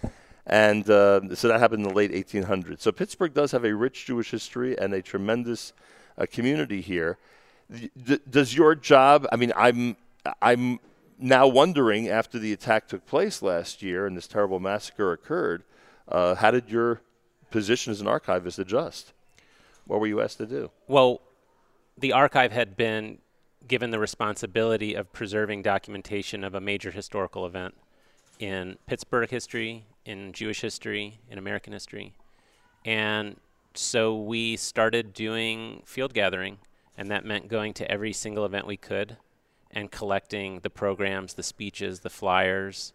A: And uh, so that happened in the late 1800s. So Pittsburgh does have a rich Jewish history and a tremendous uh, community here. D- does your job? I mean, I'm I'm now wondering after the attack took place last year and this terrible massacre occurred. Uh, how did your position as an archivist adjust? What were you asked to do?
J: Well, the archive had been given the responsibility of preserving documentation of a major historical event in Pittsburgh history, in Jewish history, in American history. And so we started doing field gathering, and that meant going to every single event we could and collecting the programs, the speeches, the flyers.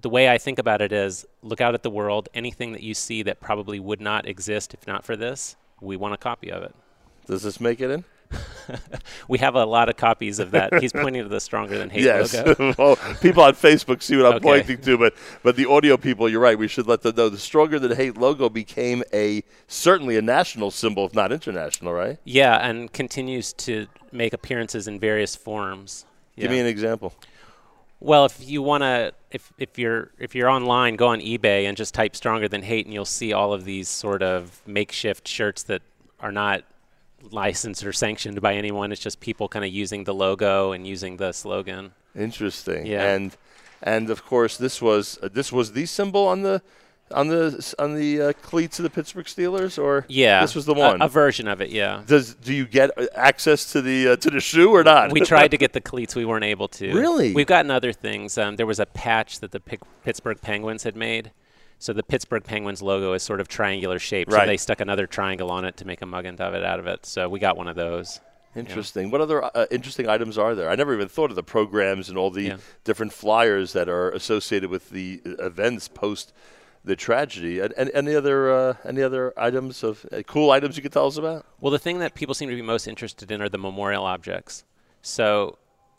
J: The way I think about it is look out at the world, anything that you see that probably would not exist if not for this, we want a copy of it.
A: Does this make it in? [laughs]
J: we have a lot of copies of that. He's pointing to the Stronger Than Hate
A: yes.
J: logo. [laughs]
A: well, people on Facebook see what I'm
J: Okay.
A: pointing to, but but the audio people, you're right. We should let them know the Stronger Than Hate logo became a certainly a national symbol, if not international, right?
J: Yeah, and continues to make appearances in various forms.
A: Give me an example.
J: Well, if you want to, if, if you're if you're online, go on eBay and just type "stronger than hate," and you'll see all of these sort of makeshift shirts that are not licensed or sanctioned by anyone. It's just people kind of using the logo and using the slogan.
A: Interesting.
J: Yeah.
A: And and of course this was uh, this was the symbol on the on the on the uh, cleats of the Pittsburgh Steelers, or
J: Yeah,
A: this was the one.
J: a version of it, yeah.
A: Does do you get uh, access to the uh, to the shoe or not?
J: We tried to get the cleats, we weren't able to.
A: Really?
J: We've gotten other things. Um, there was a patch that the Pittsburgh Penguins had made. So the Pittsburgh Penguins logo is sort of triangular shaped.
A: Right.
J: So they stuck another triangle on it to make a mug and of it out of it. So we got one of those. Yeah.
A: Interesting. What other uh, interesting items are there? I never even thought of the programs and all the
J: Yeah.
A: different flyers that are associated with the uh, events post the tragedy. And, and any other uh, any other items of uh, cool items you could tell us about?
J: Well, the thing that people seem to be most interested in are the memorial objects. So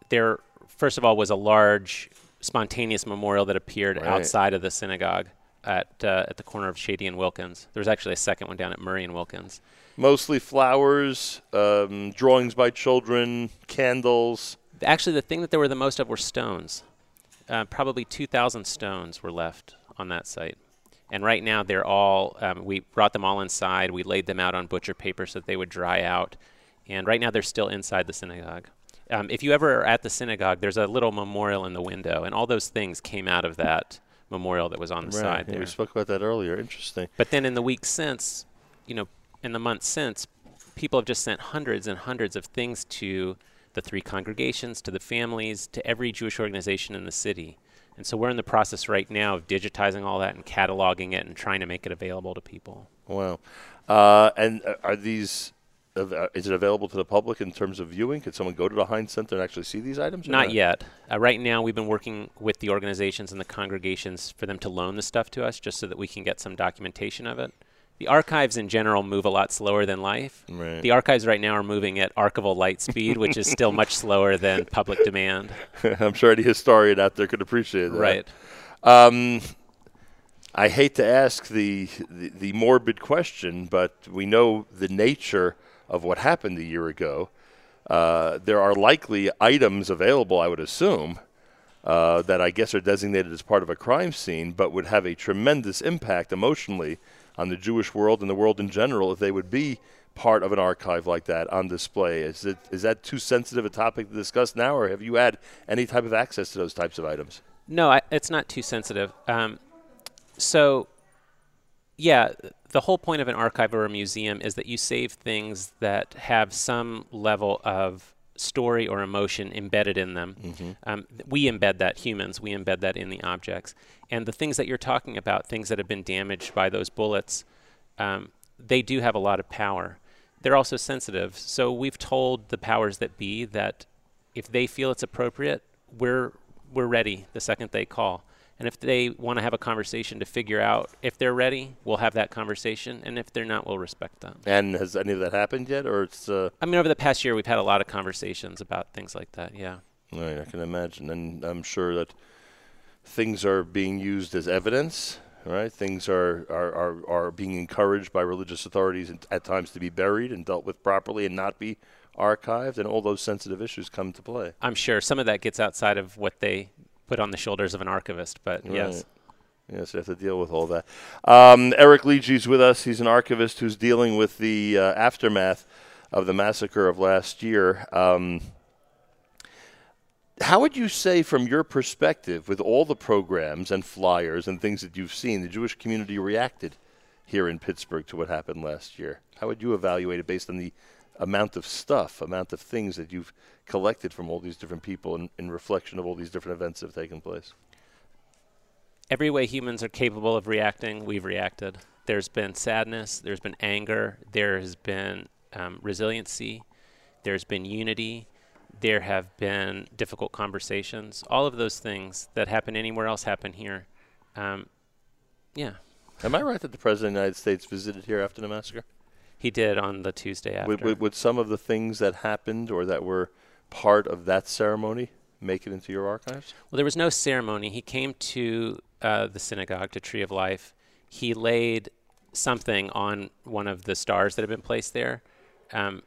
J: there, first of all, was a large spontaneous memorial that appeared
A: Right.
J: outside of the synagogue at uh, at the corner of Shady and Wilkins. There was actually a second one down at Murray and Wilkins.
A: Mostly flowers, um, drawings by children, candles.
J: Actually, the thing that there were the most of were stones. Uh, probably 2,000 stones were left on that site. And right now, they're all, um, we brought them all inside. We laid them out on butcher paper so that they would dry out. And right now, they're still inside the synagogue. Um, if you ever are at the synagogue, there's a little memorial in the window, and all those things came out of that memorial that was on the
A: Right.
J: side
A: yeah,
J: there.
A: we spoke about that earlier. Interesting.
J: But then in the weeks since, you know, in the months since, people have just sent hundreds and hundreds of things to the three congregations, to the families, to every Jewish organization in the city. And so we're in the process right now of digitizing all that and cataloging it and trying to make it available to people.
A: Wow. Uh, and uh, are these? Is it available to the public in terms of viewing? Could someone go to the Heinz Center and actually see these items? or
J: Not yet. Uh, right now, we've been working with the organizations and the congregations for them to loan the stuff to us just so that we can get some documentation of it. The archives in general move a lot slower than life.
A: Right.
J: The archives right now are moving at archival light speed, which is still much slower than public demand. [laughs]
A: I'm sure any historian out there could appreciate that.
J: Right.
A: Um, I hate to ask the, the the morbid question, but we know the nature of what happened a year ago. Uh, there are likely items available, I would assume, uh, that I guess are designated as part of a crime scene, but would have a tremendous impact emotionally on the Jewish world and the world in general if they would be part of an archive like that on display. Is it is that too sensitive a topic to discuss now, or have you had any type of access to those types of items?
J: No, I, it's not too sensitive. Um, so, yeah, the whole point of an archive or a museum is that you save things that have some level of story or emotion embedded in them.
A: Mhm.
J: Um, we embed that, humans, we embed that in the objects. And the things that you're talking about, things that have been damaged by those bullets, um, they do have a lot of power. They're also sensitive. So we've told the powers that be that if they feel it's appropriate, we're we're ready the second they call. And if they want to have a conversation to figure out if they're ready, we'll have that conversation. And if they're not, we'll respect that.
A: And has any of that happened yet, or it's? Uh,
J: I mean, over the past year, we've had a lot of conversations about things like that. Yeah.
A: Right, I can imagine, and I'm sure that things are being used as evidence. Right, things are are, are, are being encouraged by religious authorities at times to be buried and dealt with properly and not be archived, and all those sensitive issues come to play.
J: I'm sure some of that gets outside of what they put on the shoulders of an archivist, but yes.
A: Right. Yes, you have to deal with all that. Um, Eric Lidji's with us. He's an archivist who's dealing with the uh, aftermath of the massacre of last year. Um, how would you say, from your perspective, with all the programs and flyers and things that you've seen, the Jewish community reacted here in Pittsburgh to what happened last year? How would you evaluate it based on the amount of stuff, amount of things that you've collected from all these different people in, in reflection of all these different events that have taken place?
J: every way humans are capable of reacting, we've reacted. There's been sadness, there's been anger, there has been um, resiliency, there's been unity, there have been difficult conversations. All of those things that happen anywhere else happen here. Um, yeah.
A: Am I right that the President of the United States visited here after the massacre?
J: He did on the Tuesday after.
A: Would, would, would some of the things that happened or that were part of that ceremony make it into your archives?
J: Well, there was no ceremony. He came to uh, the synagogue, to Tree of Life. He laid something on one of the stars that had been placed there. Um,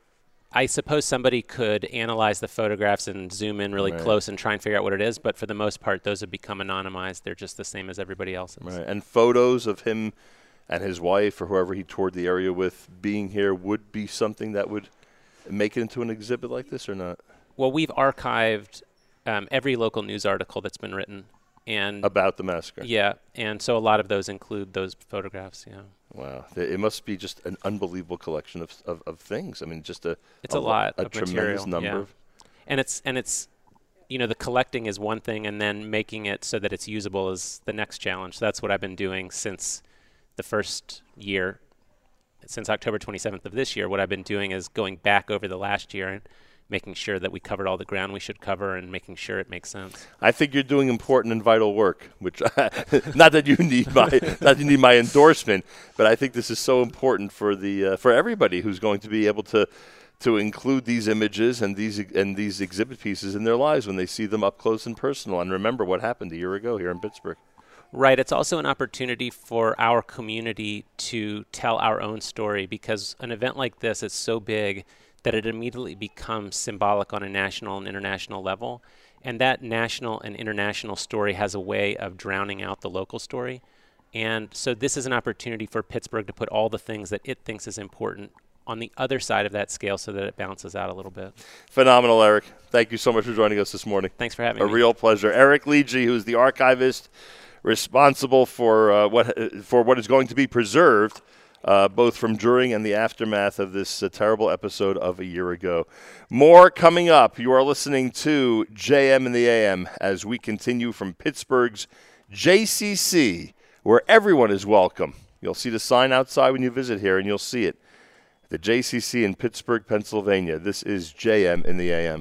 J: I suppose somebody could analyze the photographs and zoom in really
A: Right.
J: close and try and figure out what it is, but for the most part, those have become anonymized. They're just the same as everybody else's.
A: Right. And photos of him and his wife or whoever he toured the area with being here would be something that would make it into an exhibit like this or not?
J: Well, we've archived um, every local news article that's been written, and
A: About the massacre.
J: Yeah, and so a lot of those include those photographs. Yeah,
A: Wow. It must be just an unbelievable collection of, of, of things. I mean, just a
J: it's a,
A: lo-
J: lot
A: a tremendous
J: material.
A: number
J: yeah.
A: of
J: and it's and it's you know the collecting is one thing, and then making it so that it's usable is the next challenge. That's what I've been doing since the first year, since October 27th of this year. What I've been doing is going back over the last year and making sure that we covered all the ground we should cover and making sure it makes sense.
A: I think you're doing important and vital work, which [laughs] not that you need my [laughs] not that you need my endorsement, but I think this is so important for the uh, for everybody who's going to be able to to include these images and these and these exhibit pieces in their lives when they see them up close and personal and remember what happened a year ago here in Pittsburgh.
J: Right. It's also an opportunity for our community to tell our own story because an event like this is so big that it immediately becomes symbolic on a national and international level. And that national and international story has a way of drowning out the local story. And so this is an opportunity for Pittsburgh to put all the things that it thinks is important on the other side of that scale so that it balances out a little bit.
A: Phenomenal, Eric. Thank you so much for joining us this morning.
J: Thanks for having
A: a
J: me.
A: A real pleasure. Eric Lidji, who's the archivist responsible for uh, what for what is going to be preserved, uh, both from during and the aftermath of this uh, terrible episode of a year ago. More coming up. You are listening to JM in the AM as we continue from Pittsburgh's JCC, where everyone is welcome. You'll see the sign outside when you visit here, and you'll see it. The JCC in Pittsburgh, Pennsylvania. This is JM in the AM.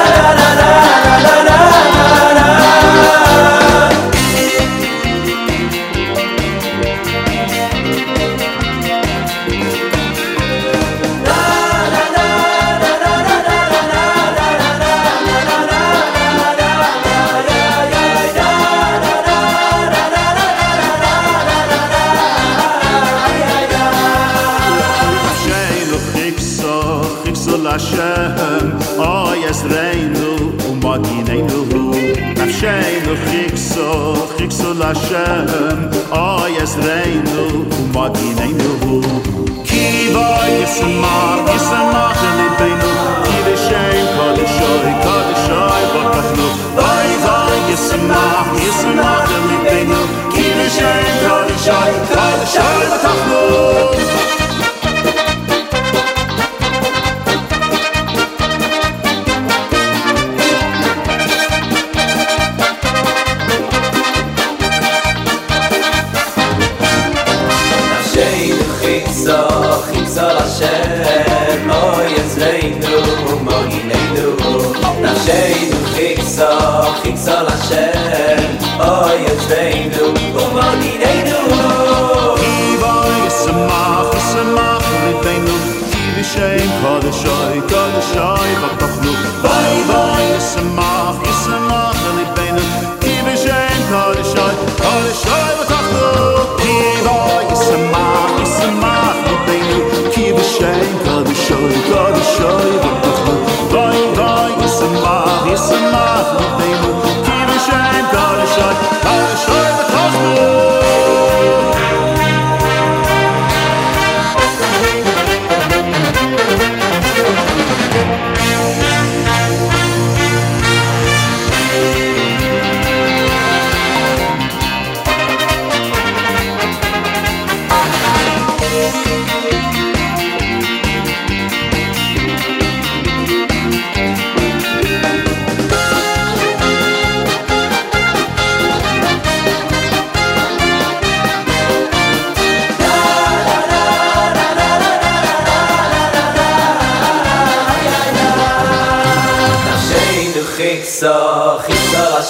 K: חיפשו לשם, אוי עזרנו ומגיננו הוא. כי בו ישמח, ישמח לליבנו, כי בשם קודשוי, קודשוי בטחנו. בואי בואי ישמח, ישמח לליבנו, כי בשם קודשוי,
L: נפשנו חיפשו, חיפשו לשם, אוי ומגיננו.
K: כי בו ישמח, ישמח ליבנו, כי בשם קודשוי, קודשוי בטחנו. בואי בואי ישמח, ישמח ליבנו, כי בשם קודשוי, קודשוי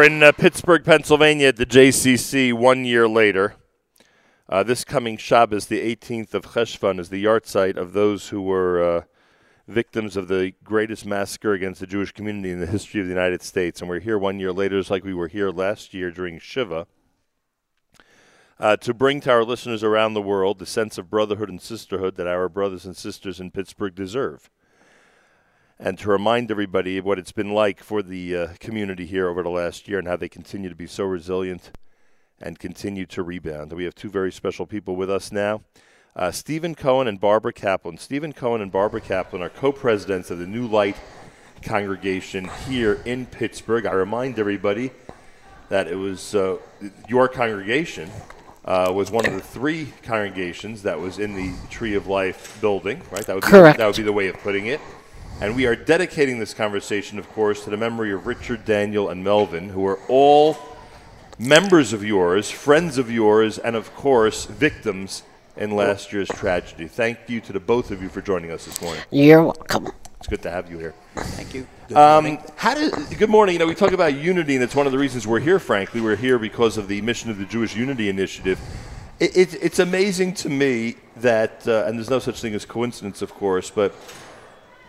A: are in uh, Pittsburgh, Pennsylvania at the JCC one year later. Uh, this coming Shabbos, the 18th of Cheshvan, is the yahrzeit of those who were uh, victims of the greatest massacre against the Jewish community in the history of the United States. And we're here one year later, just like we were here last year during Shiva, uh, to bring to our listeners around the world the sense of brotherhood and sisterhood that our brothers and sisters in Pittsburgh deserve and to remind everybody of what it's been like for the uh, community here over the last year and how they continue to be so resilient and continue to rebound. We have two very special people with us now. Uh, Stephen Cohen and Barbara Kaplan. Stephen Cohen and Barbara Kaplan are co presidents of the New Light congregation here in Pittsburgh. I remind everybody that it was uh, your congregation uh, was one of the three congregations that was in the Tree of Life building, right? That would
I: Correct.
A: Be, that would be the way of putting it. And we are dedicating this conversation, of course, to the memory of Richard, Daniel, and Melvin, who are all members of yours, friends of yours, and of course, victims in last year's tragedy. Thank you to the both of you for joining us this morning.
M: You're welcome.
A: It's good to have you here.
M: Thank you.
A: Um, how did, good morning. You know, we talk about unity, and it's one of the reasons we're here. Frankly, we're here because of the mission of the Jewish Unity Initiative. It, it, it's amazing to me that, uh, and there's no such thing as coincidence, of course, but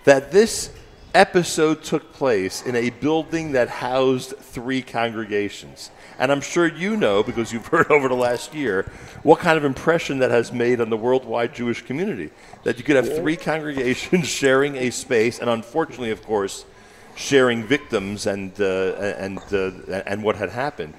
A: that this episode took place in a building that housed three congregations. And I'm sure you know, because you've [laughs] heard over the last year, what kind of impression that has made on the worldwide Jewish community. That you could have three [laughs] congregations sharing a space, and unfortunately, of course, sharing victims and uh, and uh, and what had happened.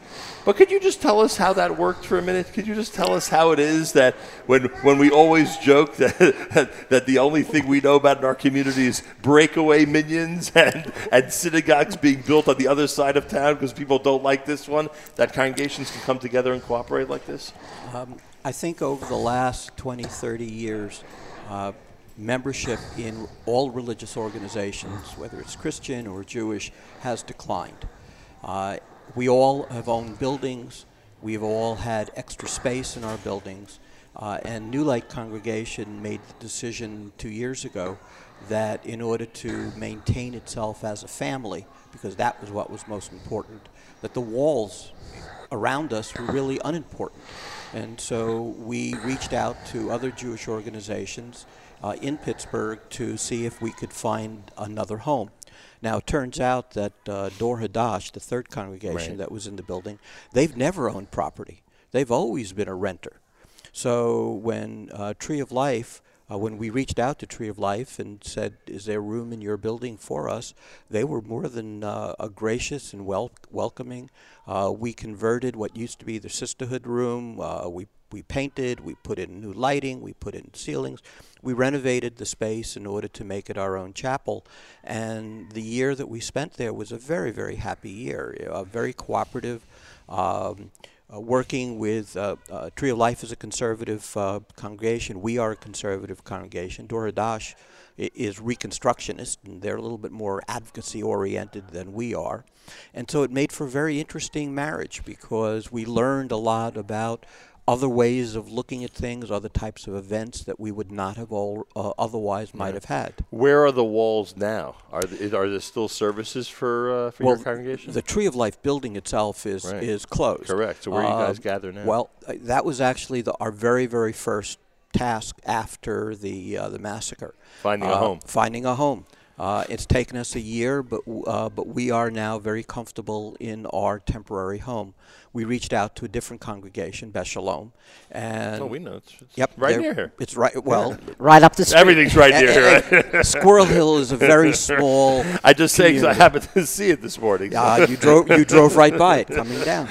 A: But could you just tell us how that worked for a minute? Could you just tell us how it is that when when we always joke [laughs] that that the only thing we know about in our community is breakaway minyans [laughs] and, and synagogues being built on the other side of town because people don't like this one, that congregations can come together and cooperate like this?
N: Um, I think over the last 20, 30 years, uh, membership in all religious organizations, whether it's Christian or Jewish, has declined. Uh, we all have owned buildings. We've all had extra space in our buildings. Uh, and New Light Congregation made the decision two years ago that in order to maintain itself as a family, because that was what was most important, that the walls around us were really unimportant. And so we reached out to other Jewish organizations uh, in Pittsburgh to see if we could find another home. Now, it turns out that uh, Dor Hadash, the third congregation
A: Right.
N: that was in the building, they've never owned property. They've always been a renter. So when uh, Tree of Life, uh, when we reached out to Tree of Life and said, "Is there room in your building for us?" they were more than uh, gracious and wel- welcoming. Uh, we converted what used to be the sisterhood room. Uh, we we painted, we put in new lighting, we put in ceilings, we renovated the space in order to make it our own chapel. And the year that we spent there was a very, very happy year, uh, very cooperative. Um, uh, working with uh, uh, Tree of Life as a conservative uh, congregation. We are a conservative congregation. Dor Hadash is reconstructionist, and they're a little bit more advocacy oriented than we are. And so it made for a very interesting marriage because we learned a lot about other ways of looking at things, other types of events that we would not have all, uh, otherwise might
A: Yeah.
N: have had.
A: Where are the walls now? Are th- are there still services for uh, for
N: Well,
A: your congregation?
N: The Tree of Life building itself is
A: Right.
N: is closed.
A: Correct. So where do you guys
N: Um,
A: gather now?
N: Well, uh, that was actually the, our very very first task after the uh, the massacre.
A: Finding a
N: Uh,
A: home.
N: Finding a home. Uh, it's taken us a year, but w- uh, but we are now very comfortable in our temporary home. We reached out to a different congregation, Beth Shalom, and
A: Oh, we know. It's- it's
N: yep,
A: right near here.
N: It's right. Well,
M: Right up the street.
A: Everything's right near here.
N: And- and
A: right?
N: Squirrel Hill is a very small. [laughs]
A: I just say because I
N: community.
A: happened to see it this morning. so-
N: Uh, you drove you drove right by it coming [laughs] down.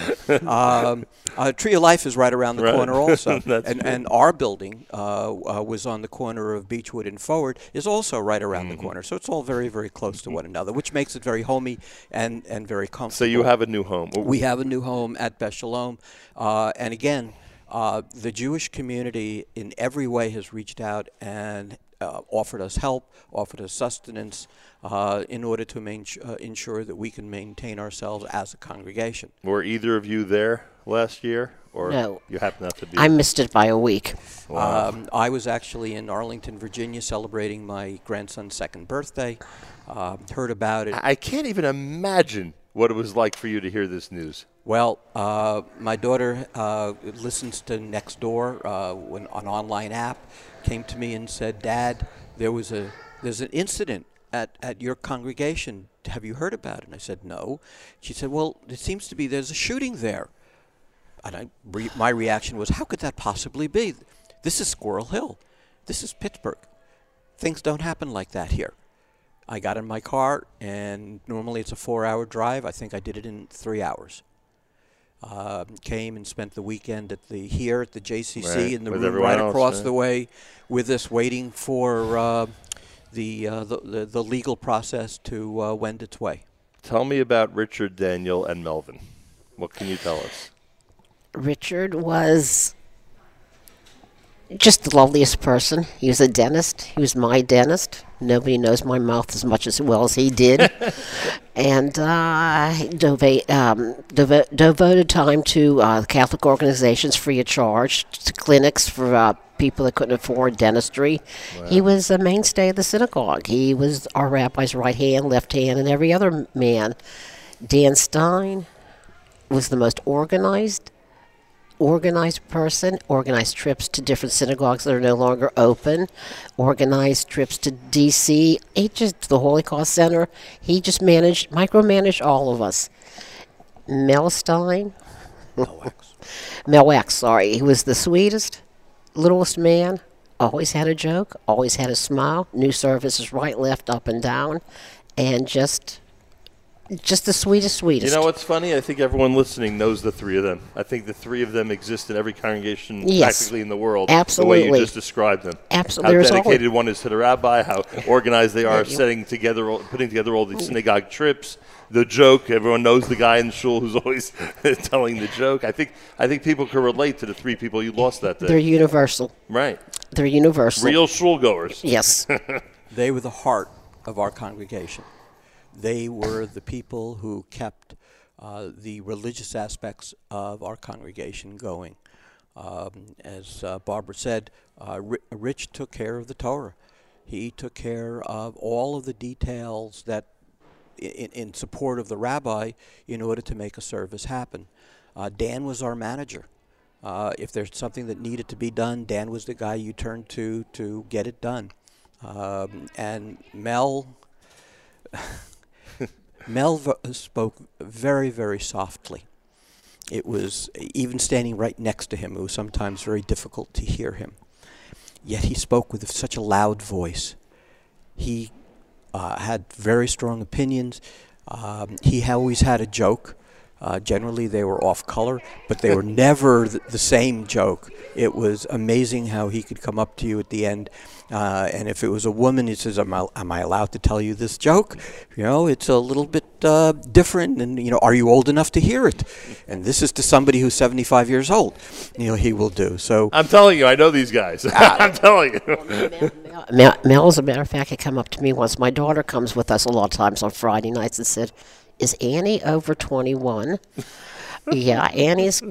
N: Um, uh, Tree of Life is right around the
A: Right.
N: corner also, [laughs] and and our building uh, uh, was on the corner of Beechwood and Forward is also right around
A: Mm-hmm.
N: the corner. So it's all very very close to one another, which makes it very homey and and very comfortable.
A: So you have a new home.
N: We have a new home at Beth Shalom, uh, and again, uh, the Jewish community in every way has reached out and uh, offered us help, offered us sustenance, uh, in order to main, uh, ensure that we can maintain ourselves as a congregation.
A: Were either of you there last year, or
M: No.
A: you happen not to be?
M: I missed it by a week.
A: Wow.
N: Um, I was actually in Arlington, Virginia, celebrating my grandson's second birthday. Uh, heard about it.
A: I can't even imagine what it was like for you to hear this news.
N: Well, uh, my daughter uh, listens to Nextdoor, uh, an online app, came to me and said, "Dad, there was a there's an incident at, at your congregation. Have you heard about it?" And I said, "No." She said, "Well, it seems to be there's a shooting there." And I, re, my reaction was, "How could that possibly be? This is Squirrel Hill. This is Pittsburgh. Things don't happen like that here." I got in my car, and normally it's a four-hour drive. I think I did it in three hours. Uh, came and spent the weekend at the here at the JCC
A: Right,
N: in the
A: with
N: room right
A: else,
N: across
A: yeah.
N: the way with us, waiting for uh, the, uh, the, the the legal process to uh, wend its way.
A: Tell me about Richard, Daniel, and Melvin. What can you tell us?
M: Richard was just the loveliest person. He was a dentist. He was my dentist. Nobody knows my mouth as much as well as he did. [laughs] and uh, um, devo- devoted time to uh, Catholic organizations free of charge, to clinics for uh, people that couldn't afford dentistry. He was a mainstay of the synagogue. He was our rabbi's right hand, left hand, and every other man. Dan Stein was the most organized organized person, organized trips to different synagogues that are no longer open, organized trips to D.C., he just, the Holocaust Center. He just managed, micromanaged all of us. Mel Stein, Mel Wax, [laughs] sorry. He was the sweetest, littlest man, always had a joke, always had a smile, knew services right, left, up, and down, and just. Just the sweetest, sweetest.
A: You know what's funny? I think everyone listening knows the three of them. I think the three of them exist in every congregation
M: Yes.
A: practically in the world. Absolutely. The
M: Absolutely.
A: way you just described them.
M: Absolutely.
A: How
M: there's always-
A: dedicated one is to the rabbi, how [laughs] organized they are setting together, putting together all these synagogue trips. The joke, everyone knows the guy in the shul who's [laughs] always [laughs] telling the joke. I think I think people can relate to the three people you lost that day.
M: They're universal.
A: right.
M: They're universal.
A: Real shul goers.
M: Yes.
N: They were the heart of our congregation. They were the people who kept uh, the religious aspects of our congregation going. Um, as uh, Barbara said, uh, Rich took care of the Torah. He took care of all of the details that, in, in support of the rabbi, in order to make a service happen. Uh, Dan was our manager. Uh, if there's something that needed to be done, Dan was the guy you turned to to get it done. Um, and Mel, [laughs] Mel v- spoke very, very softly. It was even standing right next to him. It was sometimes very difficult to hear him. Yet he spoke with such a loud voice. He uh, had very strong opinions. Um, he always had a joke. Uh, generally, they were off color, but they were never th- the same joke. It was amazing how he could come up to you at the end, uh, and if it was a woman, he says, "Am I, am I allowed to tell you this joke? You know, it's a little bit uh, different, and you know, are you old enough to hear it?" And this is to somebody who's 75 years old. You know, he will do so.
A: I'm telling you, I know these guys. I'm telling you.
M: Mel, Mel, as a matter of fact, had come up to me once. My daughter comes with us a lot of times on Friday nights and said, Is Annie over 21? yeah, Annie's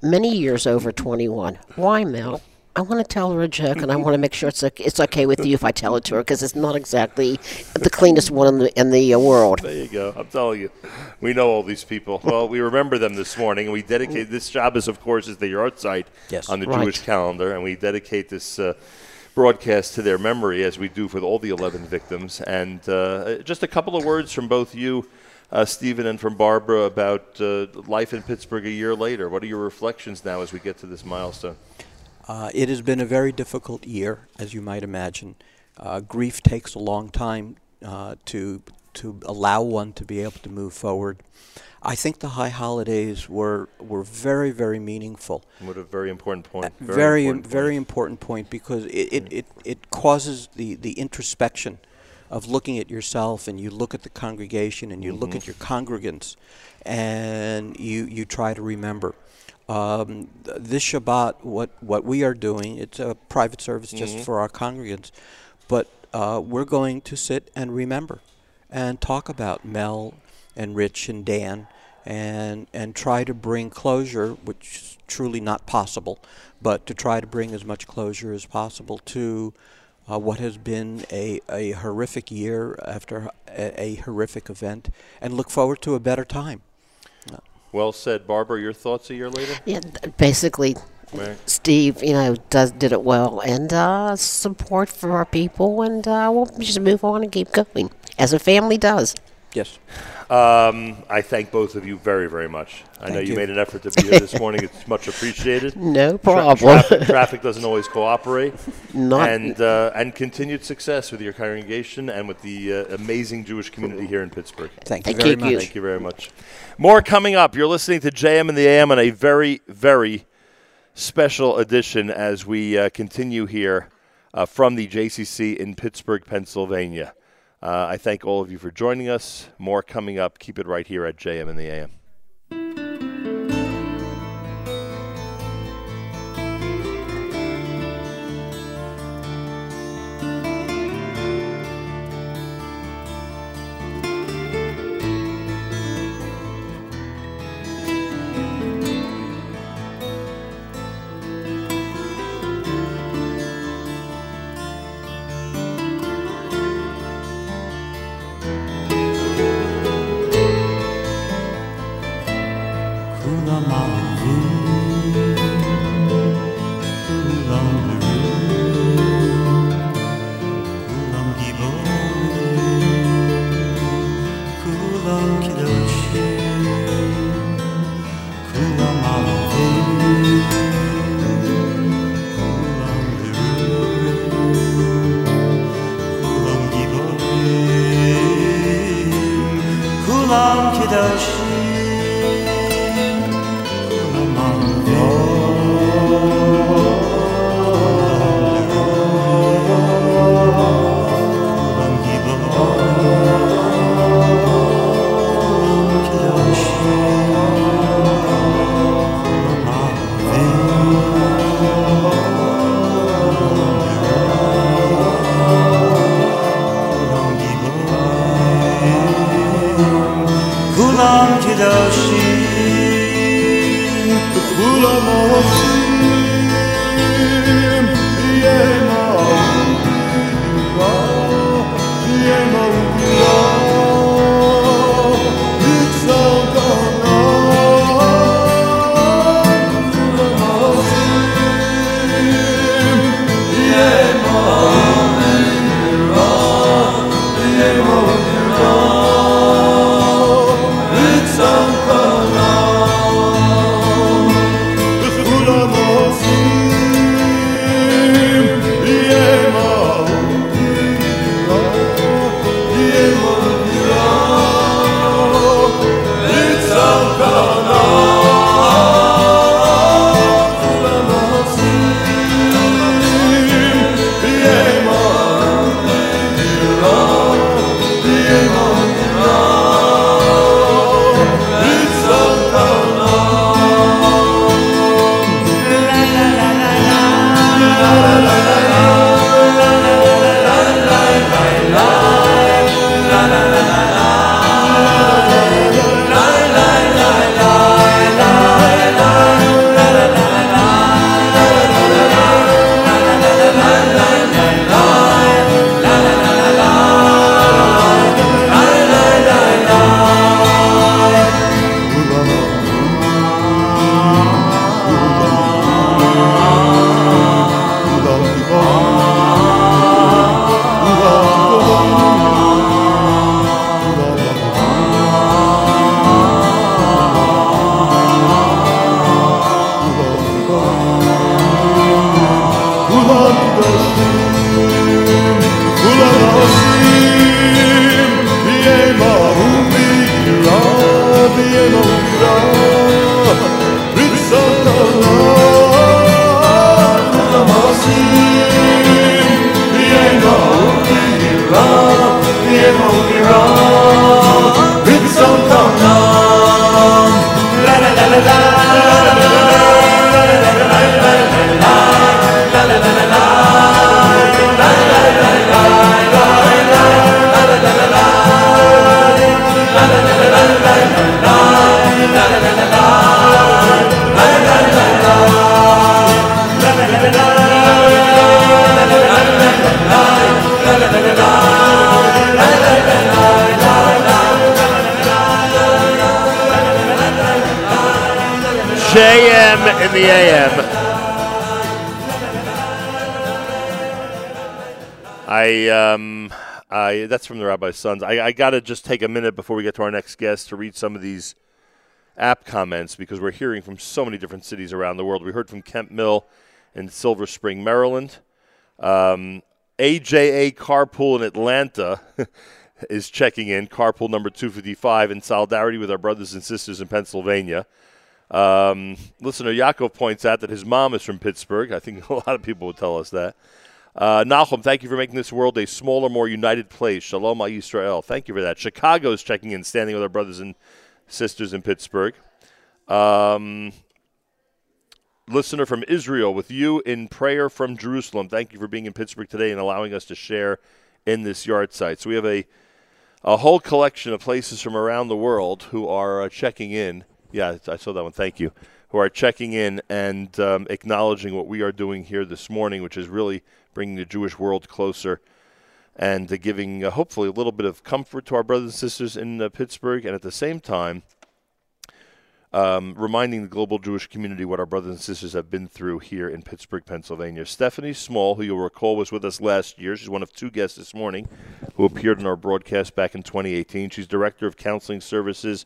M: many years over 21. Why, Mel? I want to tell her a joke, and I want to make sure it's okay, it's okay with you if I tell it to her, because it's not exactly the cleanest one in the in the uh, world.
A: There you go. I'm telling you, we know all these people. Well, we remember them this morning, and we dedicate this Shabbos, of course, is the yahrzeit
N: Yes.
A: on the
M: Right.
A: Jewish calendar, and we dedicate this uh, broadcast to their memory, as we do for all the 11 victims. And uh, just a couple of words from both you, uh, Stephen, and from Barbara about uh, life in Pittsburgh a year later. What are your reflections now as we get to this milestone?
N: Uh, it has been a very difficult year, as you might imagine. Uh, grief takes a long time uh, to to allow one to be able to move forward. I think the high holidays were were very very meaningful.
A: What a very important point.
N: Very very
A: important point.
N: important, point because it, it, it, it causes the, the introspection of looking at yourself and you look at the congregation and you look
A: Mhm.
N: at your congregants and you, you try to remember. Um, this Shabbat, what, what we are doing, it's a private service just
A: Mhm.
N: for our congregants, but uh, we're going to sit and remember and talk about Mel and Rich and Dan and and try to bring closure, which is truly not possible, but to try to bring as much closure as possible to uh, what has been a, a horrific year after a, a horrific event, and look forward to a better time.
A: Well said. Barbara, your thoughts a year later?
M: Yeah, basically,
A: Right.
M: Steve, you know, does did it well, and uh, support for our people, and uh, we'll just move on and keep going as a family does.
N: Yes.
A: Um, I thank both of you very, very much. I know you
M: you.
A: made an effort to be here this morning. It's much appreciated. [laughs]
M: No
A: Tra-
M: problem.
A: traffic, [laughs] traffic doesn't always cooperate.
M: Not-
A: and uh, and continued success with your congregation and with the uh, amazing Jewish community here in Pittsburgh.
N: Thank you Thank very you. much.
A: Thank you very much. More coming up. You're listening to JM in the AM on a very, very special edition as we uh, continue here uh, from the JCC in Pittsburgh, Pennsylvania. Uh, I thank all of you for joining us. More coming up. Keep it right here at JM in the AM. From Sons. I, I got to just take a minute before we get to our next guest to read some of these app comments because we're hearing from so many different cities around the world. We heard from Kemp Mill in Silver Spring, Maryland. Um, AJA Carpool in Atlanta [laughs] is checking in, carpool number 255, in solidarity with our brothers and sisters in Pennsylvania. Um, listener Yaakov points out that his mom is from Pittsburgh. I think [laughs] a lot of people would tell us that. Uh, Nachum, thank you for making this world a smaller, more united place. Shalom Israel. Thank you for that. Chicago's checking in, standing with our brothers and sisters in Pittsburgh. Um, listener from Israel, with you in prayer from Jerusalem. Thank you for being in Pittsburgh today and allowing us to share in this yahrzeit. So we have a a whole collection of places from around the world who are uh, checking in. Yeah, I saw that one. Thank you. Who are checking in and um, acknowledging what we are doing here this morning, which is really bringing the Jewish world closer and uh, giving uh, hopefully a little bit of comfort to our brothers and sisters in uh, Pittsburgh, and at the same time, um, reminding the global Jewish community what our brothers and sisters have been through here in Pittsburgh, Pennsylvania. Stephanie Small, who you'll recall was with us last year, she's one of two guests this morning who appeared in our broadcast back in 2018. She's Director of Counseling Services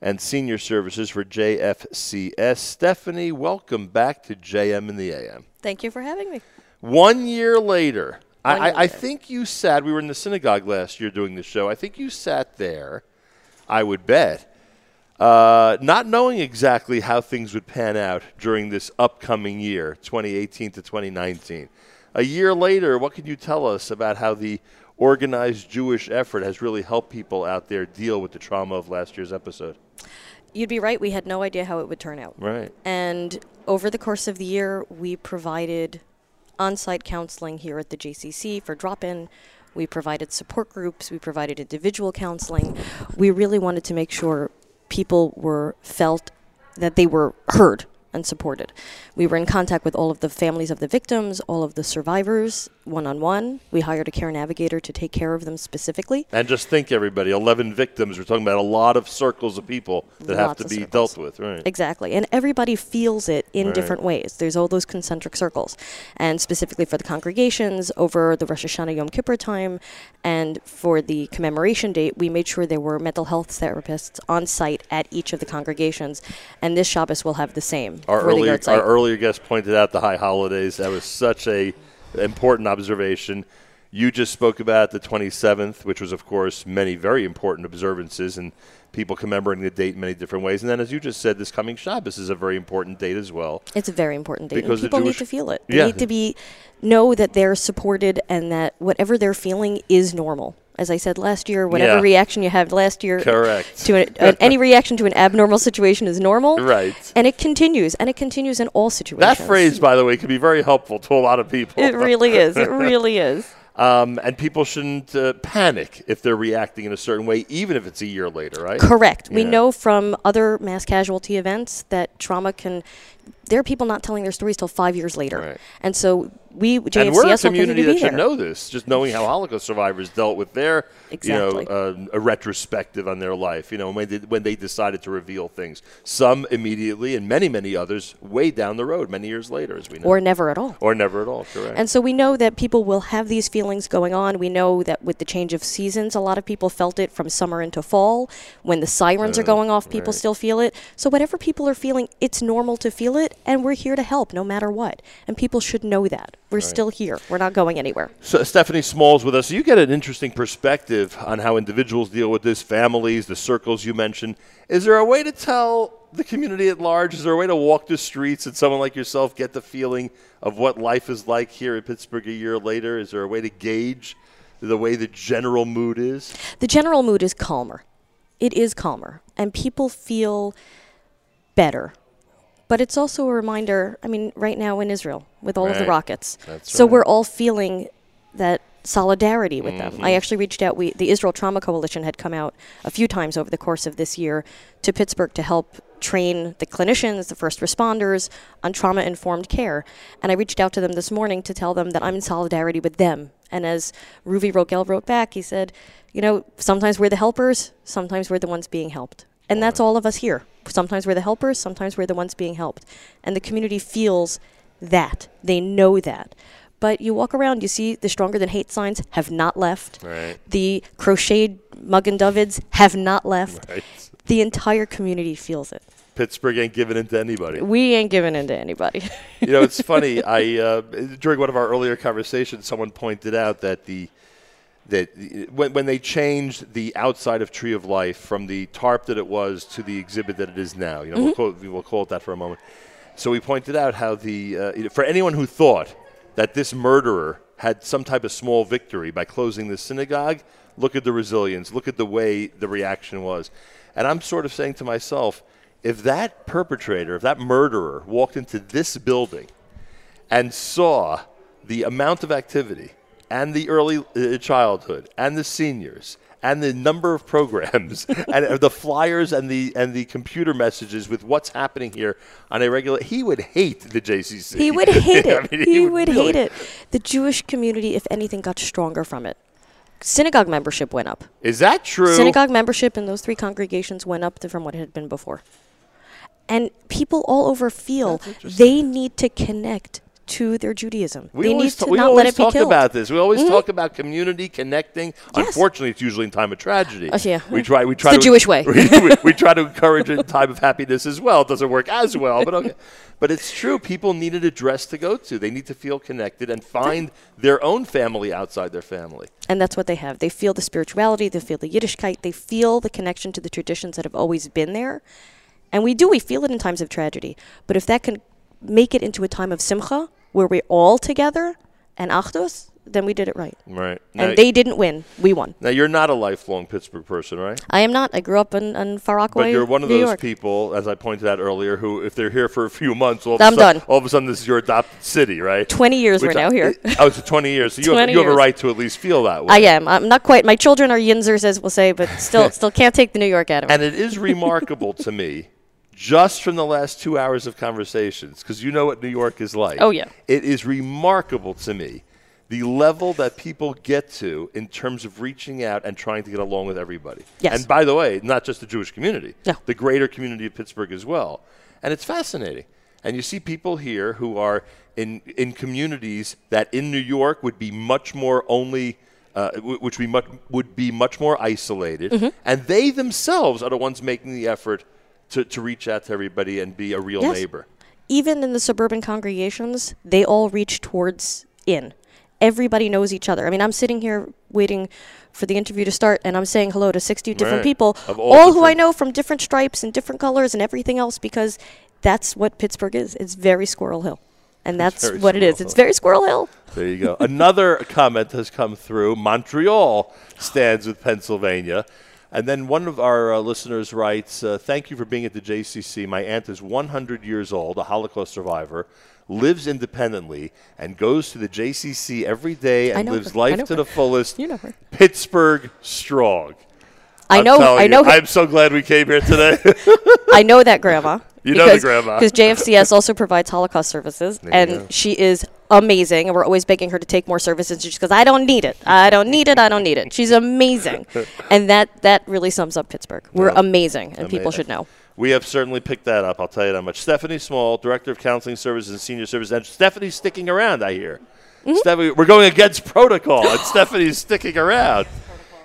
A: and Senior Services for JFCS. Stephanie, welcome back to JM in the AM.
O: Thank you for having me.
A: One year later,
O: One
A: I,
O: year
A: I, I think you sat, we were in the synagogue last year doing the show. I think you sat there, I would bet, uh, not knowing exactly how things would pan out during this upcoming year, 2018 to 2019. A year later, what can you tell us about how the organized Jewish effort has really helped people out there deal with the trauma of last year's episode?
O: You'd be right. We had no idea how it would turn out.
A: Right.
O: And over the course of the year, we provided on site counseling here at the JCC for drop in. We provided support groups. We provided individual counseling. We really wanted to make sure people were felt that they were heard and supported. We were in contact with all of the families of the victims, all of the survivors, one on one. We hired a care navigator to take care of them specifically.
A: And just think, everybody, 11 victims. We're talking about a lot of circles of people that have to be
O: circles.
A: dealt with, right?
O: Exactly. And everybody feels it in
A: Right.
O: different ways. There's all those concentric circles. And specifically for the congregations over the Rosh Hashanah Yom Kippur time and for the commemoration date, we made sure there were mental health therapists on site at each of the congregations. And this Shabbos will have the same
A: Our earlier, our earlier guest pointed out the high holidays. That was such a important observation. You just spoke about the 27th, which was, of course, many very important observances and people commemorating the date in many different ways. And then, as you just said, this coming Shabbos is a very important date as well.
O: It's a very important date.
A: Because
O: and people
A: Jewish-
O: need to feel it. They
A: Yeah.
O: need to be know that they're supported and that whatever they're feeling is normal. As I said last year, whatever
A: Yeah.
O: reaction you had last year
A: Correct.
O: to an, uh, any [laughs] reaction to an abnormal situation is normal.
A: Right.
O: And it continues, and it continues in all situations.
A: That phrase, by the way, can be very helpful to a lot of people.
O: It really is. It [laughs] really is.
A: Um, and people shouldn't uh, panic if they're reacting in a certain way, even if it's a year later, right?
O: Correct. We know from other mass casualty events that trauma can. There are people not telling their stories till five years later, and so we JFCS
A: and we're a community that should
O: there.
A: know this. Just knowing how Holocaust survivors dealt with their,
O: Exactly.
A: you know, uh, a retrospective on their life. You know, when they, when they decided to reveal things. Some immediately, and many, many others way down the road, many years later, as we know.
O: Or never at all.
A: Or never at all. Correct.
O: And so we know that people will have these feelings going on. We know that with the change of seasons, a lot of people felt it from summer into fall. When the sirens are
A: Uh,
O: going off, people
A: right.
O: still feel it. So whatever people are feeling, it's normal to feel it, and we're here to help no matter what. And people should know that. We're
A: Right.
O: still here. We're not going anywhere.
A: So Stephanie Smalls with us. You get an interesting perspective on how individuals deal with this, families, the circles you mentioned. Is there a way to tell the community at large? Is there a way to walk the streets and someone like yourself get the feeling of what life is like here in Pittsburgh a year later? Is there a way to gauge the way the general mood is?
O: The general mood is calmer. It is calmer, and people feel better. But it's also a reminder. I mean, right now in Israel, with all of the rockets,
P: That's
O: so
P: right.
O: we're all feeling that solidarity with them. I
P: Mhm.
O: actually reached out. We, the Israel Trauma Coalition, had come out a few times over the course of this year to Pittsburgh to help train the clinicians, the first responders on trauma informed care. And I reached out to them this morning to tell them that I'm in solidarity with them. And as Ruvi Rogel wrote back, he said, you know, sometimes we're the helpers, sometimes we're the ones being helped. And that's all of us here. Sometimes we're the helpers, sometimes we're the ones being helped. And the community feels that. They know that. But you walk around, you see the stronger than hate signs have not left.
A: Right.
O: The crocheted Magen Dovids have not left.
A: Right.
O: The entire community feels it.
A: Pittsburgh ain't giving in to anybody.
O: We ain't giving in to anybody. [laughs]
A: you know, it's funny. [laughs] I uh, during one of our earlier conversations, someone pointed out that the that when, when they changed the outside of Tree of Life from the tarp that it was to the exhibit that it is now, you know, we'll,
O: Mhm.
A: call, we'll call it that for a moment. So we pointed out how the uh, for anyone who thought that this murderer had some type of small victory by closing the synagogue, look at the resilience, look at the way the reaction was, and I'm sort of saying to myself, if that perpetrator, if that murderer walked into this building and saw the amount of activity and the early uh, childhood and the seniors and the number of programs [laughs] and uh, the flyers and the and the computer messages with what's happening here on a regular he would hate the JCC.
O: He would [laughs] hate
A: I
O: it.
A: mean,
O: he, would
A: really-
O: hate it. The Jewish community, if anything, got stronger from it. Synagogue membership went up.
A: Is that true?
O: Synagogue membership in those three congregations went up from what it had been before. And people all over feel they need to connect to their Judaism.
A: We
O: they need
A: always,
O: to
A: ta- we
O: not
A: always
O: let it be
A: talk about this. We always
O: Mhm.
A: talk about community connecting. Unfortunately, it's usually in time of tragedy.
O: Oh, yeah.
A: We try. We
O: It's
A: try
O: the
A: to,
O: Jewish way. [laughs]
A: We, we, we try to encourage in time of happiness as well. It doesn't work as well, but okay. But it's true. People need an address to go to. They need to feel connected and find their own family outside their family.
O: And that's what they have. They feel the spirituality, they feel the Yiddishkeit, they feel the connection to the traditions that have always been there. And we do, we feel it in times of tragedy. But if that can make it into a time of simcha, where we're all together and achdus, then we did it right.
A: Right.
O: And they didn't win. We won.
A: Now you're not a lifelong Pittsburgh person, right?
O: I am not. I grew up in, in Far Rockaway,
A: But you're one of
O: New
A: those
O: York.
A: people, as I pointed out earlier, who, if they're here for a few months, all of,
O: I'm
A: a sudden,
O: done.
A: all of a sudden this is your adopted city, right?
O: 20 years
A: Which
O: we're
A: I-
O: now here.
A: Oh, it's 20 years. So you, have,
O: 20
A: you have a right to at least feel that way.
O: I am. I'm not quite. My children are Yinzers, as we'll say, but still, [laughs] still can't take the New York out of me.
A: And it is remarkable to me, just from the last two hours of conversations, because you know what New York is like.
O: Oh, yeah.
A: It is remarkable to me the level that people get to in terms of reaching out and trying to get along with everybody.
O: Yes.
A: And by the way, not just the Jewish community,
O: No.
A: the greater community of Pittsburgh as well. And it's fascinating. And you see people here who are in, in communities that in New York would be much more only. Uh, which we much, would be much more isolated,
O: Mhm.
A: and they themselves are the ones making the effort to, to reach out to everybody and be a real
O: Yes.
A: neighbor.
O: even in the suburban congregations, they all reach towards in. Everybody knows each other. I mean, I'm sitting here waiting for the interview to start, and I'm saying hello to 60 different
A: Right.
O: people,
A: all
O: all, who I know from different stripes and different colors and everything else, because that's what Pittsburgh is. It's very Squirrel Hill. And that's what it is. It's very Squirrel Hill.
A: There you go. Another comment has come through. Montreal stands with Pennsylvania. And then one of our uh, listeners writes uh, Thank you for being at the JCC. My aunt is 100 years old, a Holocaust survivor, lives independently, and goes to the JCC every day and lives
O: her.
A: Life to
O: her.
A: the fullest.
O: You know her.
A: Pittsburgh strong.
O: I
A: I'm
O: know- I know her.
A: I'm so glad we came here today. [laughs]
O: I know that grandma.
A: You know the grandma.
O: Because JFCS also provides Holocaust services,
A: There
O: and she is amazing. And we're always begging her to take more services. She goes, "I don't need it. I don't need it. I don't need it." She's amazing, [laughs] and that that really sums up Pittsburgh. We're
A: Yeah.
O: amazing, and people should know.
A: We have certainly picked that up. I'll tell you that much. Stephanie Small, Director of Counseling Services and Senior Services. And Stephanie's sticking around, I hear.
O: Mm-hmm.
A: Stephanie, we're going against protocol, and Stephanie's sticking around.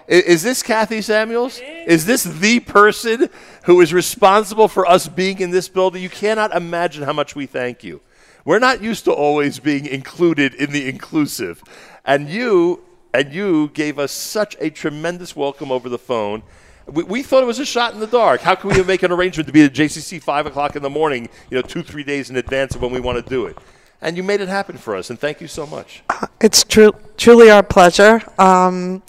A: Is, this Kathy Samuels? Is this the person who is responsible for us being in this building? You cannot imagine how much we thank you. We're not used to always being included in the inclusive. And you and you gave us such a tremendous welcome over the phone. We, we thought it was a shot in the dark. How can we make an arrangement to be at JCC five o'clock in the morning, you know, two three days in advance of when we want to do it? And you made it happen for us, and thank you so much. [laughs]
P: It's true, truly our pleasure. Um,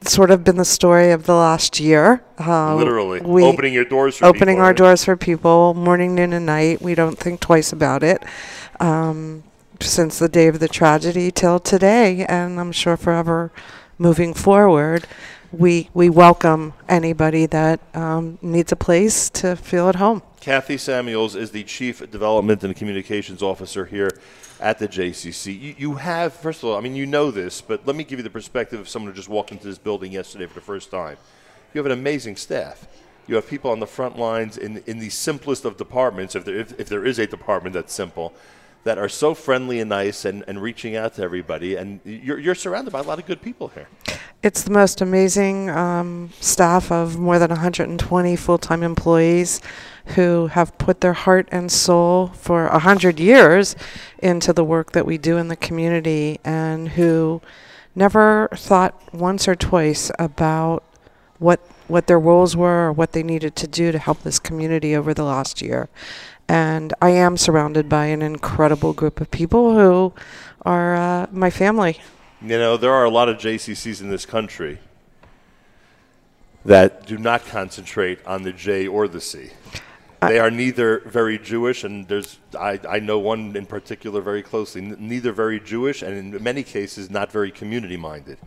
P: it's sort of been the story of the last year. Uh,
A: Literally.
P: we-
A: Opening your doors for people.
P: opening
A: people,
P: our
A: right?
P: doors for people, morning, noon, and night. We don't think twice about it. Um, since the day of the tragedy till today, and I'm sure forever moving forward, we we welcome anybody that um, needs a place to feel at home.
A: Kathy Samuels is the Chief Development and Communications Officer here at the JCC. You, you have, first of all, I mean, you know this, but let me give you the perspective of someone who just walked into this building yesterday for the first time. You have an amazing staff. You have people on the front lines in in the simplest of departments, if there if, if there is a department that's simple, that are so friendly and nice and, and reaching out to everybody. And you're you're surrounded by a lot of good people here.
P: It's the most amazing um, staff of more than 120 full-time employees who have put their heart and soul for 100 years into the work that we do in the community and who never thought once or twice about what what their roles were or what they needed to do to help this community over the last year. And I am surrounded by an incredible group of people who are uh, my family.
A: You know, there are a lot of JCCs in this country that do not concentrate on the J or the C. They are neither very Jewish, and there's I, I know one in particular very closely. N- neither very Jewish, and in many cases not very community minded.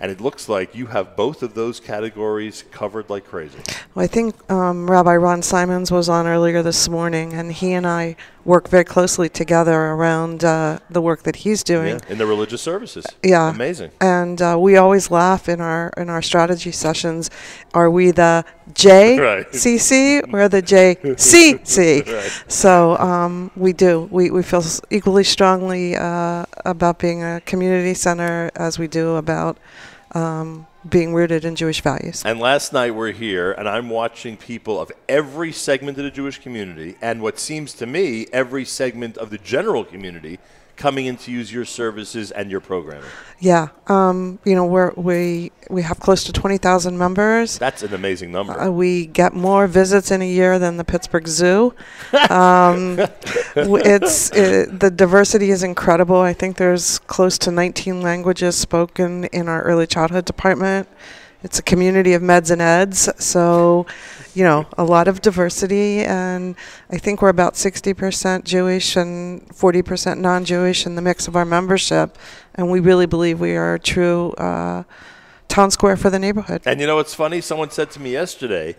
A: And it looks like you have both of those categories covered like crazy.
P: Well, I think um, Rabbi Ron Symons was on earlier this morning, and he and I work very closely together around uh, the work that he's doing.
A: Yeah, in the religious services.
P: Yeah,
A: amazing.
P: And uh, we always laugh in our in our strategy sessions. Are we the JCC [laughs] or the JCC? [laughs]
A: Right.
P: So um, we do. We we feel equally strongly uh, about being a community center as we do about um, being rooted in Jewish values.
A: And last night we're here, and I'm watching people of every segment of the Jewish community, and what seems to me every segment of the general community coming in to use your services and your programming.
P: Yeah, um, you know we're, we we have close to twenty thousand members.
A: That's an amazing number.
P: Uh, we get more visits in a year than the Pittsburgh Zoo. [laughs] um, it's it, the diversity is incredible. I think there's close to 19 languages spoken in our early childhood department. It's a community of meds and eds, so you know a lot of diversity, and I think we're about 60% Jewish and 40% non-Jewish in the mix of our membership, and we really believe we are a true uh, town square for the neighborhood.
A: And you know what's funny? Someone said to me yesterday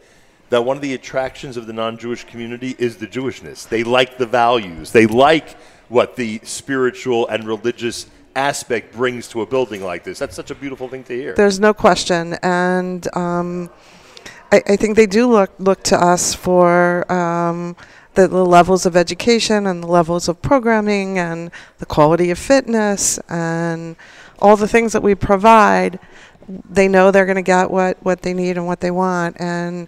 A: that one of the attractions of the non-Jewish community is the Jewishness. They like the values. They like what the spiritual and religious aspect brings to a building like this. That's such a beautiful thing to hear.
P: There's no question, and um, I, I think they do look look to us for um, the, the levels of education and the levels of programming and the quality of fitness and all the things that we provide. They know they're going to get what, what they need and what they want, and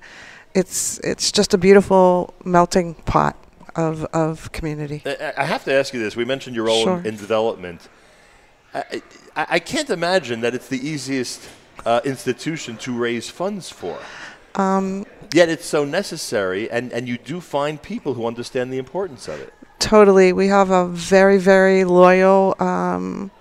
P: it's it's just a beautiful melting pot of of community.
A: I I have to ask you this. We mentioned your role
P: Sure.
A: in, in development. I, I, I can't imagine that it's the easiest uh, institution to raise funds for.
P: Um,
A: Yet it's so necessary, and, and you do find people who understand the importance of it.
P: Totally, we have a very very loyal. Um,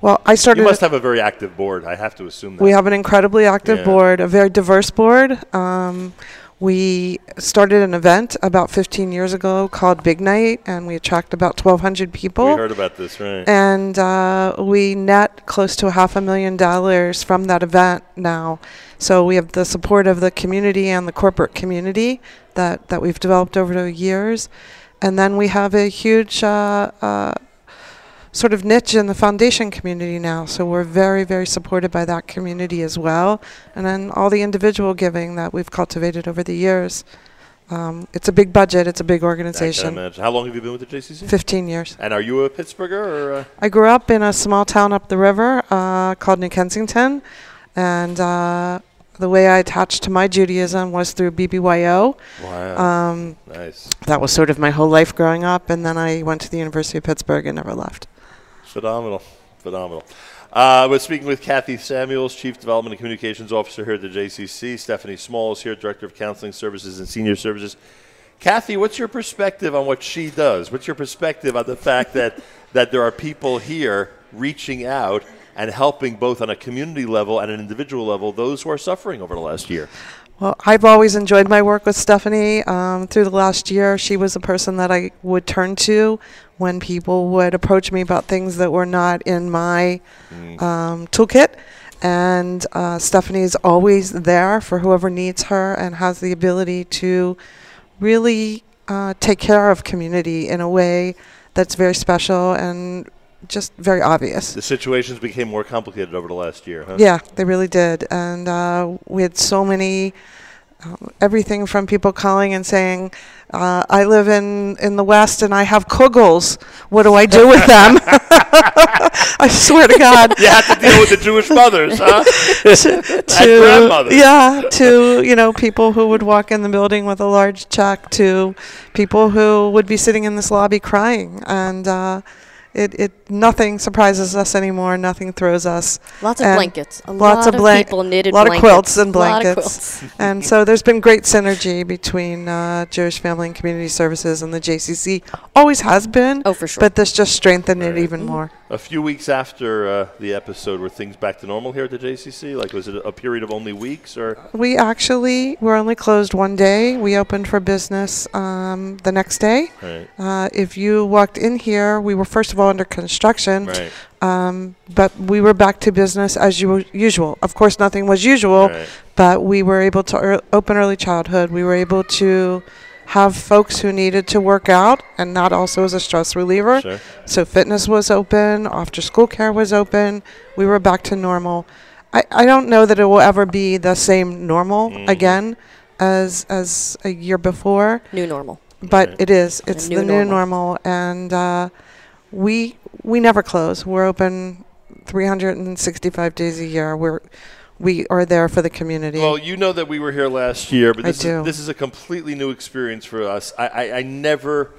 P: well, I started.
A: You must have a very active board. I have to assume that.
P: We have an incredibly active
A: Yeah.
P: board, a very diverse board. Um, we started an event about 15 years ago called Big Night, and we attract about 1,200 people.
A: We heard about this, right?
P: And uh, we net close to a half a million dollars from that event now. So we have the support of the community and the corporate community that, that we've developed over the years. And then we have a huge uh, uh, sort of niche in the foundation community now. So we're very, very supported by that community as well. And then all the individual giving that we've cultivated over the years. Um, it's a big budget, it's a big organization.
A: How long have you been with the JCC?
P: 15 years.
A: And are you a Pittsburgher or? Uh,
P: I grew up in a small town up the river uh, called New Kensington, and uh, the way I attached to my Judaism was through BBYO.
A: Wow.
P: Um,
A: Nice.
P: That was sort of my whole life growing up, and then I went to the University of Pittsburgh and never left.
A: Phenomenal. Phenomenal. Uh, we're speaking with Kathy Samuels, Chief Development and Communications Officer here at the JCC. Stephanie Small is here, Director of Counseling Services and Senior Services. Kathy, what's your perspective on what she does? What's your perspective on the fact that, [laughs] that there are people here reaching out and helping both on a community level and an individual level those who are suffering over the last year?
P: Well, I've always enjoyed my work with Stephanie. Um, through the last year, she was a person that I would turn to when people would approach me about things that were not in my um, toolkit. And uh, Stephanie is always there for whoever needs her and has the ability to really uh, take care of community in a way that's very special and just very obvious.
A: The situations became more complicated over the last year, huh?
P: Yeah, they really did. And uh, we had so many um, everything from people calling and saying, uh, "I live in in the West and I have kugels. What do I do with [laughs] them?" [laughs] I swear to God.
A: You have to deal with the Jewish mothers, huh? [laughs]
P: to,
A: grandmothers.
P: yeah, to you know people who would walk in the building with a large check, to people who would be sitting in this lobby crying, and uh, it it nothing surprises us anymore. Nothing throws us.
O: Lots of
P: And
O: blankets. A
P: lots
O: lot of
P: blan-
O: people knitted
P: lot of quilts
O: blankets.
P: and
O: Lot of
P: blankets.
O: quilts. [laughs]
P: and so there's been great synergy between uh, Jewish Family and Community Services and the JCC. Always has been.
O: Oh, for sure.
P: But this just strengthened it even more.
A: A few weeks after uh, the episode, were things back to normal here at the JCC? Like, was it a period of only weeks, or
P: We actually were only closed one day. We opened for business um, the next day.
A: Right.
P: Uh, if you walked in here, we were first of all under construction.
A: Right.
P: Um, but we were back to business as u- usual. Of course, nothing was usual,
A: Right.
P: but we were able to ear open early childhood. We were able to have folks who needed to work out, and that also is a stress reliever.
A: Sure.
P: So fitness was open, after school care was open. We were back to normal. I, I don't know that it will ever be the same normal
A: Mhm.
P: again as as a year before.
O: New normal.
P: But
A: Right.
P: it is. It's
O: new
P: the new
O: normal.
P: normal, and uh, we we never close. We're open 365 days a year. We're we are there for the community.
A: Well, you know that we were here last year, but this. Is, this is a completely new experience for us. I, I, I never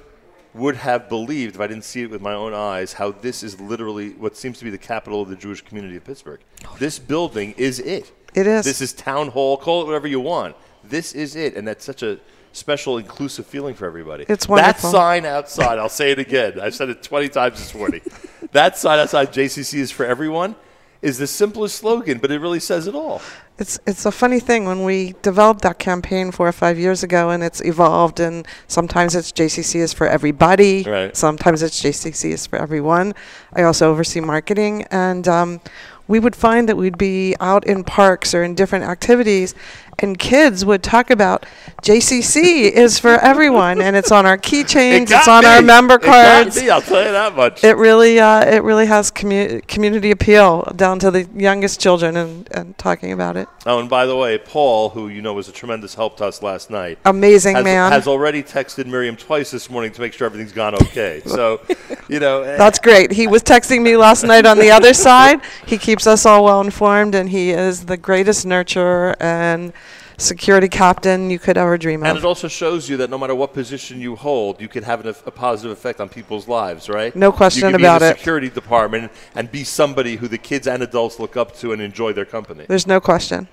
A: would have believed, if I didn't see it with my own eyes, how this is literally what seems to be the capital of the Jewish community of Pittsburgh. This building is it.
P: It is.
A: This is town hall. Call it whatever you want. This is it, and that's such a special, inclusive feeling for everybody.
P: It's wonderful.
A: That sign outside. I'll say it again. I've said it 20 times this morning. [laughs] that sign outside JCC is for everyone. Is the simplest slogan, but it really says it all.
P: It's it's a funny thing when we developed that campaign four or five years ago, and it's evolved. And sometimes it's JCC is for everybody.
A: Right.
P: Sometimes it's JCC is for everyone. I also oversee marketing, and um, we would find that we'd be out in parks or in different activities, and kids would talk about JCC is for everyone, and it's on our keychains,
A: It
P: it's on our
A: me.
P: member
A: It got
P: cards.
A: me, I'll tell you that much.
P: It really, uh, it really has commu- community appeal down to the youngest children, and, and talking about it.
A: Oh, and by the way, Paul, who you know was a tremendous help to us last night,
P: Amazing
A: has,
P: man.
A: has already texted Miriam twice this morning to make sure everything's gone okay. [laughs] so, you know, eh,
P: That's great. He was texting me last night on the other side. He keeps us all well informed, and he is the greatest nurturer and security captain you could ever dream
A: And
P: of.
A: And it also shows you that no matter what position you hold, you can have an, a positive effect on people's lives, right?
P: No question about it.
A: you can be in the
P: it.
A: security department and be somebody who the kids and adults look up to and enjoy their company.
P: There's no question.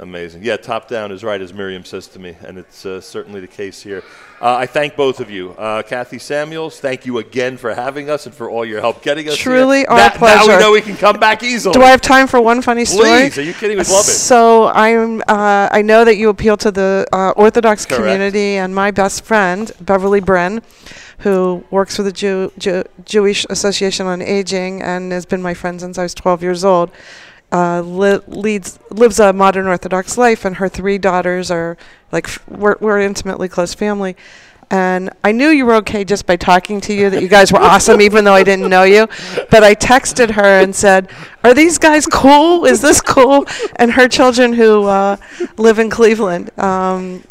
A: Amazing. Yeah, top down is right, as Miriam says to me, and it's uh, certainly the case here. Uh, I thank both of you. Uh, Kathy Samuels, thank you again for having us and for all your help getting us here.
P: Truly
A: here.
P: our
A: Now-
P: pleasure.
A: Now we know we can come back easily.
P: Do I have time for one funny story?
A: Please, are you kidding? We'd love it.
P: So I'm. Uh, I know that you appeal to the uh, Orthodox
A: Correct.
P: community, and my best friend Beverly Bren, who works for the Jew, Jew, Jewish Association on Aging and has been my friend since I was 12 years old. Uh, li- leads lives a modern Orthodox life, and her three daughters are like f- we're, we're intimately close family. And I knew you were okay just by talking to you, that you guys were [laughs] awesome, even though I didn't know you. But I texted her and said, Are these guys cool? Is this cool? And her children, who uh, live in Cleveland, um,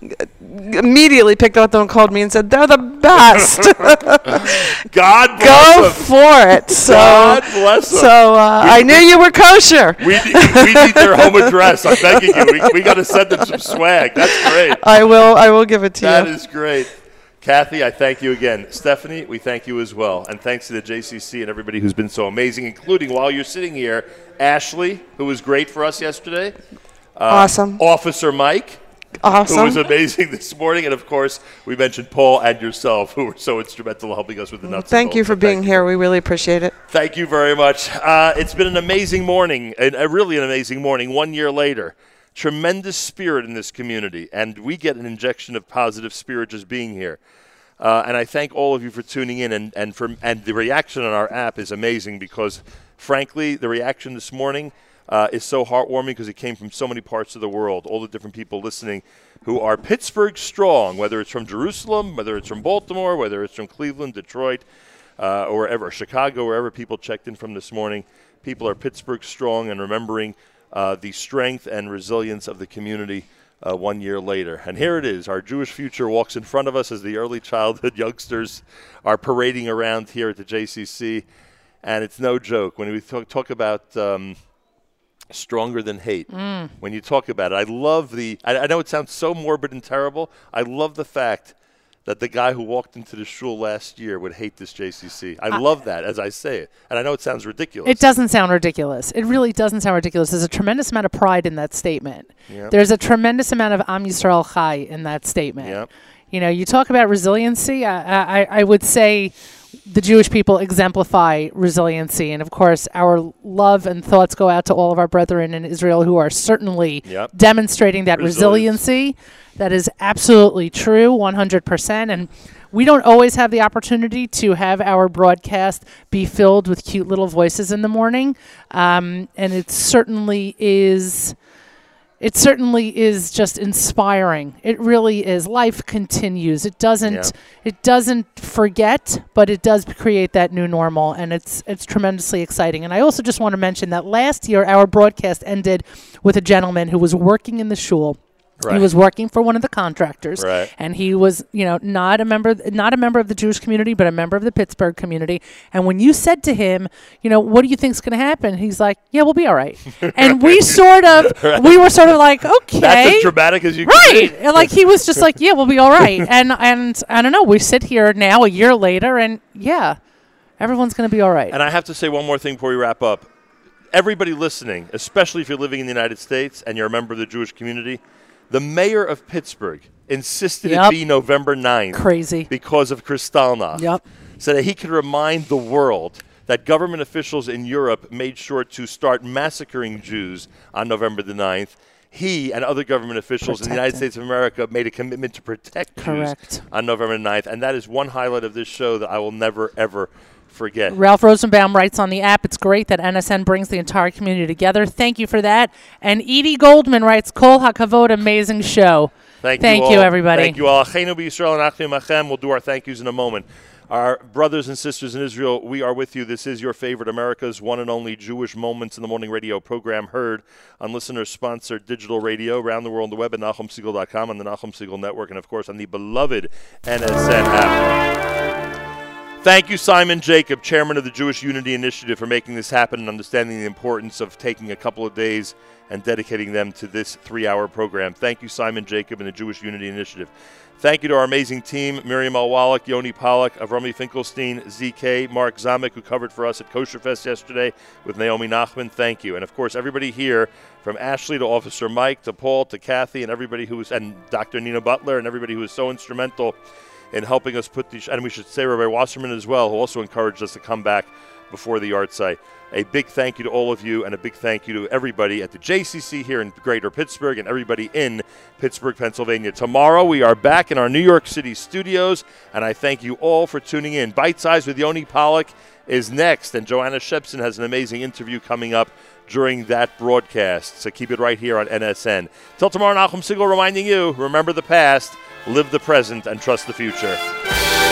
P: immediately picked up the phone and called me and said, They're the best. [laughs]
A: God bless. Go
P: for it. So,
A: God bless 'em.
P: So uh, I knew you were kosher.
A: We need, we need their home address. I'm begging you. We, we got to send them some swag. That's great.
P: I will. I will give it to
A: That
P: you.
A: is great. Kathy, I thank you again. Stephanie, we thank you as well. And thanks to the JCC and everybody who's been so amazing, including while you're sitting here, Ashley, who was great for us yesterday. Uh,
P: Awesome.
A: Officer Mike.
P: Awesome.
A: Who was amazing [laughs] this morning. And of course, we mentioned Paul and yourself, who were so instrumental in helping us with the nuts. and
P: Thank you for being here. We really appreciate it.
A: Thank you very much. Uh, it's been an amazing morning, and a really an amazing morning. One year later, tremendous spirit in this community, and we get an injection of positive spirit just being here. Uh, and I thank all of you for tuning in, and and for and the reaction on our app is amazing because, frankly, the reaction this morning uh, is so heartwarming because it came from so many parts of the world. All the different people listening who are Pittsburgh strong, whether it's from Jerusalem, whether it's from Baltimore, whether it's from Cleveland, Detroit, uh, or wherever, Chicago, wherever people checked in from this morning. People are Pittsburgh strong and remembering uh, the strength and resilience of the community uh, one year later. And here it is. Our Jewish future walks in front of us as the early childhood [laughs] youngsters are parading around here at the JCC. And it's no joke. When we talk, talk about um, stronger than hate,
B: Mm.
A: when you talk about it, I love the, I, I know it sounds so morbid and terrible. I love the fact that the guy who walked into the shul last year would hate this JCC. I
B: I-
A: love that as I say it. And I know it sounds ridiculous.
B: It doesn't sound ridiculous. It really doesn't sound ridiculous. There's a tremendous amount of pride in that statement.
A: Yep.
B: There's a tremendous amount of Am Yisrael Chai in that statement.
A: Yep.
B: You know, you talk about resiliency. I, I, I would say the Jewish people exemplify resiliency. And of course, our love and thoughts go out to all of our brethren in Israel who are certainly
A: Yep.
B: demonstrating that
A: Resilience.
B: resiliency. That is absolutely true, 100%. And we don't always have the opportunity to have our broadcast be filled with cute little voices in the morning. Um, and it certainly is. It certainly is just inspiring. It really is. Life continues. It doesn't.
A: Yeah.
B: It doesn't forget, but it does create that new normal, and it's it's tremendously exciting. And I also just want to mention that last year our broadcast ended with a gentleman who was working in the shul.
A: Right.
B: He was working for one of the contractors,
A: Right.
B: and he was, you know, not a member, not a member of the Jewish community, but a member of the Pittsburgh community. And when you said to him, you know, what do you think's going to happen? He's like, yeah, we'll be all right. [laughs] And we sort of,
A: Right.
B: we were sort of like, okay, [laughs]
A: That's as dramatic as you can
B: right?
A: be.
B: And like he was just like, yeah, we'll be all [laughs] right. And and I don't know. We sit here now a year later, and yeah, everyone's going to be all right.
A: And I have to say one more thing before we wrap up. Everybody listening, especially if you're living in the United States and you're a member of the Jewish community, the mayor of Pittsburgh insisted
B: Yep.
A: it be November 9th.
B: Crazy.
A: Because of Kristallnacht.
B: Yep.
A: So that he could remind the world that government officials in Europe made sure to start massacring Jews on November the 9th. He and other government officials in the United States of America made a commitment to protect
B: Correct.
A: Jews on November 9th. And that is one highlight of this show that I will never, ever forget.
B: Ralph Rosenbaum writes on the app, it's great that NSN brings the entire community together. Thank you for that. And Edie Goldman writes, Kol HaKavod, amazing show.
A: Thank, you.
B: Thank
A: you,
B: you, everybody.
A: Thank you all. Achenu b'Yisrael and Achim Achem. We'll do our thank yous in a moment. Our brothers and sisters in Israel, we are with you. This is your favorite America's one and only Jewish Moments in the Morning radio program heard on listener-sponsored digital radio around the world on the web at NachumSegal.com, on the Nachum Segal Network, and of course on the beloved NSN app. Thank you, Simon Jacob, chairman of the Jewish Unity Initiative, for making this happen and understanding the importance of taking a couple of days and dedicating them to this three hour program. Thank you, Simon Jacob, and the Jewish Unity Initiative. Thank you to our amazing team Miriam Alwalik, Yoni Pollack, Avrami Finkelstein, ZK, Mark Zamek, who covered for us at Kosher Fest yesterday with Naomi Nachman. Thank you. And of course, everybody here from Ashley to Officer Mike to Paul to Kathy and everybody who was, and Dr. Nina Butler and everybody who was so instrumental in helping us put these. And we should say Rabbi Wasserman as well, who also encouraged us to come back before the yahrzeit. A big thank you to all of you, and a big thank you to everybody at the JCC here in Greater Pittsburgh and everybody in Pittsburgh, Pennsylvania. Tomorrow we are back in our New York City studios, and I thank you all for tuning in. Bite Size with Yoni Pollock is next, and Joanna Shepson has an amazing interview coming up during that broadcast. So keep it right here on NSN. Till tomorrow, Nachum Segal reminding you remember the past, live the present, and trust the future.